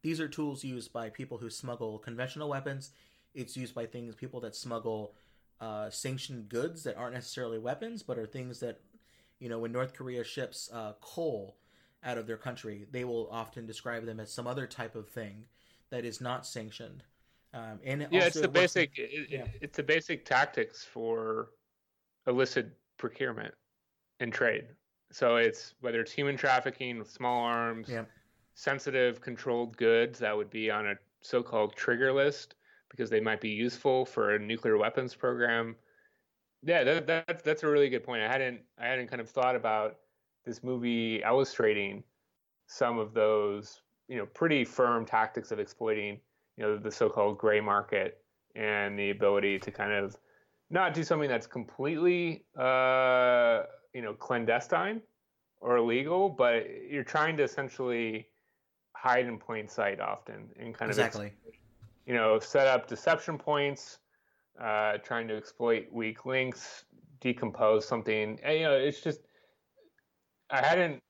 These are tools used by people who smuggle conventional weapons. It's used by things people that smuggle uh, sanctioned goods that aren't necessarily weapons, but are things that you know when North Korea ships uh, coal out of their country, they will often describe them as some other type of thing that is not sanctioned. Um, and yeah, also it's the works- basic. It, yeah. It's the basic tactics for illicit procurement and trade. So it's whether it's human trafficking with small arms, Yeah. sensitive controlled goods that would be on a so-called trigger list because they might be useful for a nuclear weapons program. Yeah, that, that that's a really good point. I hadn't I hadn't kind of thought about this movie illustrating some of those you know pretty firm tactics of exploiting you know the so-called gray market and the ability to kind of not do something that's completely uh, you know clandestine or illegal, but you're trying to essentially hide in plain sight often and kind of exactly. You know set up deception points, uh, trying to exploit weak links, decompose something. And, you know, it's just I hadn't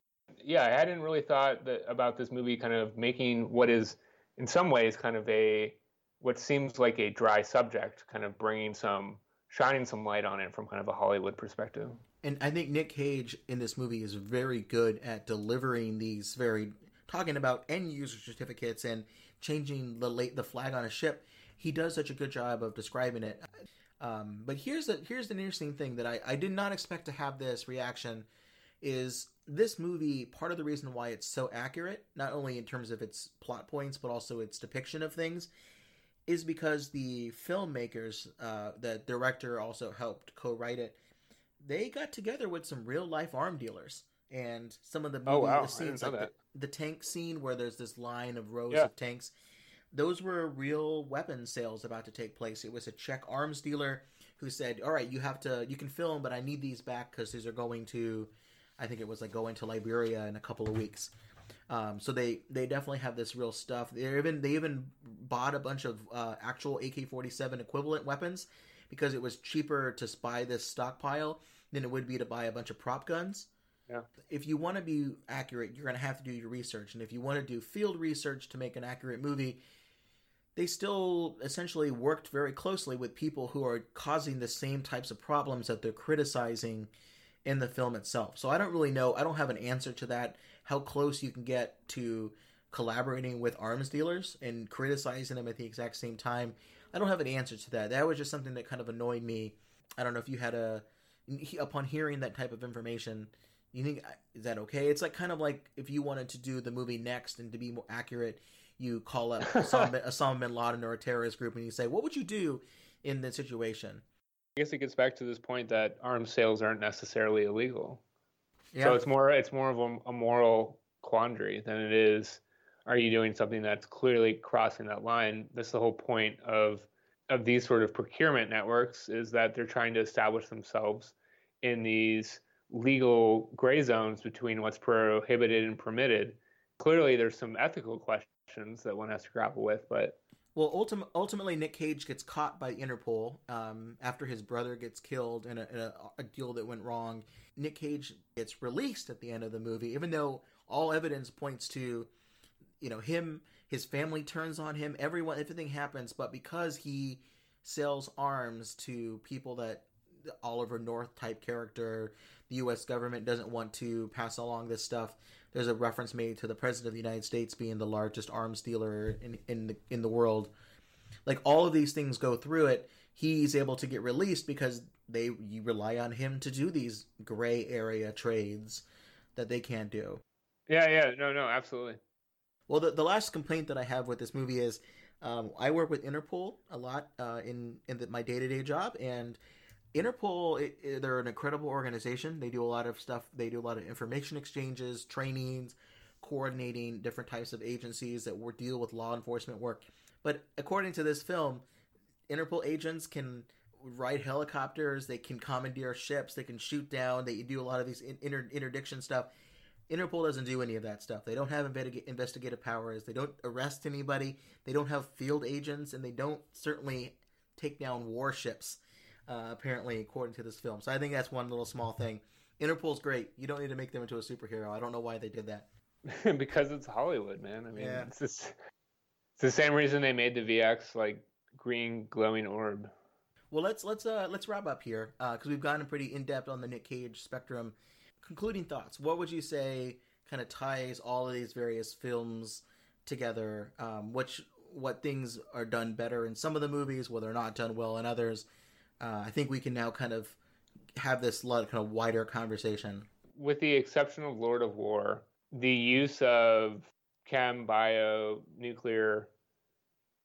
yeah I hadn't really thought that about this movie kind of making what is in some ways kind of a what seems like a dry subject, kind of bringing some shining some light on it from kind of a Hollywood perspective. And I think Nick Cage in this movie is very good at delivering these very talking about end user certificates and changing the late the flag on a ship. He does such a good job of describing it. Um, but here's the here's the interesting thing that I, I did not expect to have this reaction is this movie part of the reason why it's so accurate, not only in terms of its plot points but also its depiction of things, is because the filmmakers, uh, the director also helped co-write it. They got together with some real life arm dealers, and some of the movie Oh, wow. The scenes like that. the, the tank scene where there's this line of rows Yeah. of tanks. Those were real weapon sales about to take place. It was a Czech arms dealer who said, "All right, you have to you can film, but I need these back because these are going to, I think it was like going to Liberia in a couple of weeks." Um, so they they definitely have this real stuff. They even they even bought a bunch of uh, actual AK forty seven equivalent weapons because it was cheaper to buy this stockpile than it would be to buy a bunch of prop guns. Yeah. If you want to be accurate, you're going to have to do your research, and if you want to do field research to make an accurate movie, they still essentially worked very closely with people who are causing the same types of problems that they're criticizing in the film itself. So I don't really know. I don't have an answer to that. How close you can get to collaborating with arms dealers and criticizing them at the exact same time. I don't have an answer to that. That was just something that kind of annoyed me. I don't know if you had a upon hearing that type of information, you think uh, is that okay? It's like kind of like if you wanted to do the movie next and to be more accurate, you call up Osama, Osama bin Laden or a terrorist group and you say, "What would you do in this situation?" I guess it gets back to this point that arms sales aren't necessarily illegal. Yeah. So it's more it's more of a, a moral quandary than it is are you doing something that's clearly crossing that line? That's the whole point of of these sort of procurement networks is that they're trying to establish themselves in these legal gray zones between what's prohibited and permitted. Clearly, there's some ethical questions that one has to grapple with, but well, ultim- ultimately, Nick Cage gets caught by Interpol um, after his brother gets killed in, a, in a, a, deal that went wrong. Nick Cage gets released at the end of the movie, even though all evidence points to, you know, him. His family turns on him. Everyone, everything happens, but because he sells arms to people that Oliver North type character, the U.S. government doesn't want to pass along this stuff. There's a reference made to the president of the United States being the largest arms dealer in in the, in the world. Like all of these things go through it. He's able to get released because they you rely on him to do these gray area trades that they can't do. Yeah, yeah, no, no, absolutely. Well, the, the last complaint that I have with this movie is um, I work with Interpol a lot uh, in in the, my day to day job, and Interpol it, it, they're an incredible organization. They do a lot of stuff. They do a lot of information exchanges, trainings, coordinating different types of agencies that deal with law enforcement work. But according to this film, Interpol agents can ride helicopters, they can commandeer ships, they can shoot down, they do a lot of these inter- interdiction stuff. Interpol doesn't do any of that stuff. They don't have investig- investigative powers. They don't arrest anybody. They don't have field agents, and they don't certainly take down warships. Uh, apparently, according to this film. So I think that's one little small thing. Interpol's great. You don't need to make them into a superhero. I don't know why they did that. because it's Hollywood, man. I mean, Yeah. it's just it's the same reason they made the VX like green glowing orb. Well, let's let's uh let's wrap up here because we've gotten pretty in depth on the Nick Cage spectrum. Concluding thoughts. What would you say kind of ties all of these various films together? Um, which what things are done better in some of the movies, what are not done well in others? Uh, I think we can now kind of have this lot kind of wider conversation. With the exception of Lord of War, the use of chem, bio, nuclear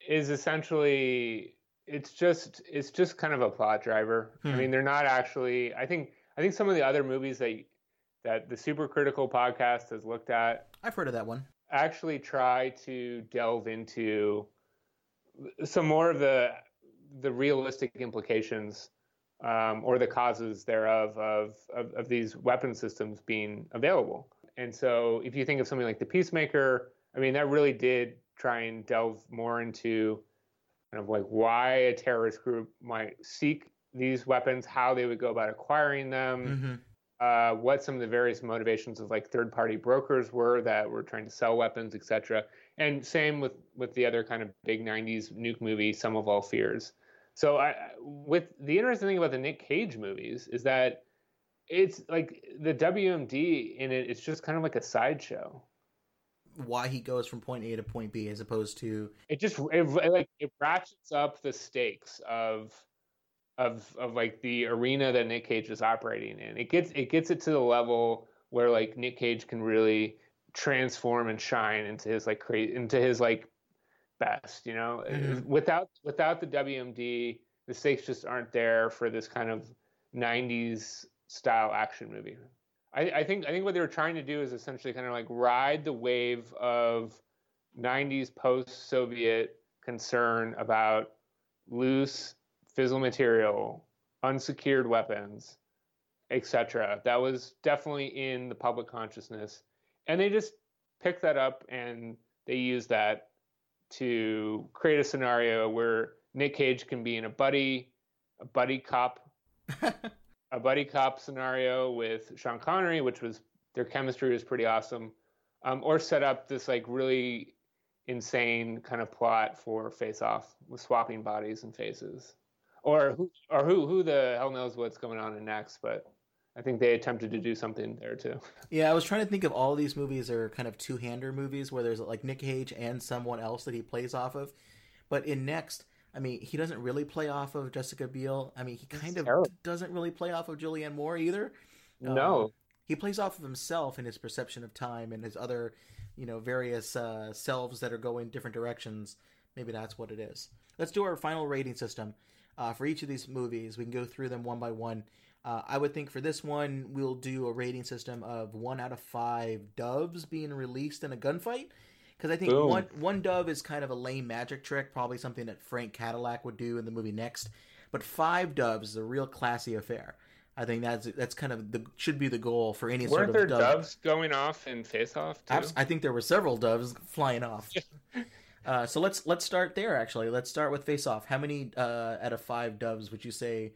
is essentially it's just it's just kind of a plot driver. I Hmm. mean, they're not actually. I think I think some of the other movies that that the Supercritical podcast has looked at I've heard of that one. actually try to delve into some more of the the realistic implications um, or the causes thereof of, of, of these weapon systems being available. And so, if you think of something like the Peacemaker, I mean, that really did try and delve more into kind of like why a terrorist group might seek these weapons, how they would go about acquiring them, Mm-hmm. Uh, what some of the various motivations of like third party brokers were that were trying to sell weapons, etc. And same with with the other kind of big '90s nuke movie, Sum of All Fears. So I, with the interesting thing about the Nick Cage movies is that it's like the WMD in it. It's just kind of like a sideshow. Why he goes from point A to point B as opposed to It just it, it, like it ratchets up the stakes of of of like the arena that Nick Cage is operating in. It gets it gets it to the level where like Nick Cage can really transform and shine into his like cra- into his like best, you know. Mhm. Without without the WMD, the stakes just aren't there for this kind of 90s style action movie. I, I think I think what they were trying to do is essentially kind of like ride the wave of 90s post-Soviet concern about loose fissile material unsecured weapons, etc. That was definitely in the public consciousness, and they just picked that up and they used that to create a scenario where Nick Cage can be in a buddy, a buddy cop, a buddy cop scenario with Sean Connery, which was their chemistry was pretty awesome, um, or set up this like really insane kind of plot for Face Off with swapping bodies and faces, or who, or who who the hell knows what's going on in next, but. I think they attempted to do something there too. Yeah, I was trying to think of all these movies are kind of two-hander movies where there's like Nick Cage and someone else that he plays off of. But in Next, I mean, he doesn't really play off of Jessica Biel. I mean, he kind of terrible. doesn't really play off of Julianne Moore either. Um, No. he plays off of himself and his perception of time and his other, you know, various uh, selves that are going different directions. Maybe that's what it is. Let's do our final rating system uh, for each of these movies. We can go through them one by one. Uh, I would think for this one, we'll do a rating system of one out of five doves being released in a gunfight. Because I think Boom. one one dove is kind of a lame magic trick, probably something that Frank Cadillac would do in the movie Next. But five doves is a real classy affair. I think that's that's kind of the should be the goal for any sort Weren't of there dove. doves going off in Face Off too? I think there were several doves flying off. uh, so let's let's start there. Actually, let's start with Face Off. How many uh, out of five doves would you say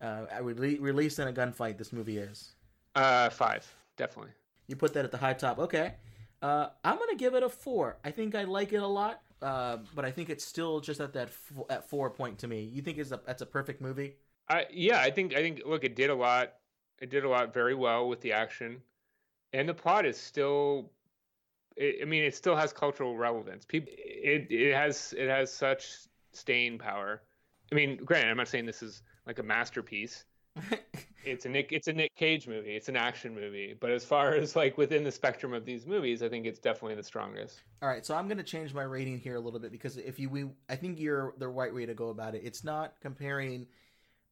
uh, rele- released in a gunfight this movie is? Uh, five, definitely. You put that at the high top. Okay. Uh, I'm gonna give it a four. I think I like it a lot, uh, but I think it's still just at that f- at four point to me. You think is a that's a perfect movie? I yeah, I think I think look, it did a lot. It did a lot very well with the action, and the plot is still. It, I mean, it still has cultural relevance. People, it it has it has such staying power. I mean, granted, I'm not saying this is like a masterpiece. it's a Nick it's a Nick Cage movie. It's an action movie, but as far as like within the spectrum of these movies, I think it's definitely the strongest. All right, so I'm going to change my rating here a little bit because if you, we, I think you're the right way to go about it. It's not comparing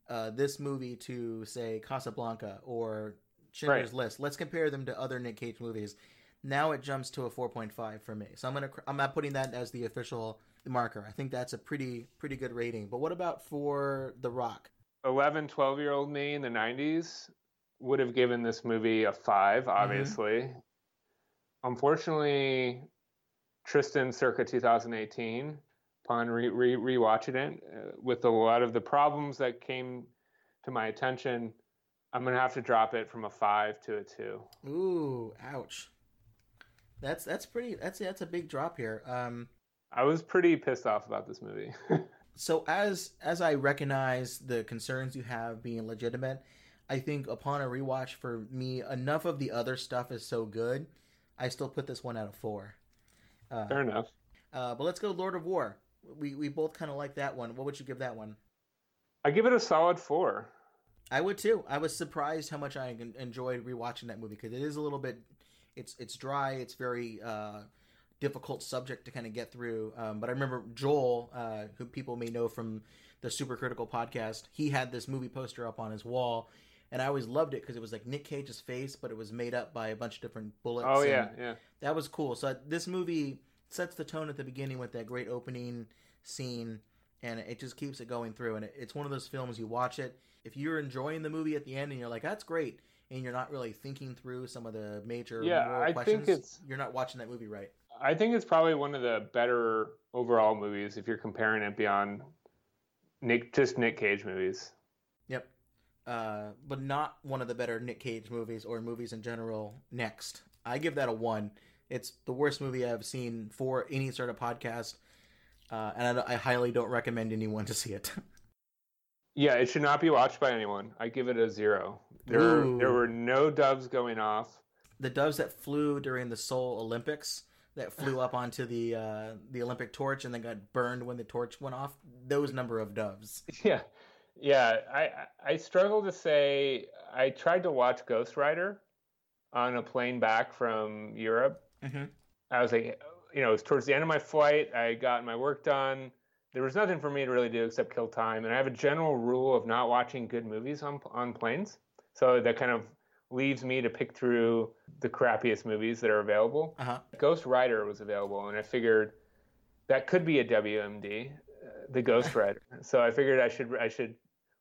uh, this movie to say Casablanca or Schindler's Right. List. Let's compare them to other Nick Cage movies. Now it jumps to a 4.5 for me. So I'm gonna, I'm not putting that as the official marker. I think that's a pretty, pretty good rating. But what about for The Rock? 11, 12 year old me in the 90s would have given this movie a 5, obviously. Unfortunately, Tristan circa 2018, upon re- re- rewatching it, uh, with a lot of the problems that came to my attention, I'm going to have to drop it from a 5 to a 2. Ooh, ouch. That's that's pretty. That's that's a big drop here. Um, I was pretty pissed off about this movie. so as as I recognize the concerns you have being legitimate, I think upon a rewatch for me, enough of the other stuff is so good. I still put this one out of four. Uh, Fair enough. Uh, but let's go Lord of War. We we both kind of like that one. What would you give that one? I give it a solid 4. I would too. I was surprised how much I enjoyed rewatching that movie because it is a little bit, it's it's dry. It's very uh, difficult subject to kind of get through. Um, but I remember Joel, uh, who people may know from the Super Critical podcast, he had this movie poster up on his wall, and I always loved it because it was like Nick Cage's face, but it was made up by a bunch of different bullets. Oh, yeah, yeah. that was cool. So this movie sets the tone at the beginning with that great opening scene, and it just keeps it going through. And it, it's one of those films you watch it if you're enjoying the movie at the end and you're like, "That's great," and you're not really thinking through some of the major Yeah, moral I think questions, it's- you're not watching that movie right. I think it's probably one of the better overall movies if you're comparing it beyond Nick just Nick Cage movies. Yep. Uh, but not one of the better Nick Cage movies or movies in general. Next, I give that a one. It's the worst movie I've seen for any sort of podcast, uh, and I, I highly don't recommend anyone to see it. Yeah, it should not be watched by anyone. I give it a zero. There Ooh. there were no doves going off. the doves that flew during the Seoul Olympics that flew up onto the uh, the Olympic torch and then got burned when the torch went off. Those number of doves. Yeah. Yeah, I I struggle to say I tried to watch Ghost Rider on a plane back from Europe. Mm-hmm. I was like, you know, it was towards the end of my flight. I got my work done. There was nothing for me to really do except kill time. And I have a general rule of not watching good movies on on planes. So that kind of leaves me to pick through the crappiest movies that are available. Uh-huh. Ghost Rider was available, and I figured that could be a WMD, uh, the Ghost Rider. So I figured I should I should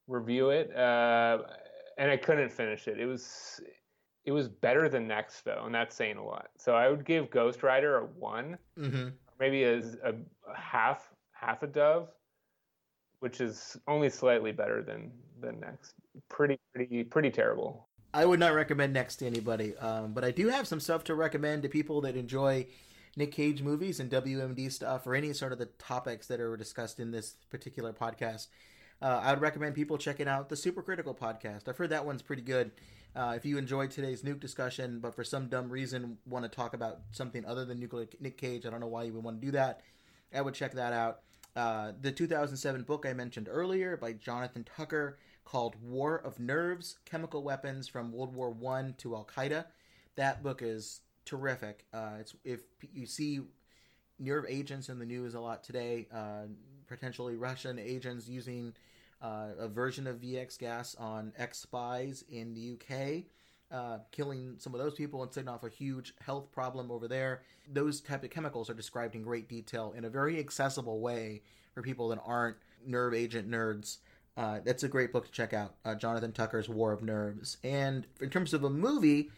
review it, uh, and I couldn't finish it. It was it was better than Next though, and that's saying a lot. So I would give Ghost Rider a one, mm-hmm. maybe a, a, a half half a dove, which is only slightly better than than Next. Pretty pretty pretty terrible. I would not recommend Next to anybody, um, but I do have some stuff to recommend to people that enjoy Nick Cage movies and WMD stuff or any sort of the topics that are discussed in this particular podcast. Uh, I would recommend people checking out the Supercritical podcast. I've heard that one's pretty good. Uh, if you enjoyed today's nuke discussion, but for some dumb reason want to talk about something other than nuclear Nick Cage, I don't know why you would want to do that. I would check that out. Uh, the 2007 book I mentioned earlier by Jonathan Tucker called War of Nerves Chemical Weapons from World War One to Al Qaeda. That book is terrific. Uh, it's if you see nerve agents in the news a lot today, uh, potentially Russian agents using uh, a version of VX gas on ex spies in the UK. Uh, killing some of those people and setting off a huge health problem over there. Those type of chemicals are described in great detail in a very accessible way for people that aren't nerve agent nerds. Uh, that's a great book to check out, uh, Jonathan Tucker's War of Nerves. And in terms of a movie,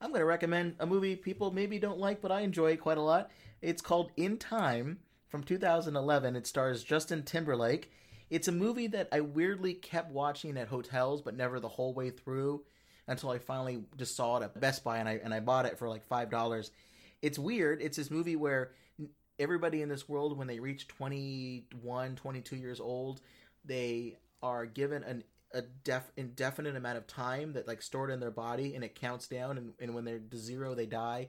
I'm going to recommend a movie people maybe don't like, but I enjoy quite a lot. It's called In Time from 2011. It stars Justin Timberlake. It's a movie that I weirdly kept watching at hotels, but never the whole way through until I finally just saw it at Best Buy and I and I bought it for like five dollars. It's weird. It's this movie where everybody in this world, when they reach 21, 22 years old, they are given an a def indefinite amount of time that like stored in their body and it counts down and, and when they're to zero they die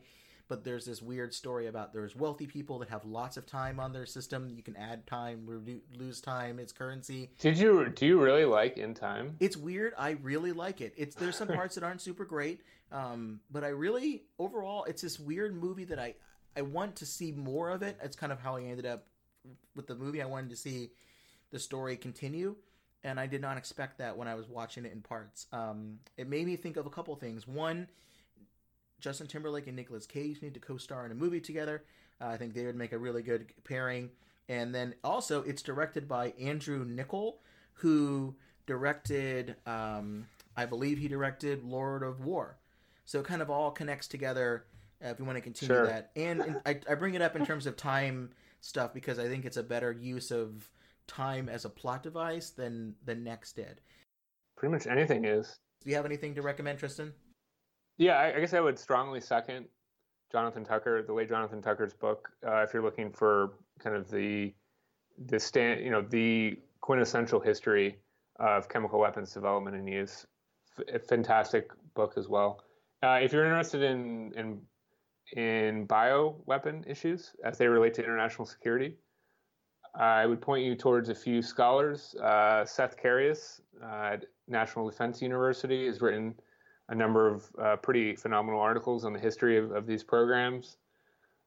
but there's this weird story about there's wealthy people that have lots of time on their system. You can add time lose time it's currency. Did you do you really like in time? It's weird. I really like it. It's there's some parts that aren't super great um, but i really overall it's this weird movie that i i want to see more of it. It's kind of how i ended up with the movie. I wanted to see the story continue and I did not expect that when I was watching it in parts. Um, it made me think of a couple things. One, Justin Timberlake and Nicolas Cage need to co-star in a movie together. Uh, I think they would make a really good pairing. And then also, it's directed by Andrew Niccol, who directed, um, I believe he directed Lord of War. So it kind of all connects together. Uh, if we want to continue sure. that, and, and I, I bring it up in terms of time stuff because I think it's a better use of time as a plot device than the next did. Pretty much anything is. Do you have anything to recommend, Tristan? Yeah, I, I guess I would strongly second Jonathan Tucker, the late Jonathan Tucker's book. Uh, if you're looking for kind of the the stand, you know, the quintessential history of chemical weapons development and use, F- fantastic book as well. Uh, if you're interested in in in bio weapon issues as they relate to international security, I would point you towards a few scholars. Uh, Seth Carius uh, at National Defense University has written a number of uh, pretty phenomenal articles on the history of, of these programs.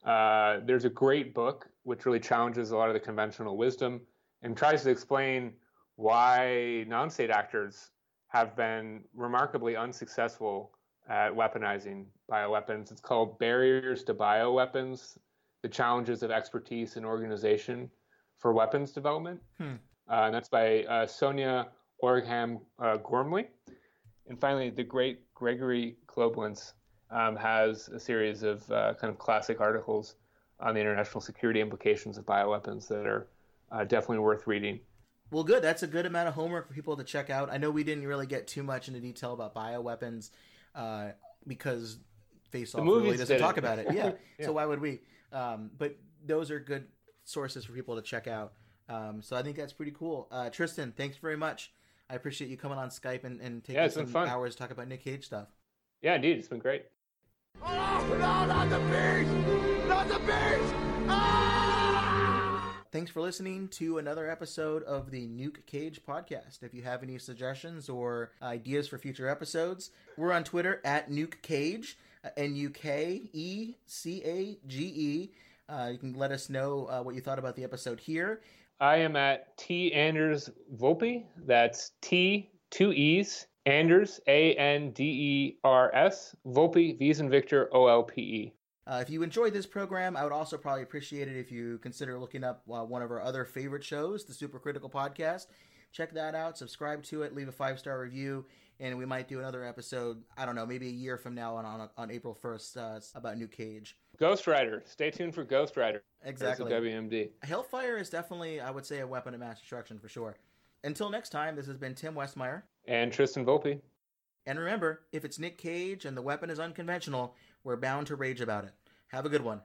Uh, there's a great book which really challenges a lot of the conventional wisdom and tries to explain why non state actors have been remarkably unsuccessful at weaponizing bioweapons. It's called Barriers to Bioweapons The Challenges of Expertise and Organization for weapons development. Hmm. Uh, and that's by uh, Sonia Ouagrham uh, Gormley. And finally, the great Gregory Koblentz um, has a series of uh, kind of classic articles on the international security implications of bioweapons that are uh, definitely worth reading. Well, good. That's a good amount of homework for people to check out. I know we didn't really get too much into detail about bioweapons uh, because Face Off really doesn't talk about it. Yeah. yeah. So why would we? Um, but those are good sources for people to check out. Um, so I think that's pretty cool. Uh, Tristan, thanks very much. I appreciate you coming on Skype and, and taking yeah, some hours to talk about Nick Cage stuff. Yeah, indeed. It's been great. Oh, no, not the beast! Not the! Ah! Thanks for listening to another episode of the Nuke Cage podcast. If you have any suggestions or ideas for future episodes, we're on Twitter at Nuke Cage, uh, N U K E C A G E. Uh, you can let us know uh, what you thought about the episode here. I am at T Anders Volpe. That's T two E's Anders A N D E R S Volpe V's and Victor O L P E. Uh, if you enjoyed this program, I would also probably appreciate it if you consider looking up uh, one of our other favorite shows, the Supercritical Podcast. check that out. Subscribe to it. Leave a five star review, and we might do another episode. I don't know, maybe a year from now on on, on April first uh, about Nuke Cage. Ghost Rider. Stay tuned for Ghost Rider. Exactly. WMD. Hellfire is definitely, I would say, a weapon of mass destruction for sure. Until next time, this has been Tim Westmyer. And Tristan Volpe. And remember, if it's Nick Cage and the weapon is unconventional, we're bound to rage about it. Have a good one.